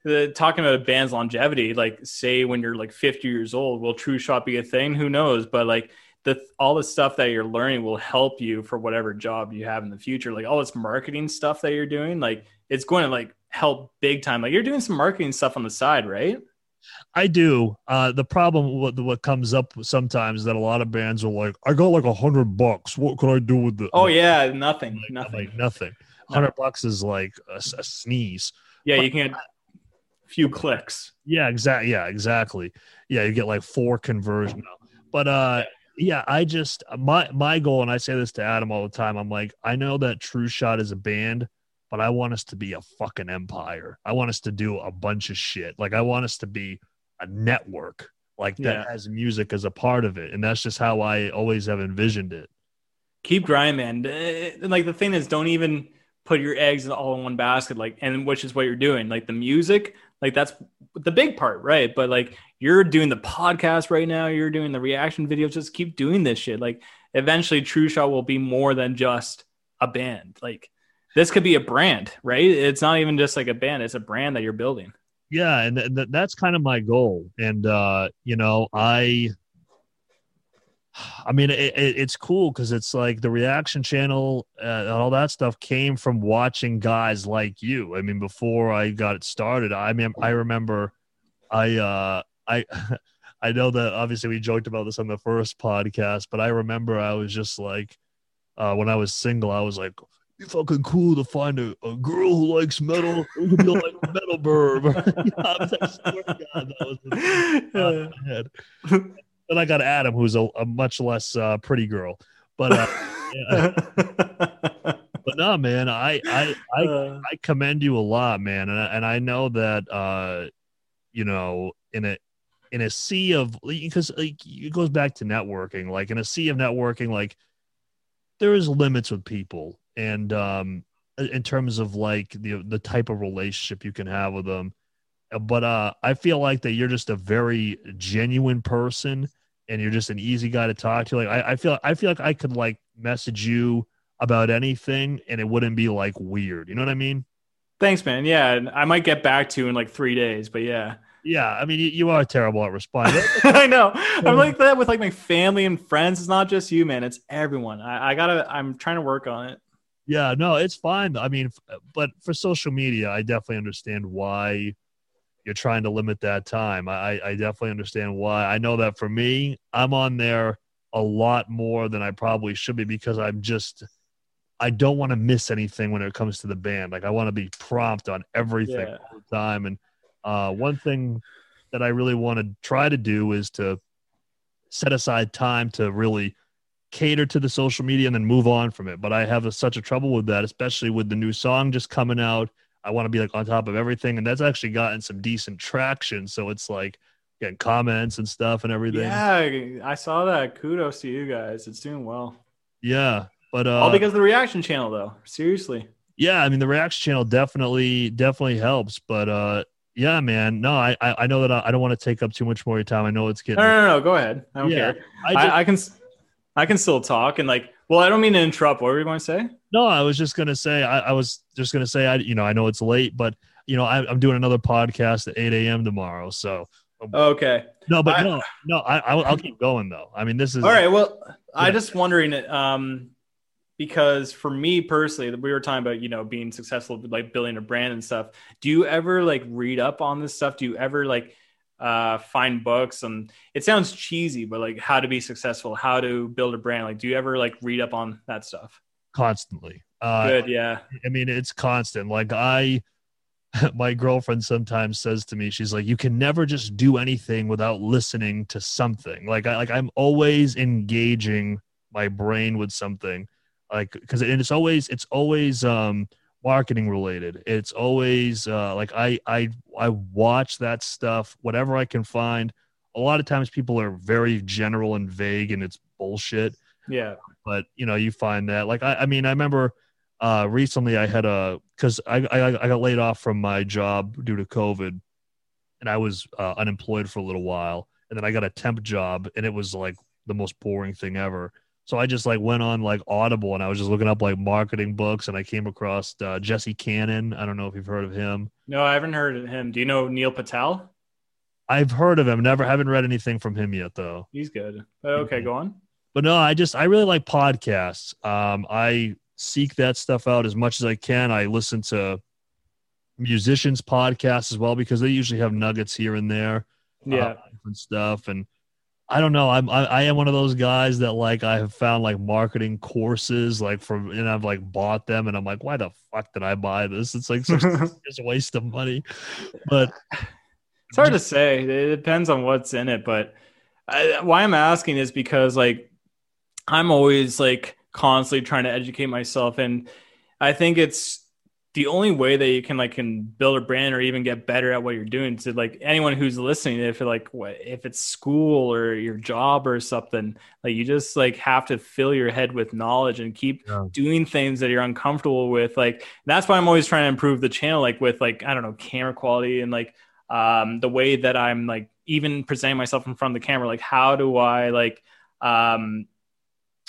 the talking about a band's longevity, like say when you're like 50 years old, will True Shot be a thing? Who knows? But like the all the stuff that you're learning will help you for whatever job you have in the future. Like all this marketing stuff that you're doing, like it's going to like help big time. Like you're doing some marketing stuff on the side, right? I do. Uh, the problem what what comes up sometimes is that a lot of bands are like, I got like a hundred bucks. What could I do with the? Oh yeah, nothing, like, nothing. like nothing. Hundred bucks is like a sneeze. Yeah, you can get a few clicks. Yeah, exactly. Yeah, exactly. Yeah, you get like four conversion. But uh yeah, I just my my goal, and I say this to Adam all the time. I'm like, I know that True Shot is a band, but I want us to be a fucking empire. I want us to do a bunch of shit. Like I want us to be a network, like that Yeah. has music as a part of it, and that's just how I always have envisioned it. keep grinding, man. Uh, like the thing is, don't even put your eggs all in one basket. Like, and which is what you're doing. Like the music, like that's the big part, right? But like you're doing the podcast right now. You're doing the reaction videos. Just keep doing this shit. Like eventually, True Shot will be more than just a band. Like this could be a brand, right? It's not even just like a band. It's a brand that you're building. yeah and th- th- that's kind of my goal and uh you know i i mean it, it, it's cool because it's like the reaction channel uh, and all that stuff came from watching guys like you i mean before i got it started i mean i remember i uh i (laughs) I know that obviously we joked about this on the first podcast, but I remember I was just like, uh, when I was single, I was like, "Be fucking cool to find a, a girl who likes metal. We could be like (laughs) metal burb." (laughs) I was like, swear to God, that was the thought in my head. Then I got Adam, who's a, a much less uh, pretty girl, but. Uh, yeah. (laughs) but no, man, I I I, Uh, I commend you a lot, man, and I, and I know that uh, you know, in a in a sea of because like, it goes back to networking, like in a sea of networking, like there is limits with people, and um, in terms of like the the type of relationship you can have with them. But uh, I feel like that you're just a very genuine person, and you're just an easy guy to talk to. Like I, I feel I feel like I could like message you about anything and it wouldn't be like weird. You know what I mean? Thanks, man. Yeah, I might get back to you in like three days, but yeah. Yeah. I mean, you, you are terrible at responding. (laughs) I know. (laughs) I'm like that with like my family and friends. It's not just you, man. It's everyone. I, I gotta. I'm trying to work on it. Yeah. No, it's fine. I mean, but for social media, I definitely understand why you're trying to limit that time. I, I definitely understand why. I know that for me, I'm on there a lot more than I probably should be because I'm just. I don't want to miss anything when it comes to the band. Like I want to be prompt on everything Yeah. all the time. And uh, one thing that I really want to try to do is to set aside time to really cater to the social media and then move on from it. But I have a, such a trouble with that, especially with the new song just coming out. I want to be like on top of everything, and that's actually gotten some decent traction. So it's like getting comments and stuff and everything. Yeah, I saw that. Kudos to you guys. It's doing well. Yeah. But uh, All because of the reaction channel, though. Seriously. yeah, I mean the reaction channel definitely definitely helps. But uh, yeah, man, no, I I know that I, don't want to take up too much more of your time. I know it's No, getting. no, no, no. Go ahead. I don't Yeah, care. I I, I, can. I can still talk and like. Well, I don't mean to interrupt. What were you going to say? No, I was just gonna say I, I was just gonna say I you know I know it's late, but you know I, I'm doing another podcast at 8 a.m. tomorrow. So Okay. no, but I- no, no, I I'll, I'll keep going though. I mean this is All right. Well, I Yeah. just wondering, um, because for me personally, we were talking about you know being successful, like building a brand and stuff. Do you ever like read up on this stuff? Do you ever like uh, find books? And it sounds cheesy, but like how to be successful, how to build a brand. Like, do you ever like read up on that stuff? constantly. Uh, Good. Yeah. I mean it's constant. Like I, (laughs) my girlfriend sometimes says to me, she's like, you can never just do anything without listening to something. Like I like I'm always engaging my brain with something, like because and it's always it's always um marketing related. It's always uh like I I I watch that stuff whatever I can find. A lot of times people are very general and vague and it's bullshit Yeah. but you know you find that like i, I mean i remember uh recently i had a because I, I i got laid off from my job due to covid and i was uh, unemployed for a little while and then i got a temp job and it was like the most boring thing ever so i just like went on like audible and i was just looking up like marketing books and i came across uh, jesse cannon i don't know if you've heard of him No, I haven't heard of him. Do you know Neil Patel? i've heard of him never haven't read anything from him yet though He's good. Okay, Mhm. go on. but no, I just I really like podcasts. Um, I seek that stuff out as much as I can. I listen to musicians' podcasts as well because they usually have nuggets here and there, Yeah. uh, different stuff. And I don't know, I'm I, I am one of those guys that like I have found like marketing courses like from and I've like bought them and I'm like, why the fuck did I buy this? It's like such (laughs) just a waste of money. But It's hard to say. It depends on what's in it, but I, why I'm asking is because like I'm always like constantly trying to educate myself, and I think it's the only way that you can like can build a brand or even get better at what you're doing. To like anyone who's listening, if like what if it's school or your job or something, like you just like have to fill your head with knowledge and keep Yeah. doing things that you're uncomfortable with. Like that's why I'm always trying to improve the channel, like with like I don't know camera quality and like um, the way that I'm like even presenting myself in front of the camera. Like, how do I like um,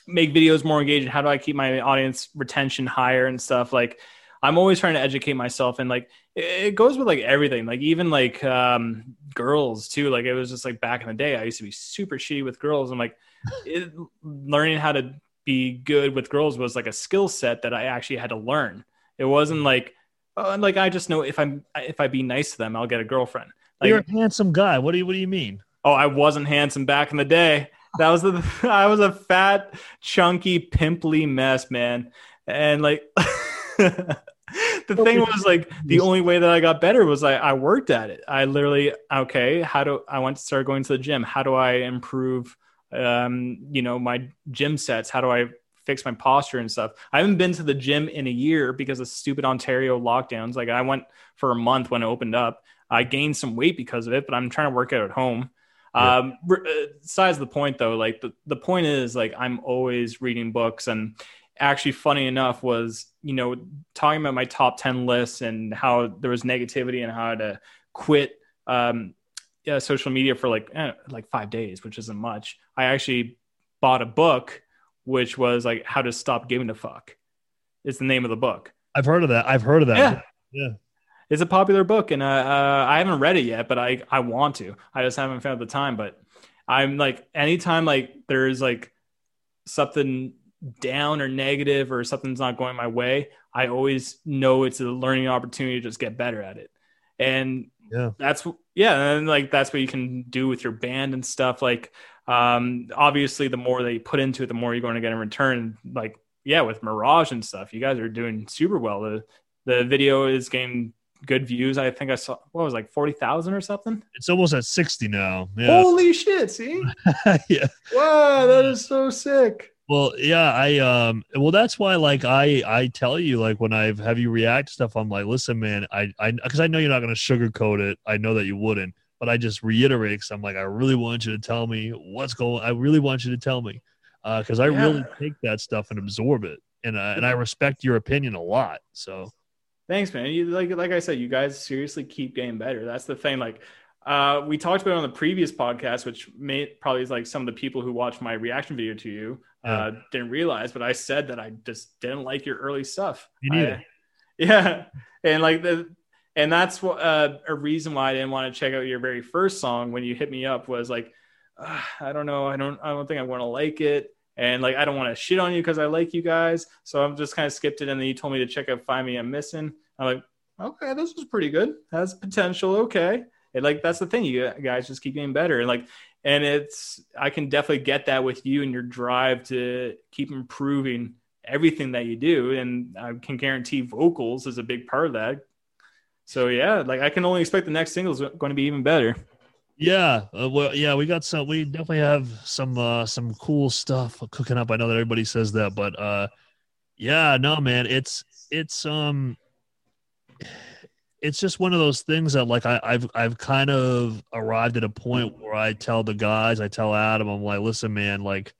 make videos more engaging? How do I keep my audience retention higher and stuff? Like, I'm always trying to educate myself, and like it, goes with like everything. Like even like um, girls too. Like it was just like back in the day, I used to be super shitty with girls. I'm like it, learning how to be good with girls was like a skill set that I actually had to learn. It wasn't like uh, like I just know if I'm if I be nice to them, I'll get a girlfriend. Like you're a handsome guy. What do you what do you mean? Oh, I wasn't handsome back in the day. That was the (laughs) I was a fat, chunky, pimply mess, man. And like (laughs) (laughs) the thing was like the only way that I got better was I, I worked at it. I literally okay, how do I want to start going to the gym? How do I improve um, you know, my gym sets? How do I fix my posture and stuff? I haven't been to the gym in a year because of stupid Ontario lockdowns. Like I went for a month when it opened up. I gained some weight because of it, but I'm trying to work out at home. Yeah. Um, besides the point though, like the, the point is like I'm always reading books and actually funny enough was, you know, talking about my top 10 lists and how there was negativity and how to quit, um, yeah, social media for like, eh, like five days, which isn't much. I actually bought a book, which was like how to stop giving a fuck. It's the name of the book. I've heard of that. I've heard of that. Yeah. Yeah. It's a popular book, and uh, uh, I haven't read it yet, but I I want to. I just haven't found the time. But I'm like, anytime like there's like something down or negative or something's not going my way, I always know it's a learning opportunity to just get better at it. And Yeah. that's yeah, and like that's what you can do with your band and stuff. Like, um, obviously, the more that you put into it, the more you're going to get in return. Like, yeah, with Mirage and stuff, you guys are doing super well. The the video is getting good views. I think I saw what was like forty thousand or something. It's almost at 60 now. Yeah. Holy shit! See, (laughs) yeah. wow, that is so sick. Well, yeah, I um well that's why like I I tell you like when I have you react stuff I'm like listen man I I cuz I know you're not going to sugarcoat it. I know that you wouldn't, but I just reiterate cuz I'm like I really want you to tell me what's going I really want you to tell me. Uh cuz I Yeah. really take that stuff and absorb it. And uh, and I respect your opinion a lot. So Thanks, man. You like like I said, you guys seriously keep getting better. That's the thing. Like uh, we talked about it on the previous podcast, which may probably is like some of the people who watch my reaction video to you uh, didn't realize, but I said that I just didn't like your early stuff. Me neither. I- yeah, (laughs) and like the and that's what uh, a reason why I didn't want to check out your very first song when you hit me up was like, "Ah, I don't know, I don't, I don't think I want to like it, and like I don't want to shit on you because I like you guys, so I'm just kind of skipped it, and then you told me to check out Find Me I'm Missing. I'm like, okay, this was pretty good, has potential, okay, and like that's the thing, you guys just keep getting better, and like, and it's I can definitely get that with you and your drive to keep improving everything that you do and i can guarantee vocals is a big part of that so yeah like i can only expect the next single is going to be even better Yeah, uh, well, yeah, we got some. We definitely have some uh, some cool stuff cooking up. I know that everybody says that, but uh, yeah, no, man, it's it's um, it's just one of those things that like I, I've I've kind of arrived at a point where I tell the guys, I tell Adam, I'm like, listen, man, like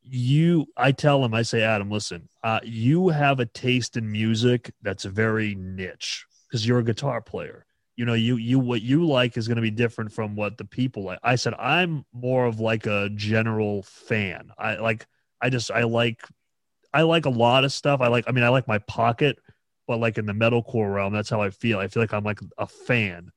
you, I tell him, I say, Adam, listen, uh, you have a taste in music that's very niche because you're a guitar player. You know you you what you like is going to be different from what the people like. I said i'm more of like a general fan. I like i just i like i like a lot of stuff. I like i mean i like my pocket but like in the metalcore realm that's how i feel. I feel like i'm like a fan.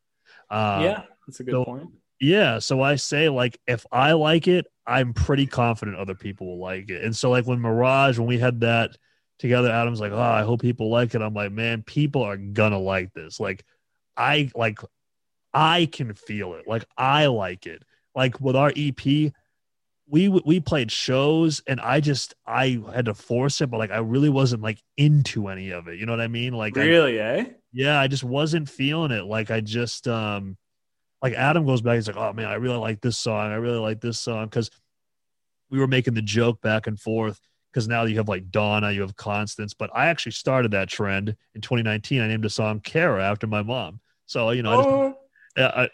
Uh, yeah that's a good so- point. Yeah so i say like if i like it i'm pretty confident other people will like it. And so like when mirage when we had that together adam's like oh i hope people like it. I'm like man people are gonna like this. Like i like i can feel it. Like i like it. Like with our ep we we played shows and i just i had to force it but like i really wasn't like into any of it you know what i mean like I- really eh yeah, I just wasn't feeling it. Like I just um like Adam goes back, he's like, Oh man, I really like this song. I really like this song because we were making the joke back and forth because now you have like Donna, you have Constance, but I actually started that trend in 2019. I named a song Kara after my mom. So you know, I, just, oh, I,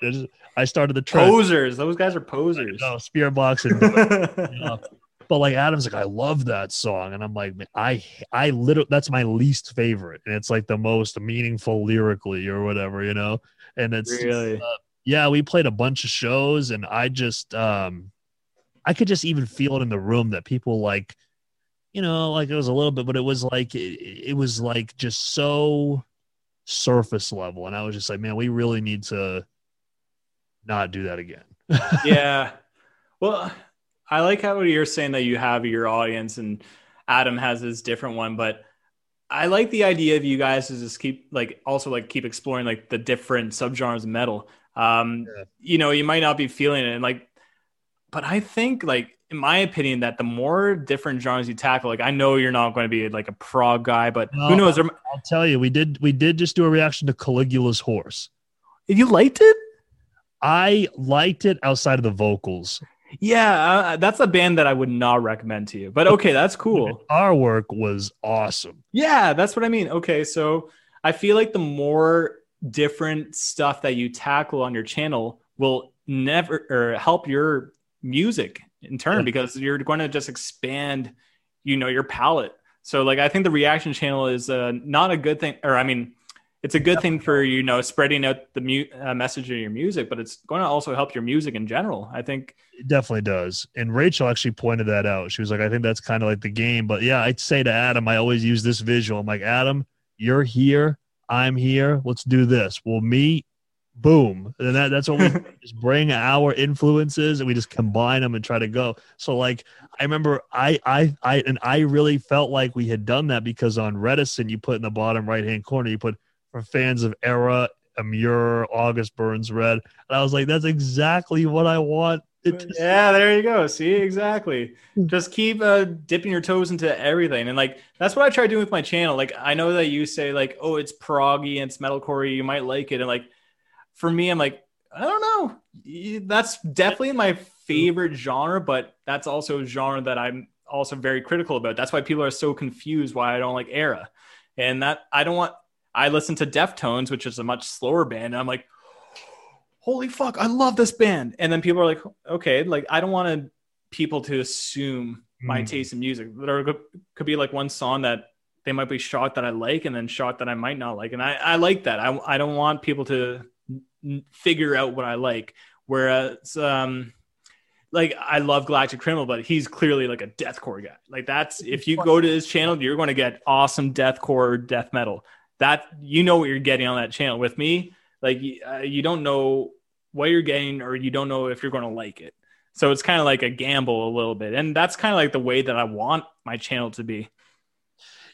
I, started the trend. posers those guys are posers No, spear box and yeah. (laughs) But like Adam's like, I love that song, and I'm like, I I literally that's my least favorite, and it's like the most meaningful lyrically or whatever, you know. And it's really yeah, we played a bunch of shows, and I just um, I could just even feel it in the room that people like, you know, like it was a little bit, but it was like it, it was like just so surface level, and I was just like, man, we really need to not do that again. (laughs) yeah. Well, I like how you're saying that you have your audience and Adam has his different one, but I like the idea of you guys to just keep like also like keep exploring like the different subgenres of metal. Um, Yeah. you know, you might not be feeling it, and like, but I think like in my opinion that the more different genres you tackle, like I know you're not going to be like a prog guy, but No. who knows? I'll tell you, we did we did just do a reaction to Caligula's horse. You liked it? I liked it outside of the vocals. Yeah, uh, that's a band that I would not recommend to you. But okay, that's (laughs) cool. Our work was awesome. Yeah, that's what I mean. Okay, so I feel like the more different stuff that you tackle on your channel will never or help your music in turn because you're going to just expand, you know, your palette. So like I think the reaction channel is uh, not a good thing, or I mean, it's a good thing for you know spreading out the mu- uh, message of your music, but it's going to also help your music in general. I think It definitely does. And Rachel actually pointed that out. She was like, I think that's kind of like the game. But yeah, I'd say to Adam, I always use this visual. I'm like, Adam, you're here. I'm here. Let's do this. We'll meet. Boom. And that, that's what we (laughs) just bring our influences and we just combine them and try to go. So like I remember I I I and I really felt like we had done that because on Redison you put in the bottom right hand corner, you put for fans of ERRA, Amur, August Burns Red. And I was like, that's exactly what I want it to yeah, there you go. See, exactly. Just keep uh, dipping your toes into everything, and like that's what I try doing with my channel. Like I know that you say like, oh, it's proggy and it's metalcore, you might like it, and like for me, I'm like, I don't know. That's definitely my favorite genre, but that's also a genre that I'm also very critical about. That's why people are so confused why I don't like ERRA, and that I don't want. I listen to Deftones, which is a much slower band, and I'm like, holy fuck, I love this band. And then people are like, okay, like I don't want people to assume my Mm. taste in music. There could, be like one song that they might be shocked that I like, and then shocked that I might not like. And I, I like that. I, I don't want people to figure out what I like. Whereas, um, like I love Galactic Criminal, but he's clearly like a deathcore guy. Like that's if you go to his channel, you're going to get awesome deathcore death metal. That you know what you're getting on that channel. With me, like uh, you don't know what you're getting, or you don't know if you're going to like it. So it's kind of like a gamble a little bit, and that's kind of like the way that I want my channel to be.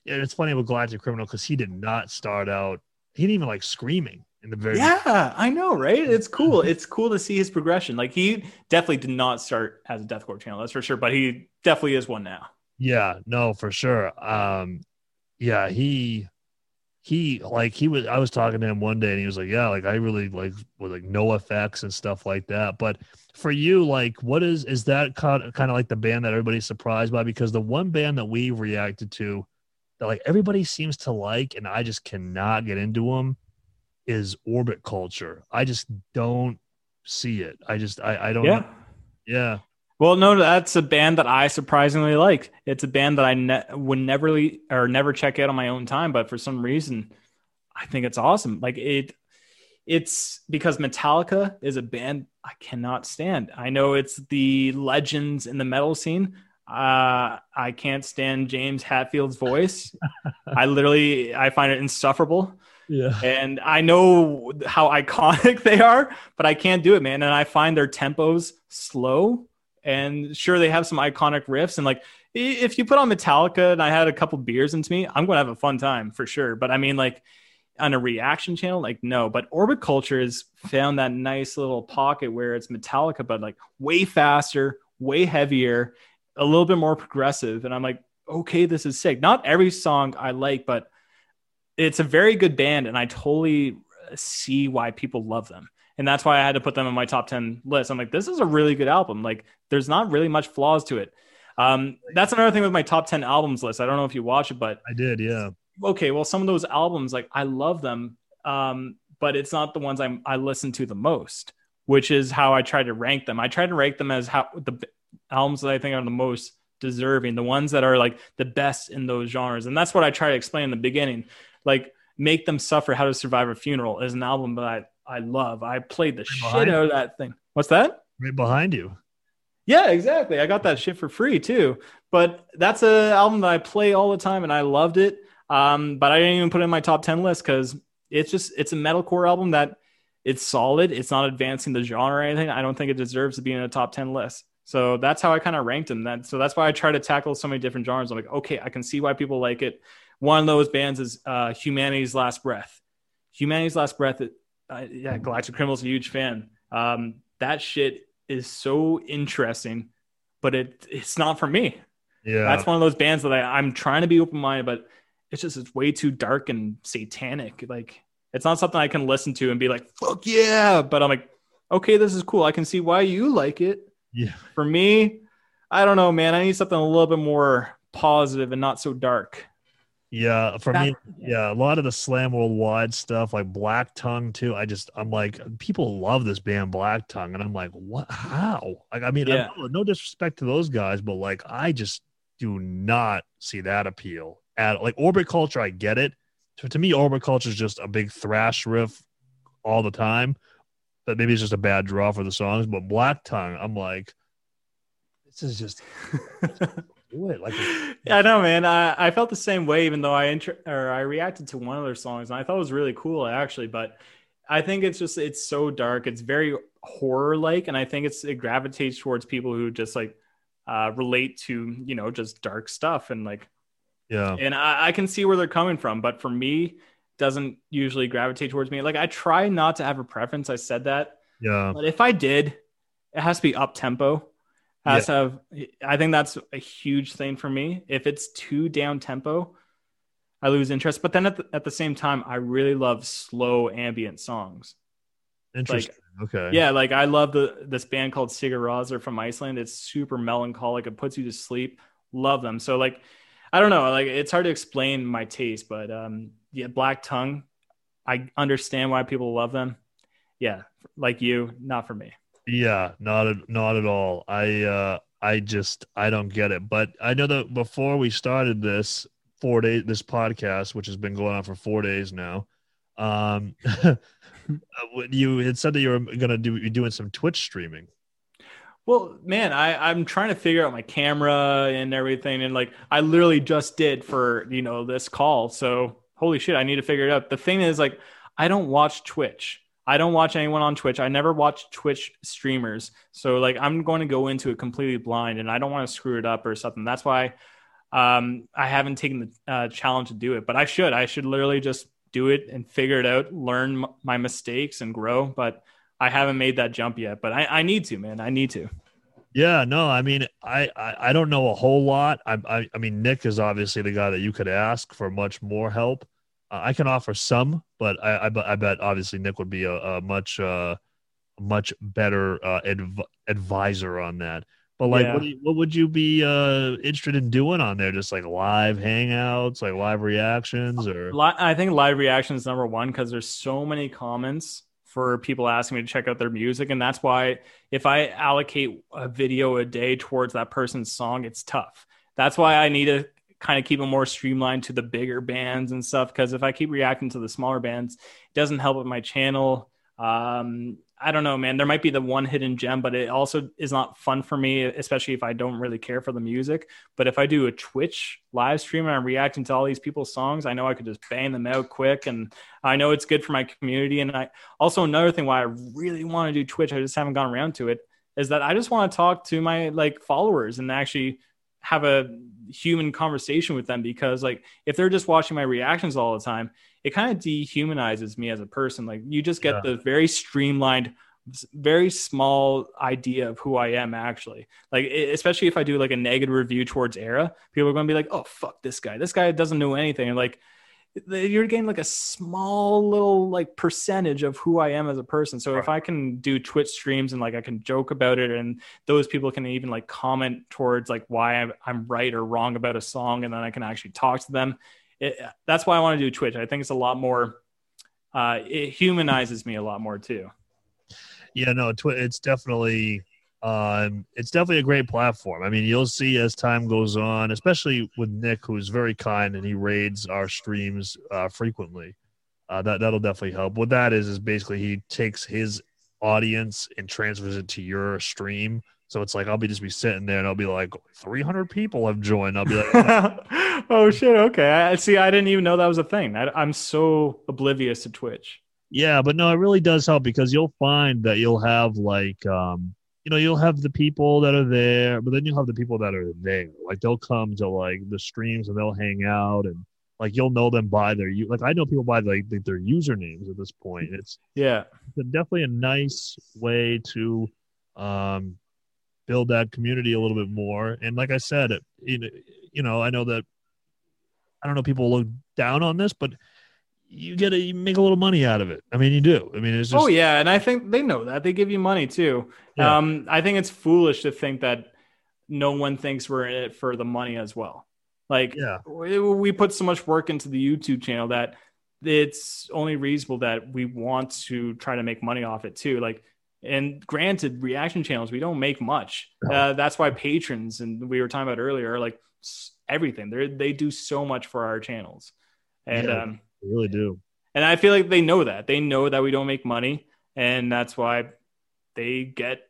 Yeah, it's funny with Galactic Criminal because he did not start out. He didn't even like screaming in the very. Yeah, I know, right? It's cool. (laughs) It's cool to see his progression. Like he definitely did not start as a deathcore channel, that's for sure. But he definitely is one now. Yeah, no, for sure. Um, yeah, he, he like he was. I was talking to him one day, and he was like, "Yeah, like I really like with like no effects and stuff like that." But for you, like, what is is that kind of, kind of like the band that everybody's surprised by? Because the one band that we reacted to, that like everybody seems to like, and I just cannot get into them, is Orbit Culture. I just don't see it. I just I I don't. Yeah. yeah. Well, no, that's a band that I surprisingly like. It's a band that I ne- would never le- or never check out on my own time, but for some reason, I think it's awesome. Like it, it's because Metallica is a band I cannot stand. I know it's the legends in the metal scene. Uh, I can't stand James Hetfield's voice. (laughs) I literally I find it insufferable. Yeah. and I know how iconic (laughs) they are, but I can't do it, man. And I find their tempos slow. And sure, they have some iconic riffs. And like, if you put on Metallica and I had a couple beers into me, I'm going to have a fun time for sure. But I mean, like, on a reaction channel, like, no. But Orbit Culture has found that nice little pocket where it's Metallica, but like way faster, way heavier, a little bit more progressive. And I'm like, okay, this is sick. Not every song I like, but it's a very good band and i totally see why people love them. And that's why i had to put them on my top 10 list. I'm like this is a really good album. Like there's not really much flaws to it. Um, that's another thing with my top 10 albums list. I don't know if you watch it but I did. Yeah. okay well some of those albums like i love them um, but it's not the ones i i listen to the most which is how i try to rank them. I try to rank them as how the albums that i think are the most deserving the ones that are like the best in those genres. And that's what i try to explain in the beginning like make them suffer how to survive a funeral is an album that i i love i played the shit out of that thing what's that Right behind you. yeah, exactly. I got that shit for free too. But that's an album that I play all the time and I loved it. Um, but I didn't even put it in my top 10 list because it's just it's a metalcore album that it's solid. It's not advancing the genre or anything. I don't think it deserves to be in a top 10 list. So that's how I kind of ranked them. That so that's why I try to tackle so many different genres. I'm like, okay, I can see why people like it. One of those bands is uh, Humanity's Last Breath. Humanity's Last Breath uh, yeah, Galactic Criminal's a huge fan. Um, that shit is so interesting, but it it's not for me. Yeah. That's one of those bands that I, I'm trying to be open minded, but it's just it's way too dark and satanic. Like it's not something I can listen to and be like, fuck yeah. But I'm like, okay, this is cool. I can see why you like it. Yeah. For me, I don't know, man. I need something a little bit more positive and not so dark. Yeah, for That- me, yeah, a lot of the slam worldwide stuff, like Black Tongue too. I just, I'm like, people love this band Black Tongue, and I'm like, what? How? Like, I mean, Yeah. no, no disrespect to those guys, but like, I just do not see that appeal at like Orbit Culture. I get it. To, to me, Orbit Culture is just a big thrash riff all the time. But maybe it's just a bad draw for the songs. But Black Tongue, I'm like, this is just (laughs) do it. Like, (laughs) yeah, I know, man. I, I felt the same way, even though I inter- or I reacted to one of their songs, and I thought it was really cool, actually. But I think it's just it's so dark. It's very horror like, and I think it's it gravitates towards people who just like uh, relate to you know just dark stuff and like yeah, and I, I can see where they're coming from but for me doesn't usually gravitate towards me like i try not to have a preference i said that yeah, but if i did it has to be up tempo has to have i think that's a huge thing for me. If it's too down tempo i lose interest. But then at the, at the same time i really love slow ambient songs. Interesting. okay, yeah like i love the this band called Sigur from iceland. It's super melancholic. It puts you to sleep. Love them. So like i don't know. Like it's hard to explain my taste but um yeah black tongue i understand why people love them. Yeah like you not for me Yeah, not at not at all. I uh I just I don't get it. But I know that before we started this four days this podcast, which has been going on for four days now, um (laughs) you had said that you were gonna do you're doing some Twitch streaming. well man i i'm trying to figure out my camera and everything and like i literally just did for you know this call so holy shit i need to figure it out the thing is like i don't watch twitch I don't watch anyone on Twitch. I never watch Twitch streamers. So like I'm going to go into it completely blind and I don't want to screw it up or something. That's why um, I haven't taken the uh, challenge to do it, but I should. I should literally just do it and figure it out, learn m- my mistakes and grow. But I haven't made that jump yet. But I, I need to, man. I need to. Yeah, no, I mean, I, I, I don't know a whole lot. I, I, I mean, Nick is obviously the guy that you could ask for much more help. Uh, I can offer some, but I, I, bet- I bet obviously Nick would be a, a much, uh, much better uh, adv- advisor on that. But like, Yeah. what, you, what would you be uh, interested in doing on there? Just like live hangouts, like live reactions, or I think live reactions number one because there's so many comments for people asking me to check out their music, and that's why if I allocate a video a day towards that person's song, it's tough. That's why I need to kind of keep it more streamlined to the bigger bands and stuff. Because if I keep reacting to the smaller bands, it doesn't help with my channel. Um, I don't know, man. There might be the one hidden gem, but it also is not fun for me, especially if I don't really care for the music. But if I do a Twitch live stream and I'm reacting to all these people's songs, I know I could just bang them out quick. And I know it's good for my community. And I also, another thing why I really want to do Twitch, I just haven't gone around to it, is that I just want to talk to my like followers and actually have a human conversation with them because like if they're just watching my reactions all the time it kind of dehumanizes me as a person like you just get Yeah. the very streamlined very small idea of who I am actually. Like especially if I do like a negative review towards ERRA, people are going to be like, "Oh fuck this guy. This guy doesn't know anything." And like you're getting like a small little like percentage of who I am as a person. So if I can do Twitch streams and like I can joke about it and those people can even like comment towards like why I'm, I'm right or wrong about a song and then I can actually talk to them. It, that's why I want to do Twitch. I think it's a lot more uh, it humanizes me a lot more too. yeah, no, tw- it's definitely um, it's definitely a great platform. I mean, you'll see as time goes on, especially with Nick, who's very kind and he raids our streams uh, frequently. Uh, that that'll definitely help. What that is is basically he takes his audience and transfers it to your stream. So it's like I'll be just be sitting there and I'll be like, 300 people have joined. I'll be like, (laughs) oh shit! Okay, I see. I didn't even know that was a thing. I, I'm so oblivious to Twitch. Yeah, but no, it really does help because you'll find that you'll have like um you know, you'll have the people that are there, but then you'll have the people that are there. Like they'll come to like the streams and they'll hang out and like you'll know them by their you like I know people by like their usernames at this point. It's Yeah. definitely a nice way to um, build that community a little bit more. And like I said, it, you know, I know that I don't know people look down on this, but you get a you make a little money out of it. I mean, you do. I mean, it's just oh yeah, and I think they know that they give you money too. Yeah. Um, I think it's foolish to think that no one thinks we're in it for the money as well. Like, yeah, we, we put so much work into the YouTube channel that it's only reasonable that we want to try to make money off it too. Like, and granted, reaction channels we don't make much. Uh, that's why patrons and we were talking about earlier are like everything. They they do so much for our channels, and Yeah. um, I really do. and I feel like they know that. They know that we don't make money, and that's why they get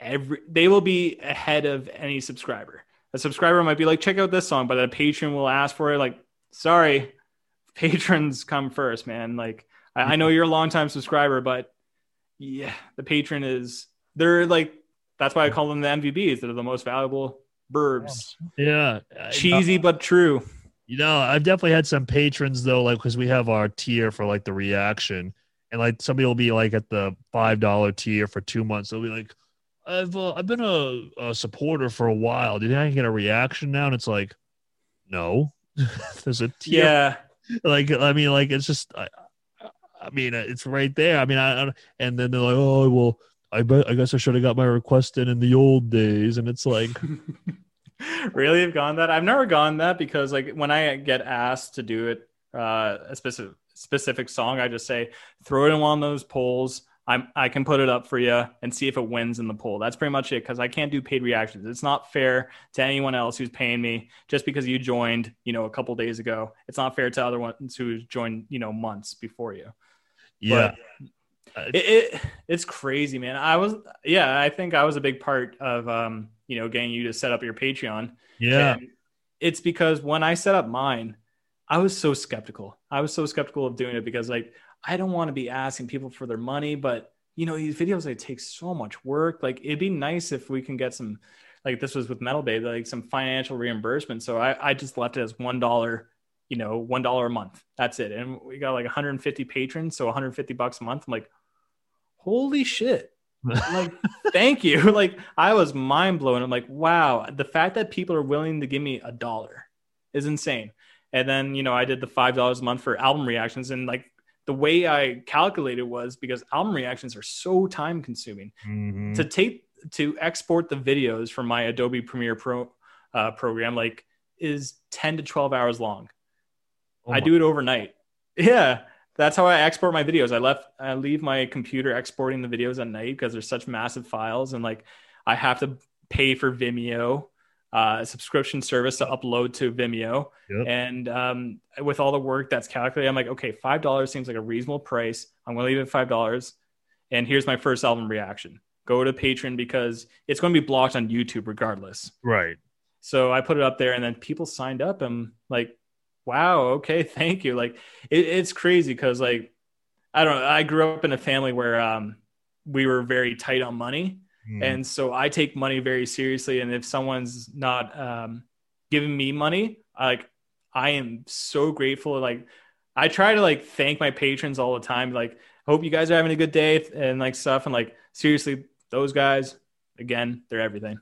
every. They will be ahead of any subscriber. A subscriber might be like, "Check out this song," but a patron will ask for it. Like, sorry, patrons come first, man. Like, I, I know you're a longtime subscriber, but yeah, the patron is. They're like. That's why I call them the MVBs. They're the most valuable oh, burbs. Yeah, Cheesy but true. You know, I've definitely had some patrons though, like because we have our tier for like the reaction, and like somebody will be like at the five dollar tier for two months. They'll be like, "I've uh, I've been a, a supporter for a while. Do you think I can get a reaction now?" And it's like, no, (laughs) there's a tier. Yeah. Like I mean, like it's just, I, I- I mean, it's right there. I mean, I, I and then they're like, "Oh well." I bet I guess I should have got my request in in the old days, and it's like, (laughs) (laughs) really have gone that? I've never gone that because like when i get asked to do it uh a specific specific song i just say throw it in one of those polls. I'm i can put it up for you and see if it wins in the poll. That's pretty much it because i can't do paid reactions. It's not fair to anyone else who's paying me just because you joined you know a couple days ago. It's not fair to other ones who joined you know months before you. Yeah, it, it it's crazy, man. I was yeah, I think I was a big part of um, you know, getting you to set up your Patreon. yeah, And it's because when I set up mine, I was so skeptical. I was so skeptical of doing it because like I don't want to be asking people for their money, but you know, these videos they take so much work. Like it'd be nice if we can get some like this was with Metal Babe, like some financial reimbursement. So I, I just left it as one dollar, you know, one dollar a month. That's it. And we got like 150 patrons, so 150 bucks a month. I'm like, holy shit. Like (laughs) thank you. (laughs) Like i was mind blown i'm like wow the fact that people are willing to give me a dollar is insane. And then you know i did the five dollars a month for album reactions and like the way i calculated was because album reactions are so time consuming Mhm. to tape to export the videos from my adobe premiere pro uh, program like is 10 to 12 hours long. Oh I do it overnight. (laughs) Yeah, that's how I export my videos. I left, I leave my computer exporting the videos at night because they're such massive files, and like I have to pay for Vimeo, uh, a subscription service to upload to Vimeo. Yep. And um, with all the work that's calculated, I'm like, okay, five dollars seems like a reasonable price. I'm gonna leave it at five dollars. And here's my first album reaction. Go to Patreon because it's going to be blocked on YouTube regardless. right. So I put it up there, and then people signed up. And like, wow, okay, (laughs) thank you. Like, it, it's crazy because like, I don't know. I grew up in a family where um, we were very tight on money, Mhm. and so I take money very seriously. And if someone's not um, giving me money, like, I am so grateful. Like, I try to like thank my patrons all the time. Like, hope you guys are having a good day and like stuff. And like, seriously, those guys, again, they're everything.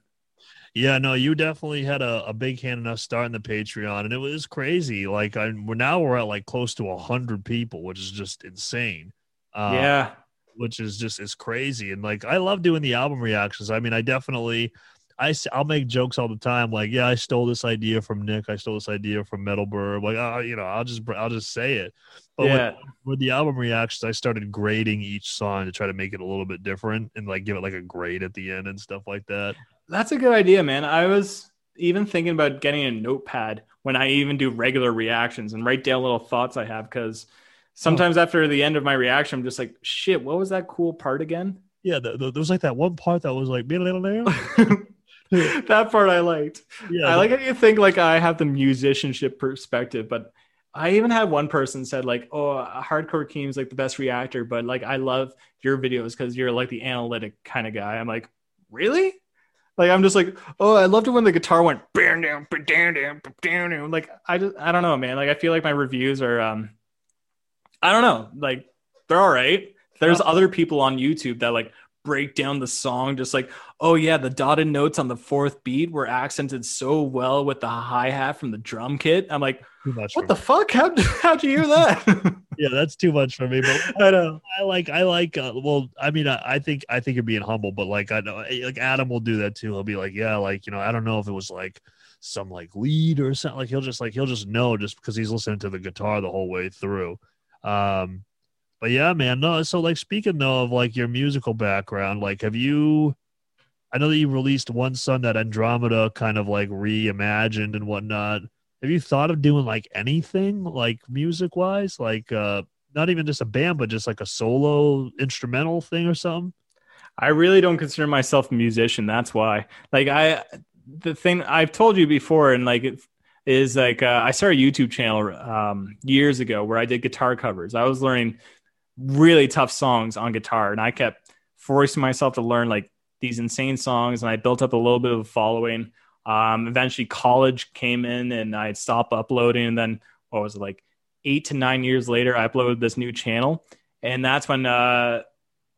Yeah, no, you definitely had a, a big hand in us starting the Patreon, and it was crazy. Like, I, we're now we're at like close to a hundred people, which is just insane. Uh, yeah. which is just is crazy. And like, I love doing the album reactions. I mean, I definitely, I I'll make jokes all the time. Like, yeah, I stole this idea from Nick. I stole this idea from Metal Burb. Like, uh, you know, I'll just I'll just say it. But yeah. with, with the album reactions, I started grading each song to try to make it a little bit different and like give it like a grade at the end and stuff like that. That's a good idea, man. I was even thinking about getting a notepad when I even do regular reactions and write down little thoughts I have because sometimes after the end of my reaction, I'm just like, shit, what was that cool part again? Yeah, the, the, there was like that one part that was like, (laughs) (laughs) that part I liked. Yeah, I like how you think like I have the musicianship perspective, but I even had one person said like, "Oh, Hardcore Keem's like the best reactor, but like I love your videos because you're like the analytic kind of guy." I'm like, really? Like I'm just like, oh, I loved it when the guitar went down, down, down, down. Like I just, I don't know, man. Like I feel like my reviews are, um, I don't know, like they're all right. There's other people on YouTube that like break down the song, just like, oh yeah, the dotted notes on the fourth beat were accented so well with the hi hat from the drum kit. I'm like, Too much. what the me. fuck? How (laughs) how'd you hear that? (laughs) Yeah, that's too much for me. But (laughs) I know. I like I like uh, well I mean I, I think I think you're being humble but like I know like Adam will do that too he'll be like yeah like you know I don't know if it was like some like lead or something like he'll just like he'll just know just because he's listening to the guitar the whole way through um but yeah man no so like speaking though of like your musical background like have you I know that you released one song that Andromeda kind of like reimagined and whatnot have you thought of doing like anything like music wise like uh not even just a band, but just like a solo instrumental thing or something. I really don't consider myself a musician. That's why. Like I, the thing I've told you before, and like it is like uh, I started a YouTube channel um, years ago where I did guitar covers. I was learning really tough songs on guitar, and I kept forcing myself to learn like these insane songs, and I built up a little bit of a following. Um, eventually, college came in, and I stopped uploading, and then what was it like? eight to nine years later, I uploaded this new channel. And that's when, uh,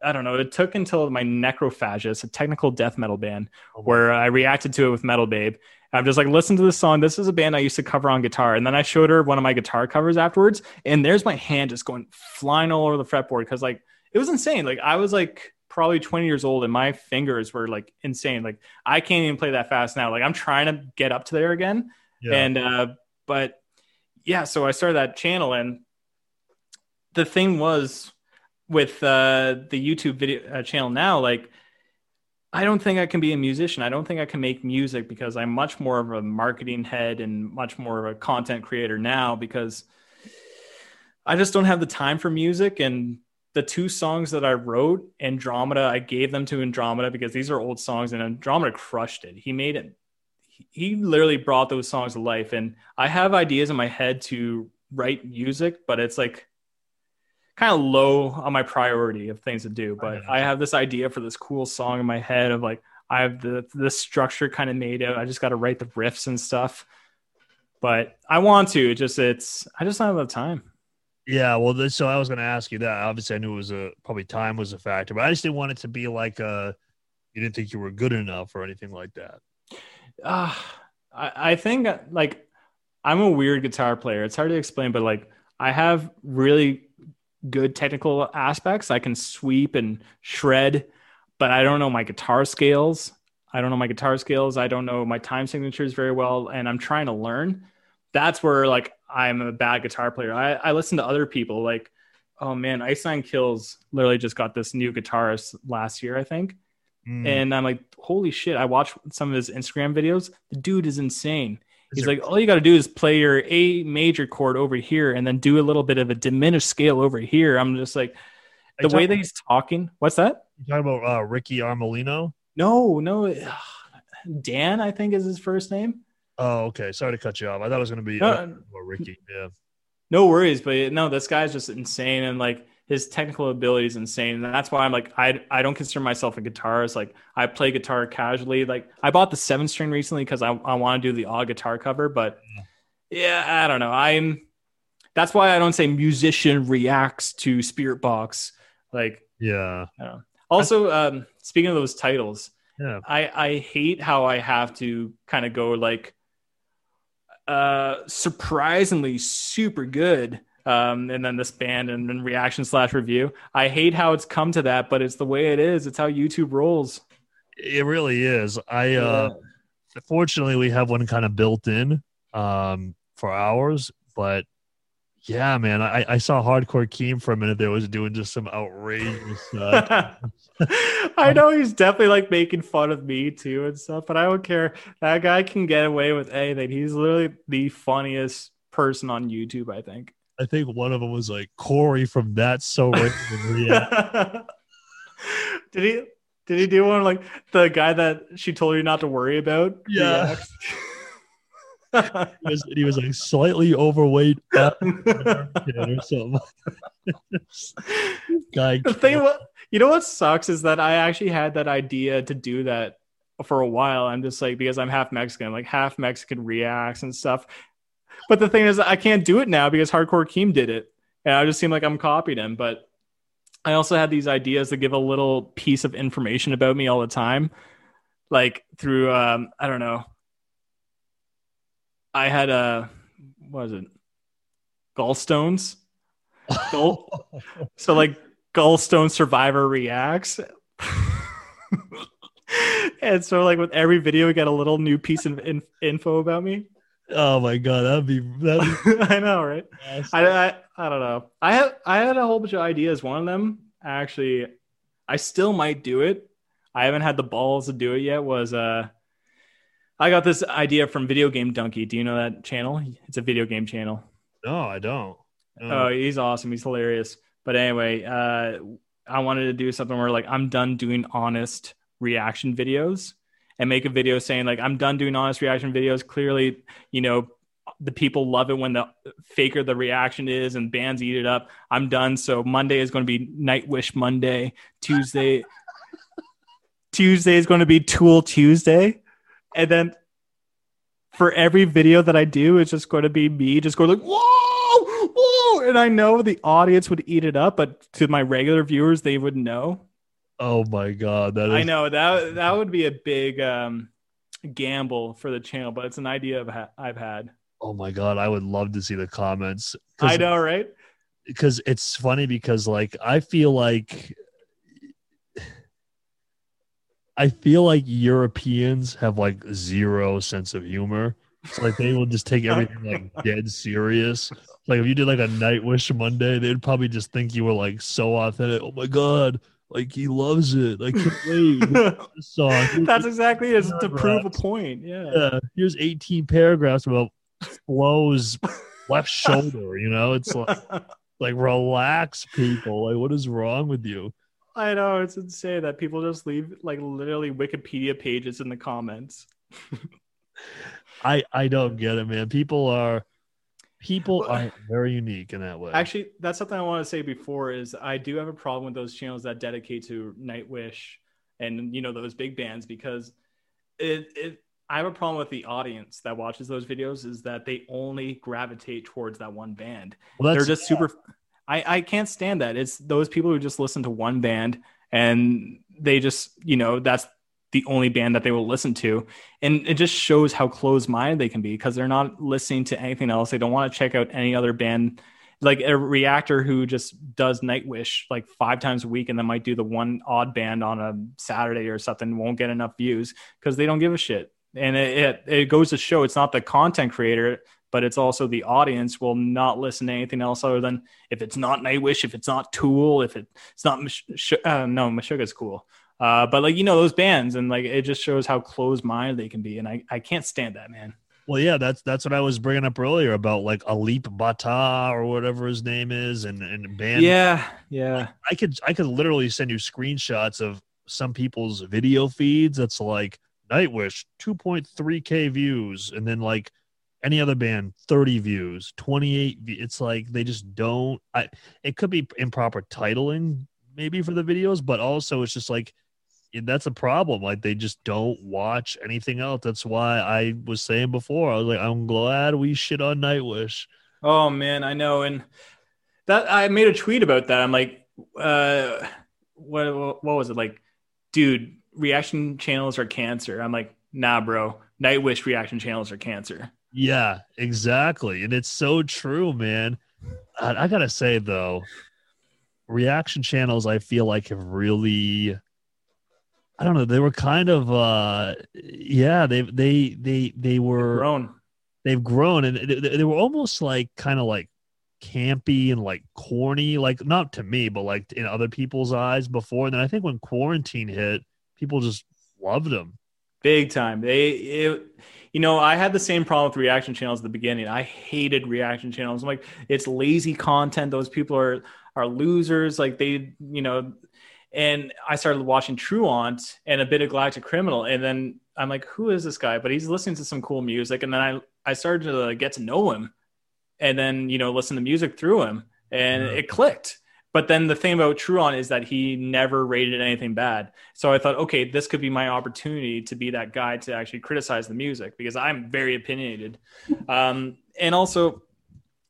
I don't know, it took until my Necrophagist, a technical death metal band, where I reacted to it with Metal Babe. I'm just like, listen to this song. This is a band I used to cover on guitar. And then I showed her one of my guitar covers afterwards. And there's my hand just going flying all over the fretboard because, like, it was insane. Like, I was like probably 20 years old and my fingers were like insane. Like, I can't even play that fast now. Like, I'm trying to get up to there again. Yeah. And, uh, but yeah, so I started that channel, and the thing was with uh, the YouTube video uh, channel now, like I don't think I can be a musician. I don't think I can make music because I'm much more of a marketing head and much more of a content creator now because I just don't have the time for music. And the two songs that I wrote, Andromeda, I gave them to Andromeda because these are old songs, and Andromeda crushed it. He made it he literally brought those songs to life. And i have ideas in my head to write music but it's like kind of low on my priority of things to do. But i have this idea for this cool song in my head of like i have the the structure kind of made out i just got to write the riffs and stuff. But i want to it just it's i just don't have the time Yeah, well, this, so I was going to ask you that. Obviously, I knew it was a probably time was a factor, but I just didn't want it to be like uh you didn't think you were good enough or anything like that. uh, I, I think like I'm a weird guitar player. It's hard to explain, but like I have really good technical aspects. I can sweep and shred, but I don't know my guitar scales. I don't know my guitar scales. I don't know my time signatures very well, and I'm trying to learn. That's where like I'm a bad guitar player. I, I listen to other people like, oh man, Ice Nine Kills literally just got this new guitarist last year, I think. Mm. And I'm like, holy shit. I watched some of his Instagram videos. The dude is insane. He's like, all you got to do is play your A major chord over here and then do a little bit of a diminished scale over here. I'm just like, the way that he's talking. What's that? you talking about uh, Ricky Armellino? No, no. Dan, I think is his first name. Oh, okay. Sorry to cut you off. I thought it was going to be No, uh, Ricky. Yeah. No worries, but no, this guy's just insane and like his technical ability is insane. And that's why I'm like, I, I don't consider myself a guitarist. Like I play guitar casually. Like I bought the seven string recently because I, I want to do the all guitar cover, but yeah, I don't know. I'm that's why I don't say musician reacts to Spiritbox. Like Yeah. also, um, speaking of those titles, Yeah. I I hate how I have to kind of go like uh surprisingly super good um and then this band and then reaction slash review. I hate how it's come to that but it's the way it is. It's how youtube rolls. It really is. I uh fortunately we have one kind of built in um for ours, but yeah, man, I, I saw Hardcore Keem for a minute there was doing just some outrageous uh, (laughs) i know he's definitely like making fun of me too and stuff but i don't care that guy can get away with anything he's literally the funniest person on youtube i think I think one of them was like Corey from That's So yeah. (laughs) did he did he do one like the guy that she told you not to worry about? Yeah. (laughs) He was, he was like slightly overweight (laughs) or something. (laughs) Guy the thing what you know what sucks is that I actually had that idea to do that for a while. I'm just like because I'm half Mexican, like half Mexican reacts and stuff. But the thing is, I can't do it now because Hardcore Keem did it, and I just seem like I'm copying him. But I also had these ideas to give a little piece of information about me all the time, like through um, I don't know. I had a what was it? Gallstones. Gall- (laughs) so like Gallstone Survivor reacts. (laughs) and so like with every video we get a little new piece of in- info about me. Oh my god, that'd be that'd be (laughs) I know, right? awesome. I, I I don't know. I had I had a whole bunch of ideas. One of them actually, I still might do it. I haven't had the balls to do it yet. Was uh, I got this idea from Video Game Dunkey. Do you know that channel? It's a video game channel. no, I don't. No. Oh, he's awesome. He's hilarious. But anyway, uh, I wanted to do something where like I'm done doing honest reaction videos and make a video saying like I'm done doing honest reaction videos. Clearly, you know, the people love it when the faker the reaction is and bands eat it up. I'm done. So Monday is going to be Nightwish Monday. Tuesday, (laughs) Tuesday is going to be Tool Tuesday, and then for every video that I do, it's just going to be me just going like whoa, whoa, and I know the audience would eat it up, but to my regular viewers, they would know. oh my god, that is I know that that would be a big um, gamble for the channel, but it's an idea I've, ha- I've had. Oh my god, I would love to see the comments. I know, right? because it's funny because like I feel like I feel like Europeans have like zero sense of humor. It's like they will just take everything like (laughs) dead serious. Like if you did like a Nightwish Monday, they'd probably just think you were like so authentic. Oh my god, like he loves it. I can't wait. (laughs) That's exactly it. To prove a point. Yeah. Yeah, here's 18 paragraphs about Flo's left (laughs) shoulder. You know, it's like like relax, people. Like, what is wrong with you? I know it's insane that people just leave like literally Wikipedia pages in the comments. (laughs) I I don't get it, man. People are people are very unique in that way. Actually, that's something I want to say before is I do have a problem with those channels that dedicate to Nightwish and you know those big bands because it, it I have a problem with the audience that watches those videos is that they only gravitate towards that one band. well, They're just super I I can't stand that. It's those people who just listen to one band and they just, you know, that's the only band that they will listen to. And it just shows how closed minded they can be because they're not listening to anything else. They don't want to check out any other band. Like a reactor who just does Nightwish like five times a week and then might do the one odd band on a Saturday or something won't get enough views because they don't give a shit. And it, it, it goes to show it's not the content creator, but it's also the audience will not listen to anything else other than if it's not Nightwish, if it's not Tool, if it's not, Mish- Sh- uh, no, Meshuggah's cool. Uh, but like you know those bands, and like it just shows how closed minded they can be, and I I can't stand that man. well, yeah. That's that's what I was bringing up earlier about like Alip Ba Ta or whatever his name is, and and band. yeah, yeah, I could I could literally send you screenshots of some people's video feeds. That's like Nightwish 2.3k views, and then like any other band 30 views, 28. v- It's like they just don't. I it could be improper titling maybe for the videos, but also it's just like that's a problem. Like they just don't watch anything else. That's why I was saying before. I was like, I'm glad we shit on Nightwish. Oh man, I know, and that I made a tweet about that. I'm like, uh, what what was it like, dude? Reaction channels are cancer. I'm like, nah, bro. Nightwish reaction channels are cancer. Yeah, exactly. And it's so true, man. I, I gotta say though, reaction channels I feel like have really I don't know, they were kind of uh yeah, they they they they were Grown. they've grown and they, they were almost like kind of like campy and like corny, like not to me, but like in other people's eyes before. And then I think when quarantine hit, people just loved them. Big time. They, it, you know, I had the same problem with reaction channels at the beginning. I hated reaction channels. I'm like, it's lazy content. Those people are are losers. Like they, you know, and I started watching Truant and a bit of Galactic Criminal, and then I'm like, who is this guy? But he's listening to some cool music, and then I I started to get to know him, and then you know listen to music through him, and Yeah. it clicked. But then the thing about Truon is that he never rated anything bad. So I thought, okay, this could be my opportunity to be that guy to actually criticize the music because I'm very opinionated. Um, and also,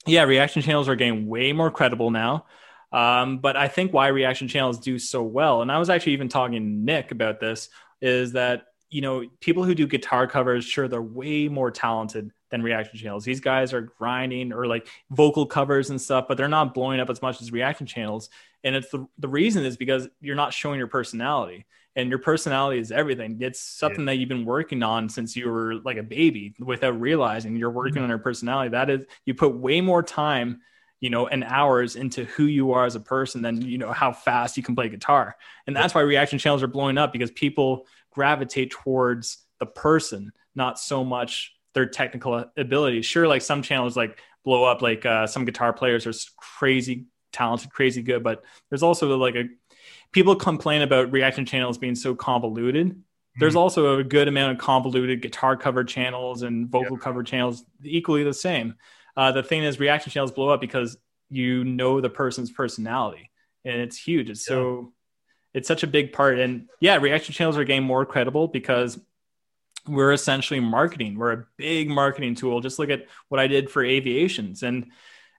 yeah, reaction channels are getting way more credible now. Um, but I think why reaction channels do so well, and I was actually even talking to Nick about this, is that you know people who do guitar covers, sure, they're way more talented than reaction channels. These guys are grinding or like vocal covers and stuff, but they're not blowing up as much as reaction channels. And it's the, the reason is because you're not showing your personality. And your personality is everything. It's something yeah. that you've been working on since you were like a baby without realizing you're working mm-hmm. on your personality. That is, you put way more time you know, and hours into who you are as a person than, you know, how fast you can play guitar. And that's why reaction channels are blowing up because people gravitate towards the person, not so much their technical abilities. Sure, like some channels like blow up, like uh, some guitar players are crazy talented, crazy good, but there's also like a people complain about reaction channels being so convoluted. Mm-hmm. There's also a good amount of convoluted guitar cover channels and vocal cover channels equally the same. Uh, the thing is, reaction channels blow up because you know the person's personality, and it's huge. It's yeah. so it's such a big part. And yeah, reaction channels are getting more credible because we're essentially marketing. We're a big marketing tool. Just look at what I did for aviations. And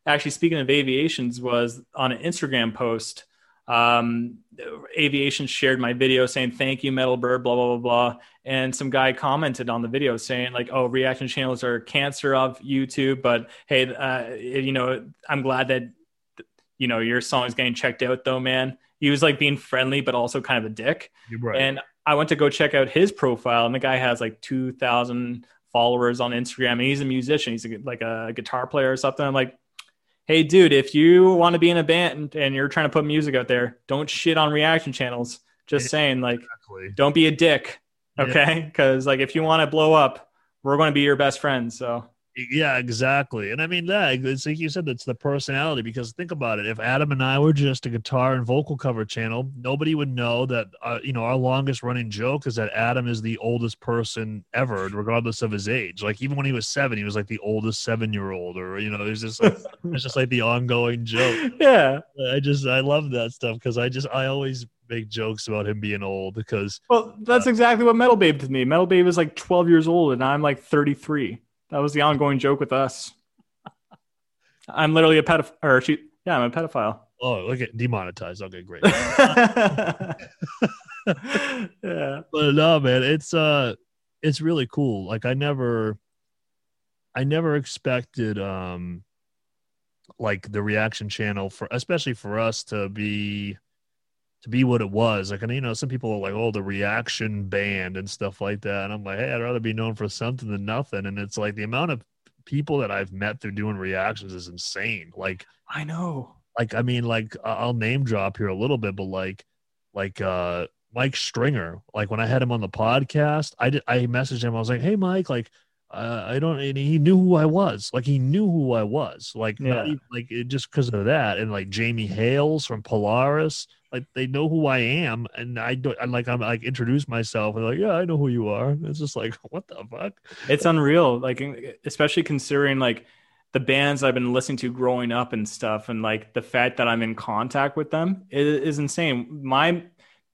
actually, speaking of aviations, was on an Instagram post um, aviation shared my video saying thank you metal bird blah blah blah blah and some guy commented on the video saying like oh reaction channels are cancer of youtube but hey uh, you know i'm glad that you know your song is getting checked out though man he was like being friendly but also kind of a dick right. and i went to go check out his profile and the guy has like 2000 followers on instagram and he's a musician he's a, like a guitar player or something i'm like hey, dude, if you want to be in a band and you're trying to put music out there, don't shit on reaction channels. Just yeah, saying, like, exactly. don't be a dick, okay? Because yeah. like, if you want to blow up, we're going to be your best friends. So yeah, exactly. And I mean, yeah, it's like you said, it's the personality. Because think about it: if Adam and I were just a guitar and vocal cover channel, nobody would know that. Uh, you know, our longest running joke is that Adam is the oldest person ever, regardless of his age. Like even when he was seven, he was like the oldest seven year old, or you know, it's just like, (laughs) it's just like the ongoing joke. Yeah, I just I love that stuff because I just I always make jokes about him being old because well that's uh, exactly what metal babe to me metal babe is like 12 years old and i'm like 33 that was the ongoing joke with us. I'm literally a pedophile. Or she, yeah, I'm a pedophile. Oh, look at demonetized. Okay, great. (laughs) yeah, but no, man, it's uh, it's really cool. Like I never, I never expected um, like the reaction channel for, especially for us to be to be what it was. Like, and you know, some people are like, "Oh, the reaction band and stuff like that," and I'm like, "Hey, I'd rather be known for something than nothing." And it's like the amount of people that I've met through doing reactions is insane. Like, I know. Like, I mean, like I'll name drop here a little bit, but like, like uh Mike Stringer. Like when I had him on the podcast, I did. I messaged him. I was like, "Hey, Mike, like." Uh, I don't, and he knew who I was. Like he knew who I was. Like, yeah. even, like it, just because of that. And like Jamie Hails from Polaris, like they know who I am, and I don't. I like I'm like introduce myself and like, yeah, I know who you are. It's just like, (laughs) what the fuck? It's unreal. Like, especially considering like the bands I've been listening to growing up and stuff, and like the fact that I'm in contact with them is, is insane. My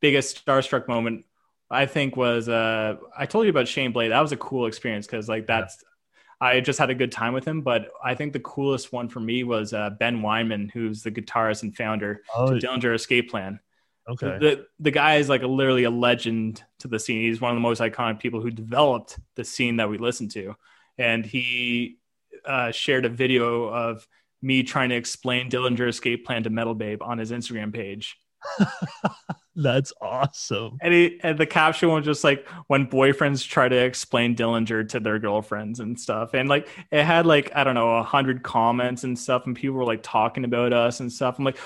biggest starstruck moment I think was uh I told you about Shane Blade. That was a cool experience because like that's I just had a good time with him. But I think the coolest one for me was uh, Ben Weinman, who's the guitarist and founder oh, to Dillinger Escape Plan. Okay. The the guy is like a, literally a legend to the scene. He's one of the most iconic people who developed the scene that we listen to, and he uh, shared a video of me trying to explain Dillinger Escape Plan to Metal Babe on his Instagram page. (laughs) That's awesome. And, he, and the caption was just like when boyfriends try to explain Dillinger to their girlfriends and stuff. And like it had like, I don't know, a hundred comments and stuff, and people were like talking about us and stuff. I'm like,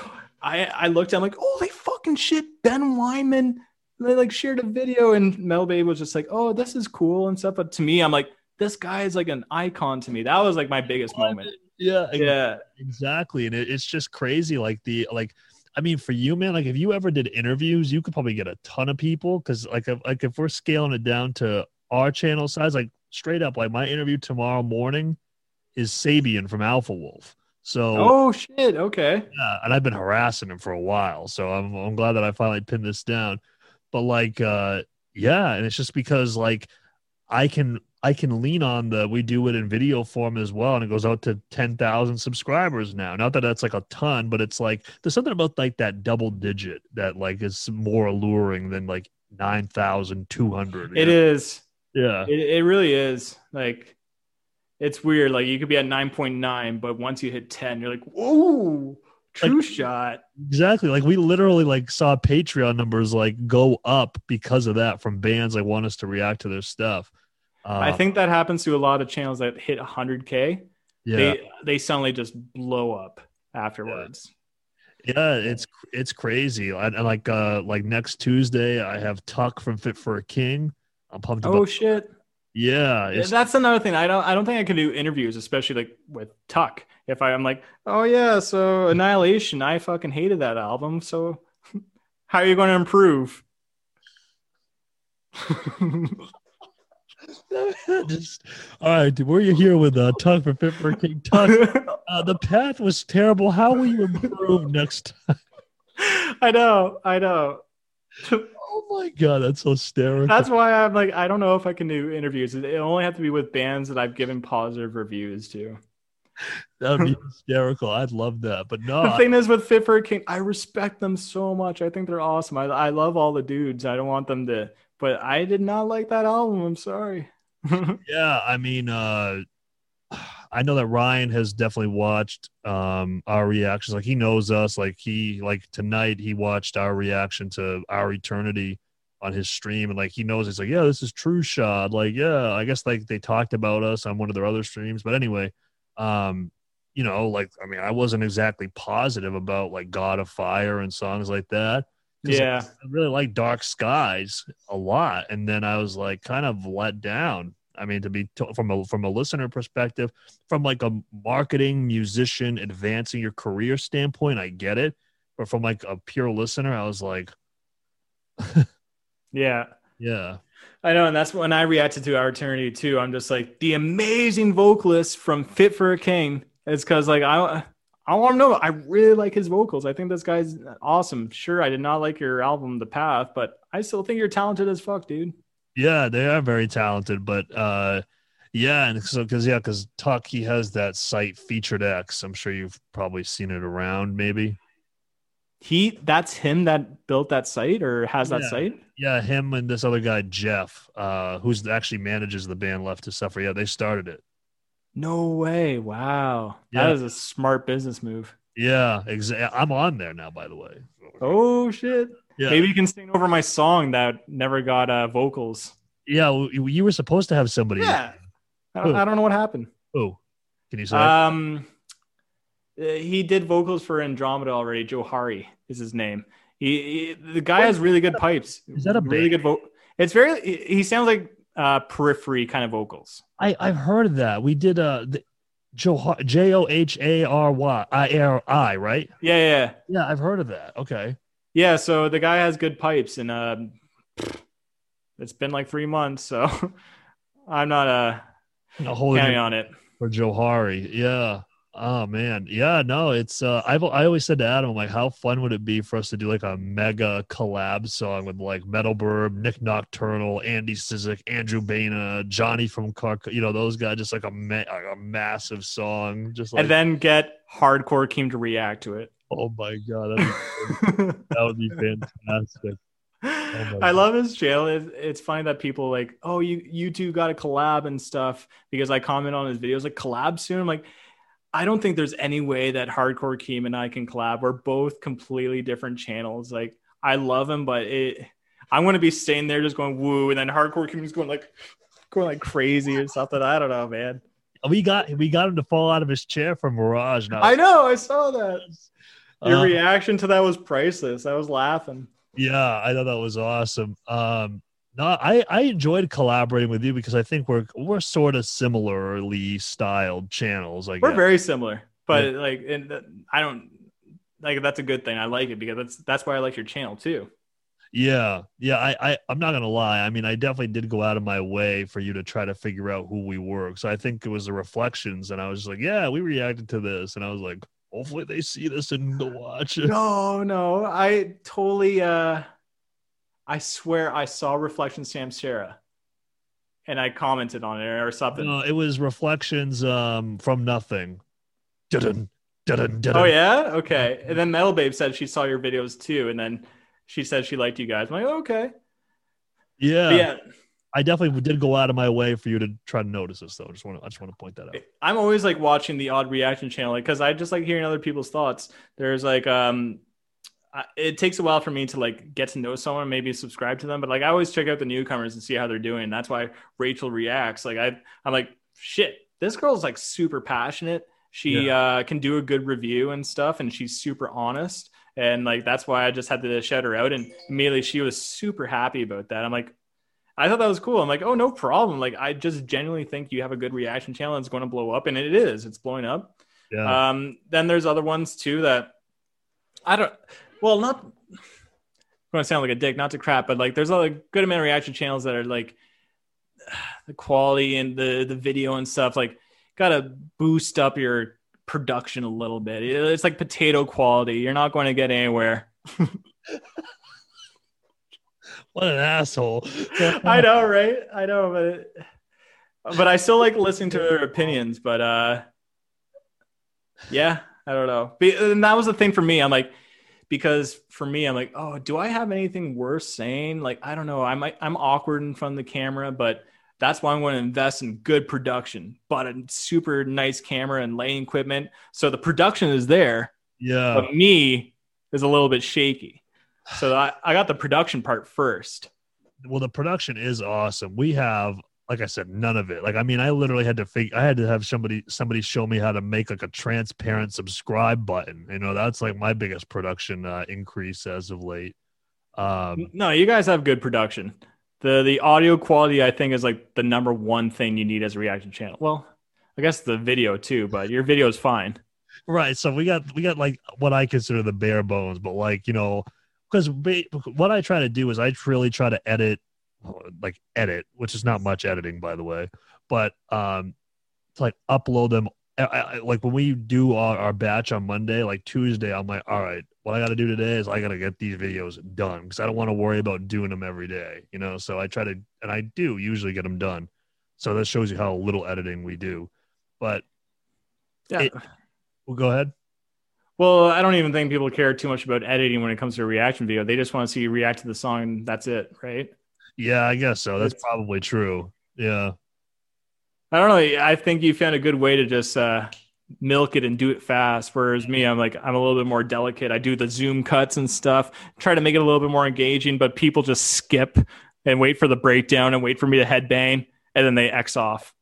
I, I looked at I'm like, holy fucking shit, Ben Weinman. They like shared a video and Metal Babe was just like, oh, this is cool and stuff. But to me, I'm like, this guy is like an icon to me. That was like my biggest moment. Yeah, yeah, exactly. And it, it's just crazy. Like the like I mean, for you, man, like if you ever did interviews, you could probably get a ton of people because, like, if, like if we're scaling it down to our channel size, like straight up, like my interview tomorrow morning is Sabian from Alpha Wolf. So Oh shit. Okay. yeah, and I've been harassing him for a while. So I'm I'm glad that I finally pinned this down. But like uh yeah, and it's just because like I can I can lean on the we do it in video form as well, and it goes out to ten thousand subscribers now. Not that that's like a ton, but it's like there's something about like that double digit that like is more alluring than like nine thousand two hundred. It is. yeah, It, it really is. Like, it's weird. Like, you could be at 9.9, but once you hit 10, you're like, whoa, true Like- shot. exactly. Like we literally like saw Patreon numbers like go up because of that from bands like want us to react to their stuff. Uh, I think that happens to a lot of channels that hit 100K. yeah. They, they suddenly just blow up afterwards. Yeah, it's it's crazy. And, like uh like next Tuesday, I have Tuck from Fit for a King. I'm pumped Oh, about. shit. Yeah, it's, That's another thing. I don't. I don't think I can do interviews, especially like with Tuck. If I, I'm like, oh yeah, so Annihilation, I fucking hated that album. So (laughs) how are you going to improve? (laughs) (laughs) just all right. We're here with uh, Tuck for a King. Tuck, (laughs) uh, the path was terrible. How will you improve (laughs) next time? I know. I know. Oh my god, that's so hysterical. That's why I'm like, I don't know if I can do interviews. It only have to be with bands that I've given positive reviews to. that would be hysterical. I'd love that, but no, the I- thing is with Fit for a King, I respect them so much. I think they're awesome. I, I love all the dudes. I don't want them to, but I did not like that album. I'm sorry. (laughs) yeah. I mean, uh, (sighs) I know that Ryan has definitely watched um our reactions. Like he knows us. Like he like tonight he watched our reaction to our eternity on his stream, and like he knows it's like yeah, this is True Shot. Like yeah, I guess like they talked about us on one of their other streams, but anyway, um. You know, like I mean, I wasn't exactly positive about like God of Fire and songs like that. Yeah. I really like Dark Skies a lot, and then I was like kind of let down. I mean, to be to, from a from a listener perspective, from like a marketing musician advancing your career standpoint, I get it. But from like a pure listener, I was like, Yeah. (laughs) yeah, I know. And that's when I reacted to Our Eternity too. I'm just like, the amazing vocalist from Fit for a King. It's because, like, I. I want to know. I really like his vocals. I think this guy's awesome. Sure, I did not like your album, The Path, but I still think you're talented as fuck, dude. yeah, they are very talented. But uh, yeah, and so because yeah, because Tuck he has that site featured X. I'm sure you've probably seen it around, maybe. He, that's him that built that site or has that Yeah. site. Yeah, him and this other guy Jeff, uh, who's actually manages the band Left to Suffer. Yeah, they started it. No way! Wow, Yeah. that is a smart business move. Yeah, exactly. I'm on there now, by the way. Oh shit! Yeah, Maybe you can sing over my song that never got uh, vocals. yeah. You were supposed to have somebody. Yeah, I don't, I don't know what happened. Oh, can you say? Um, uh, he did vocals for Andromeda already. Joe Hari is his name. He, he- the guy has really good pipes. Is that a really band? good vote? It's very. He sounds like uh, periphery kind of vocals. I I've heard of that. We did uh the, J O H A R Y I R I right? Yeah, yeah, yeah. I've heard of that. Okay. Yeah, so the guy has good pipes, and uh, it's been like three months, so (laughs) I'm not uh, A holding on it. for Johari. Yeah. Oh man. Yeah, no, it's uh I've I always said to Adam, like, how fun would it be for us to do like a mega collab song with like Metal Burb, Nick Nocturnal, Andy Cizek, Andrew Baena, Johnny from Car you know, those guys, just like a ma- a massive song. Just like and then get hardcore Keem to react to it. oh my god, (laughs) that would be fantastic. my I love his channel. It's, it's funny that people like, oh, you you two got a collab and stuff because I comment on his videos like collab soon. I'm like, I don't think there's any way that Hardcore Keem and I can collab. We're both completely different channels. Like I love him, but it I'm gonna be staying there just going woo, and then Hardcore Keem is going like going like crazy or something. I don't know, man. We got we got him to fall out of his chair from Mirage now. I know, I saw that. Your Uh, reaction to that was priceless. I was laughing. Yeah, I thought that was awesome. Um, no, I I enjoyed collaborating with you because I think we're we're sort of similarly styled channels. Like We're very similar, but like, and I don't like that's a good thing. I like it because that's that's why I like your channel too. Yeah, yeah. I, I, I'm not gonna lie. I mean, I definitely did go out of my way for you to try to figure out who we were. So I think it was the reflections, and I was like, yeah, we reacted to this, and I was like, hopefully they see this and go watch it. No, no, I totally. uh I swear I saw Reflection Samsara, and I commented on it or something. No, it was reflections um from nothing. Dun-dun, dun-dun, dun-dun. Oh yeah, okay. And then Metal Babe said she saw your videos too, and then she said she liked you guys. I'm like, okay, yeah, But yeah. I definitely did go out of my way for you to try to notice this, though. I just want to, I just want to point that out. I'm always like watching the odd reaction channel because I just like hearing other people's thoughts. There's like um, I- it takes a while for me to like get to know someone, maybe subscribe to them, but like I always check out the newcomers and see how they're doing. That's why Rachel reacts. Like I, I'm like, shit, this girl's like super passionate. She uh, can do a good review and stuff, and she's super honest. And like that's why I just had to shout her out, and immediately she was super happy about that. I'm like, I thought that was cool. I'm like, oh, no problem. Like, I just genuinely think you have a good reaction channel. And it's going to blow up, and it is. It's blowing up. Yeah, Um, then there's other ones too that I don't. Well, not. I'm going to sound like a dick, not to crap, but like there's a good amount of reaction channels that are like (sighs) the quality and the the video and stuff. Like, gotta boost up your production a little bit. It's like potato quality. You're not going to get anywhere. (laughs) what an asshole. (laughs) I know, right? I know, but it, but I still like listening to their opinions. But uh, yeah, I don't know. And that was the thing for me. I'm like, because for me, I'm like, oh, do I have anything worth saying? Like, I don't know. I might, I'm awkward in front of the camera, but that's why I'm going to invest in good production, but a super nice camera and lighting equipment. So the production is there, Yeah, but me is a little bit shaky. So I, I got the production part first. well, the production is awesome. We have, like I said, none of it. Like, I mean, I literally had to figure. I had to have somebody somebody show me how to make like a transparent subscribe button. You know, that's like my biggest production uh, increase as of late. Um, No, you guys have good production. The the audio quality I think is like the number one thing you need as a reaction channel. Well, I guess the video too, but your video is fine. Right. So we got we got like what I consider the bare bones, but like you know, because what I try to do is I really try to edit, like edit, which is not much editing by the way, but um, to like upload them. I, I, like when we do our, our batch on Monday, like Tuesday, I'm like, all right, what I got to do today is I got to get these videos done because I don't want to worry about doing them every day, you know. So I try to, and I do usually get them done. So that shows you how little editing we do. But Yeah. It- well, go ahead. well, I don't even think people care too much about editing when it comes to a reaction video. They just want to see you react to the song and that's it, right? Yeah, I guess so. That's It's- probably true. Yeah. I don't know. I think you found a good way to just uh, milk it and do it fast. Whereas me, I'm like, I'm a little bit more delicate. I do the zoom cuts and stuff, try to make it a little bit more engaging, but people just skip and wait for the breakdown and wait for me to headbang and then they X off.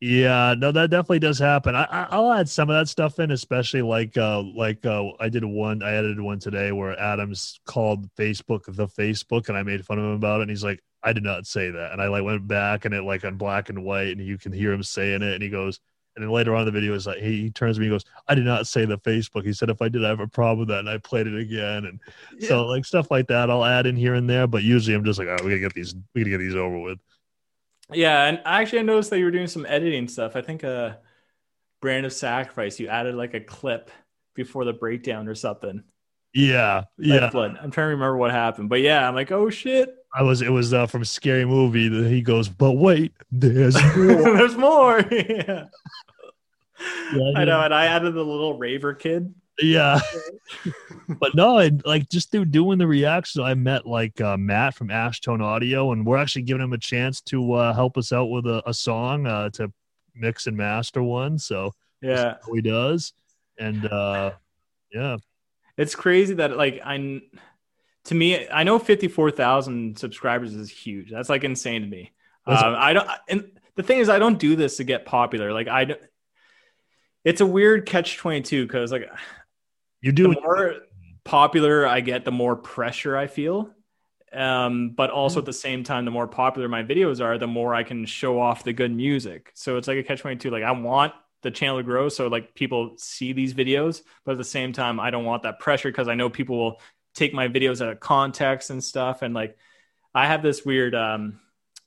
Yeah, no, that definitely does happen. I, I I'll add some of that stuff in, especially like uh like uh I did one I edited one today where Adams called Facebook the Facebook and I made fun of him about it and he's like, I did not say that. And I like went back and it like on black and white and you can hear him saying it and he goes and then later on in the video is like he, he turns to me and goes, I did not say the Facebook. He said if I did I have a problem with that and I played it again and (laughs) so like stuff like that I'll add in here and there, but usually I'm just like, oh, we gotta get these we gotta get these over with. Yeah, and actually, I noticed that you were doing some editing stuff. I think uh, Brand of Sacrifice, you added like a clip before the breakdown or something. Yeah, yeah. Lifeblood. I'm trying to remember what happened, but yeah, I'm like, oh shit, (laughs) I was it was uh, from Scary Movie. that He goes, but wait, there's (laughs) more. there's more. (laughs) yeah. Yeah, I know, and I added the little raver kid. yeah. but no, and like just through doing the reactions, I met like uh, Matt from Ashtone Audio, and we're actually giving him a chance to uh, help us out with a, a song uh, to mix and master one. So Yeah, he does, and uh, yeah, it's crazy that like I, to me, I know 54,000 subscribers is huge. That's like insane to me. Um, I don't, and the thing is, I don't do this to get popular. Like I, don't- it's a weird catch 22 because like you the do. more popular I get, the more pressure I feel. Um, but also at the same time, the more popular my videos are, the more I can show off the good music. So it's like a catch 22. Like I want the channel to grow so like people see these videos, but at the same time, I don't want that pressure because I know people will take my videos out of context and stuff. And like, I have this weird um,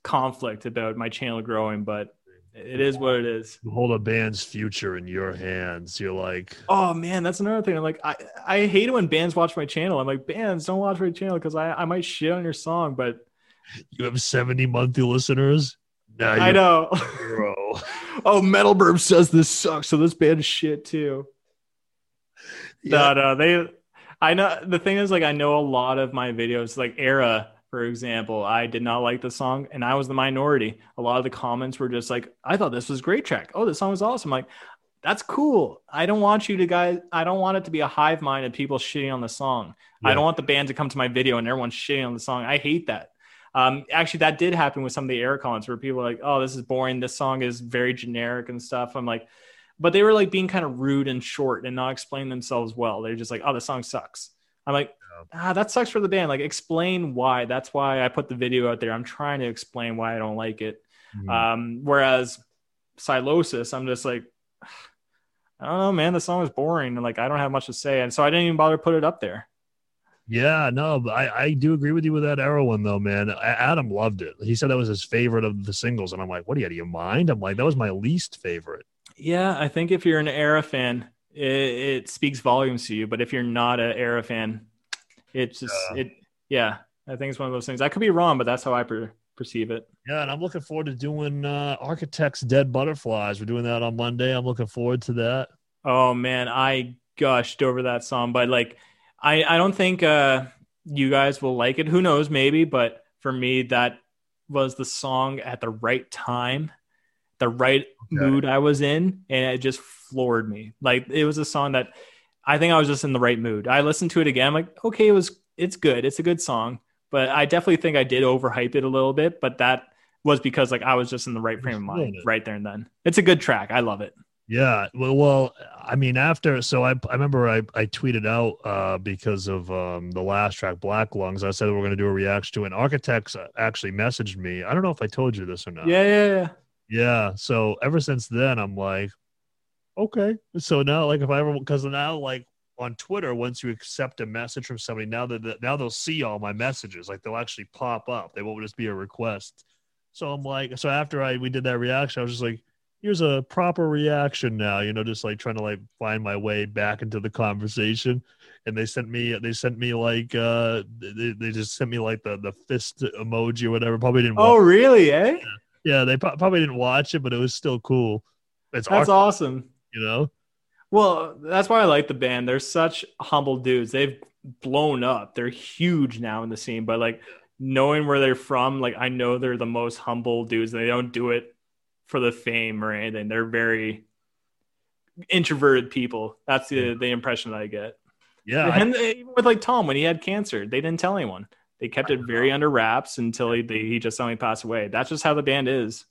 conflict about my channel growing, but it is what it is. You hold a band's future in your hands. You're like, Oh man, that's another thing. I'm like, I, I hate it when bands watch my channel. I'm like, bands don't watch my channel because I, I might shit on your song, but you have 70 monthly listeners. Now I know. (laughs) oh, Metal Burp says this sucks, so this band is shit too. Yeah. No, no, they. I know the thing is like I know a lot of my videos, like ERRA, for example. I did not like the song, and I was the minority. A lot of the comments were just like, "I thought this was a great track. Oh, this song was awesome." like, that's cool. I don't want you to guys. I don't want it to be a hive mind of people shitting on the song. I don't want the band to come to my video and everyone's shitting on the song. I hate that. Um, actually, that did happen with some of the ERRA comments where people were like, "Oh, this is boring. This song is very generic and stuff." I'm like, but they were like being kind of rude and short and not explaining themselves well. They're just like, "Oh, the song sucks." I'm like, ah, that sucks for the band. Like, explain why. That's why I put the video out there. I'm trying to explain why I don't like it. Mhm. Um, whereas Sylosis, I'm just like, I don't know, man. The song is boring. And like, I don't have much to say. And so I didn't even bother to put it up there. Yeah, no, I, I do agree with you with that ERRA one though, man. Adam loved it. He said that was his favorite of the singles, and I'm like, what do you, do you mind? I'm like, that was my least favorite. Yeah, I think if you're an ERRA fan, it, it speaks volumes to you. But if you're not an ERRA fan, it's just Yeah. it. Yeah, I think it's one of those things. I could be wrong, but that's how I per- perceive it. Yeah, and I'm looking forward to doing uh, Architects Dead Butterflies. We're doing that on Monday. I'm looking forward to that. Oh man, I gushed over that song, but like, I I don't think uh you guys will like it. Who knows? Maybe, but for me, that was the song at the right time, the right mood I was in, and it just floored me. Like it was a song that I think I was just in the right mood. I listened to it again. I'm like, okay, it was it's good. It's a good song, but I definitely think I did overhype it a little bit. But that was because like I was just in the right frame of mind right there and then. It's a good track. I love it. Yeah, well, well, I mean, after so I I remember I I tweeted out uh, because of um, the last track, Black Lungs. I said we are going to do a reaction to it. And Architects actually messaged me. I don't know if I told you this or not. Yeah, yeah, yeah. Yeah. So ever since then, I'm like, okay. So now, like, if I ever, because now, like, on Twitter, once you accept a message from somebody, now that now they'll see all my messages, like they'll actually pop up. They won't just be a request. So I'm like, so after I we did that reaction, I was just like, here's a proper reaction now, you know, just like trying to like find my way back into the conversation. And they sent me, they sent me like, uh, they, they just sent me like the the fist emoji or whatever. Probably didn't. Oh, really? Eh? yeah, they pro- probably didn't watch it, but it was still cool. It's That's awesome. you know. Well, that's why I like the band. They're such humble dudes. They've blown up. They're huge now in the scene, but like knowing where they're from, like I know they're the most humble dudes. They don't do it for the fame or anything. They're very introverted people. That's the the impression that I get. Yeah, I- and they- even with like Tom when he had cancer, they didn't tell anyone. They kept it very under wraps until he, they, he just suddenly passed away. That's just how the band is.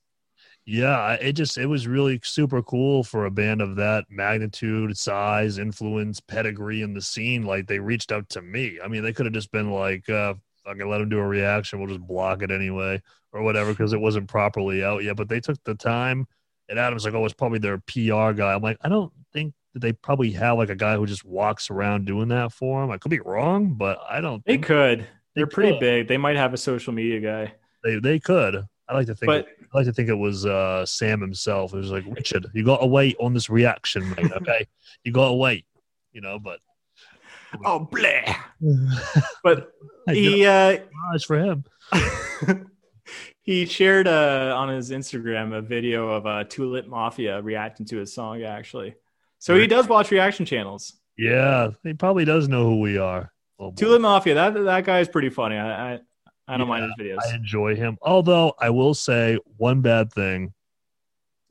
yeah. It just it was really super cool for a band of that magnitude, size, influence, pedigree in the scene. Like they reached out to me. I mean, they could have just been like, uh, "Fucking let them do a reaction. We'll just block it anyway, or whatever," because it wasn't properly out yet. But they took the time. And Adam's like, "Oh, it's probably their PR guy." I'm like, I don't think that they probably have like a guy who just walks around doing that for them. I could be wrong, but I don't. They think could. They're pretty could. big. They might have a social media guy. They they could. I like to think. But I like to think it was uh, Sam himself. It was like Richard, you got to wait on this reaction, mate. (laughs) Okay, you got to wait. You know, but (laughs) oh, bleh. (laughs) But he uh, it's for him. He shared uh, on his Instagram a video of uh, Tulip Mafia reacting to his song. Actually, so he does watch reaction channels. Yeah, he probably does know who we are. Oh. Tulip Mafia. That that guy is pretty funny. I I, I don't mind his videos. I enjoy him. Although I will say one bad thing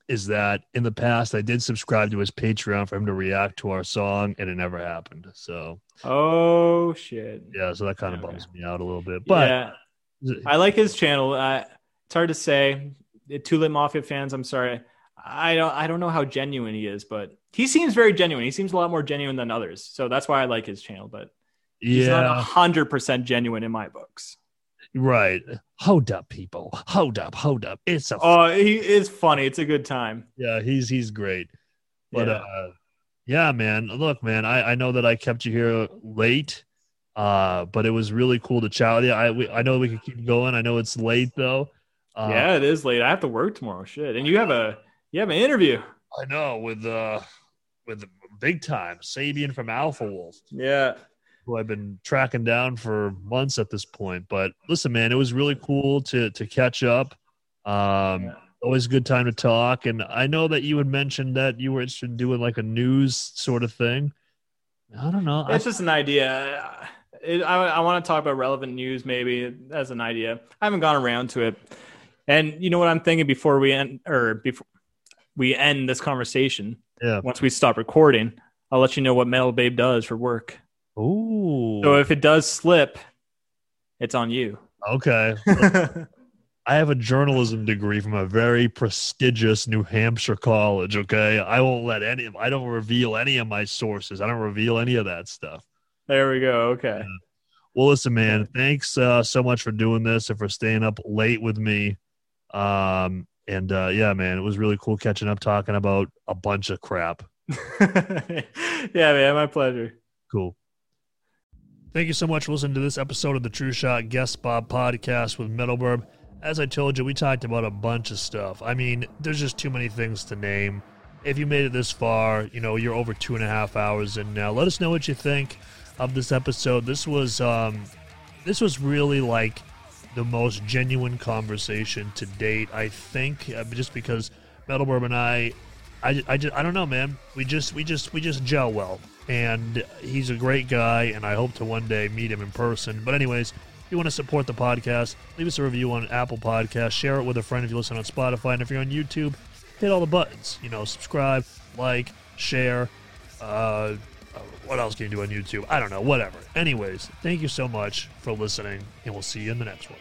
is that in the past I did subscribe to his Patreon for him to react to our song, and it never happened. So oh shit. yeah, so that kind of Okay. bums me out a little bit. But yeah, I like his channel. Uh, it's hard to say. Tulip Mafia fans, I'm sorry. I don't I don't know how genuine he is, but he seems very genuine. He seems a lot more genuine than others. So that's why I like his channel. But he's yeah, not hundred percent genuine in my books. right. Hold up, people. Hold up. Hold up. It's a Oh, he is funny. It's a good time. Yeah, he's he's great. But Yeah. uh yeah, man. Look, man, I, I know that I kept you here late. Uh, but it was really cool to chat with you. I we, I know we could keep going. I know it's late though. Uh, yeah, it is late. I have to work tomorrow. Shit, and you have a you have an interview. I know with uh with big time Sabian from Alpha Wolf. Yeah, who I've been tracking down for months at this point. But listen, man, it was really cool to to catch up. Um, Yeah. always a good time to talk. And I know that you had mentioned that you were interested in doing like a news sort of thing. I don't know. I- it's just an idea. It, I, I want to talk about relevant news maybe as an idea. I haven't gone around to it, and you know what I'm thinking before we end or before we end this conversation. Yeah. Once we stop recording, I'll let you know what Metal Babe does for work. Ooh. So if it does slip, it's on you. okay. (laughs) I have a journalism degree from a very prestigious New Hampshire college. Okay. I won't let any, I don't reveal any of my sources. I don't reveal any of that stuff. there we go. Okay. Well, listen, man, thanks uh, so much for doing this and for staying up late with me. Um, and uh, yeah, man, it was really cool catching up, talking about a bunch of crap. (laughs) yeah, man, my pleasure. Cool. Thank you so much for listening to this episode of the True Shot Guest Bob podcast with Metal Babe. As I told you, we talked about a bunch of stuff. I mean, there's just too many things to name. If you made it this far, you know, you're over two and a half hours in now. Let us know what you think of this episode. This was um this was really like the most genuine conversation to date, I think, uh, just because Metal Metalburb and I I, I, just, I don't know, man. We just we just we just gel well, and he's a great guy, and I hope to one day meet him in person. But anyways, if you want to support the podcast, leave us a review on Apple Podcast, share it with a friend if you listen on Spotify, and if you're on YouTube, hit all the buttons. You know, subscribe, like, share. Uh, what else can you do on YouTube? I don't know. Whatever. Anyways, thank you so much for listening, and we'll see you in the next one.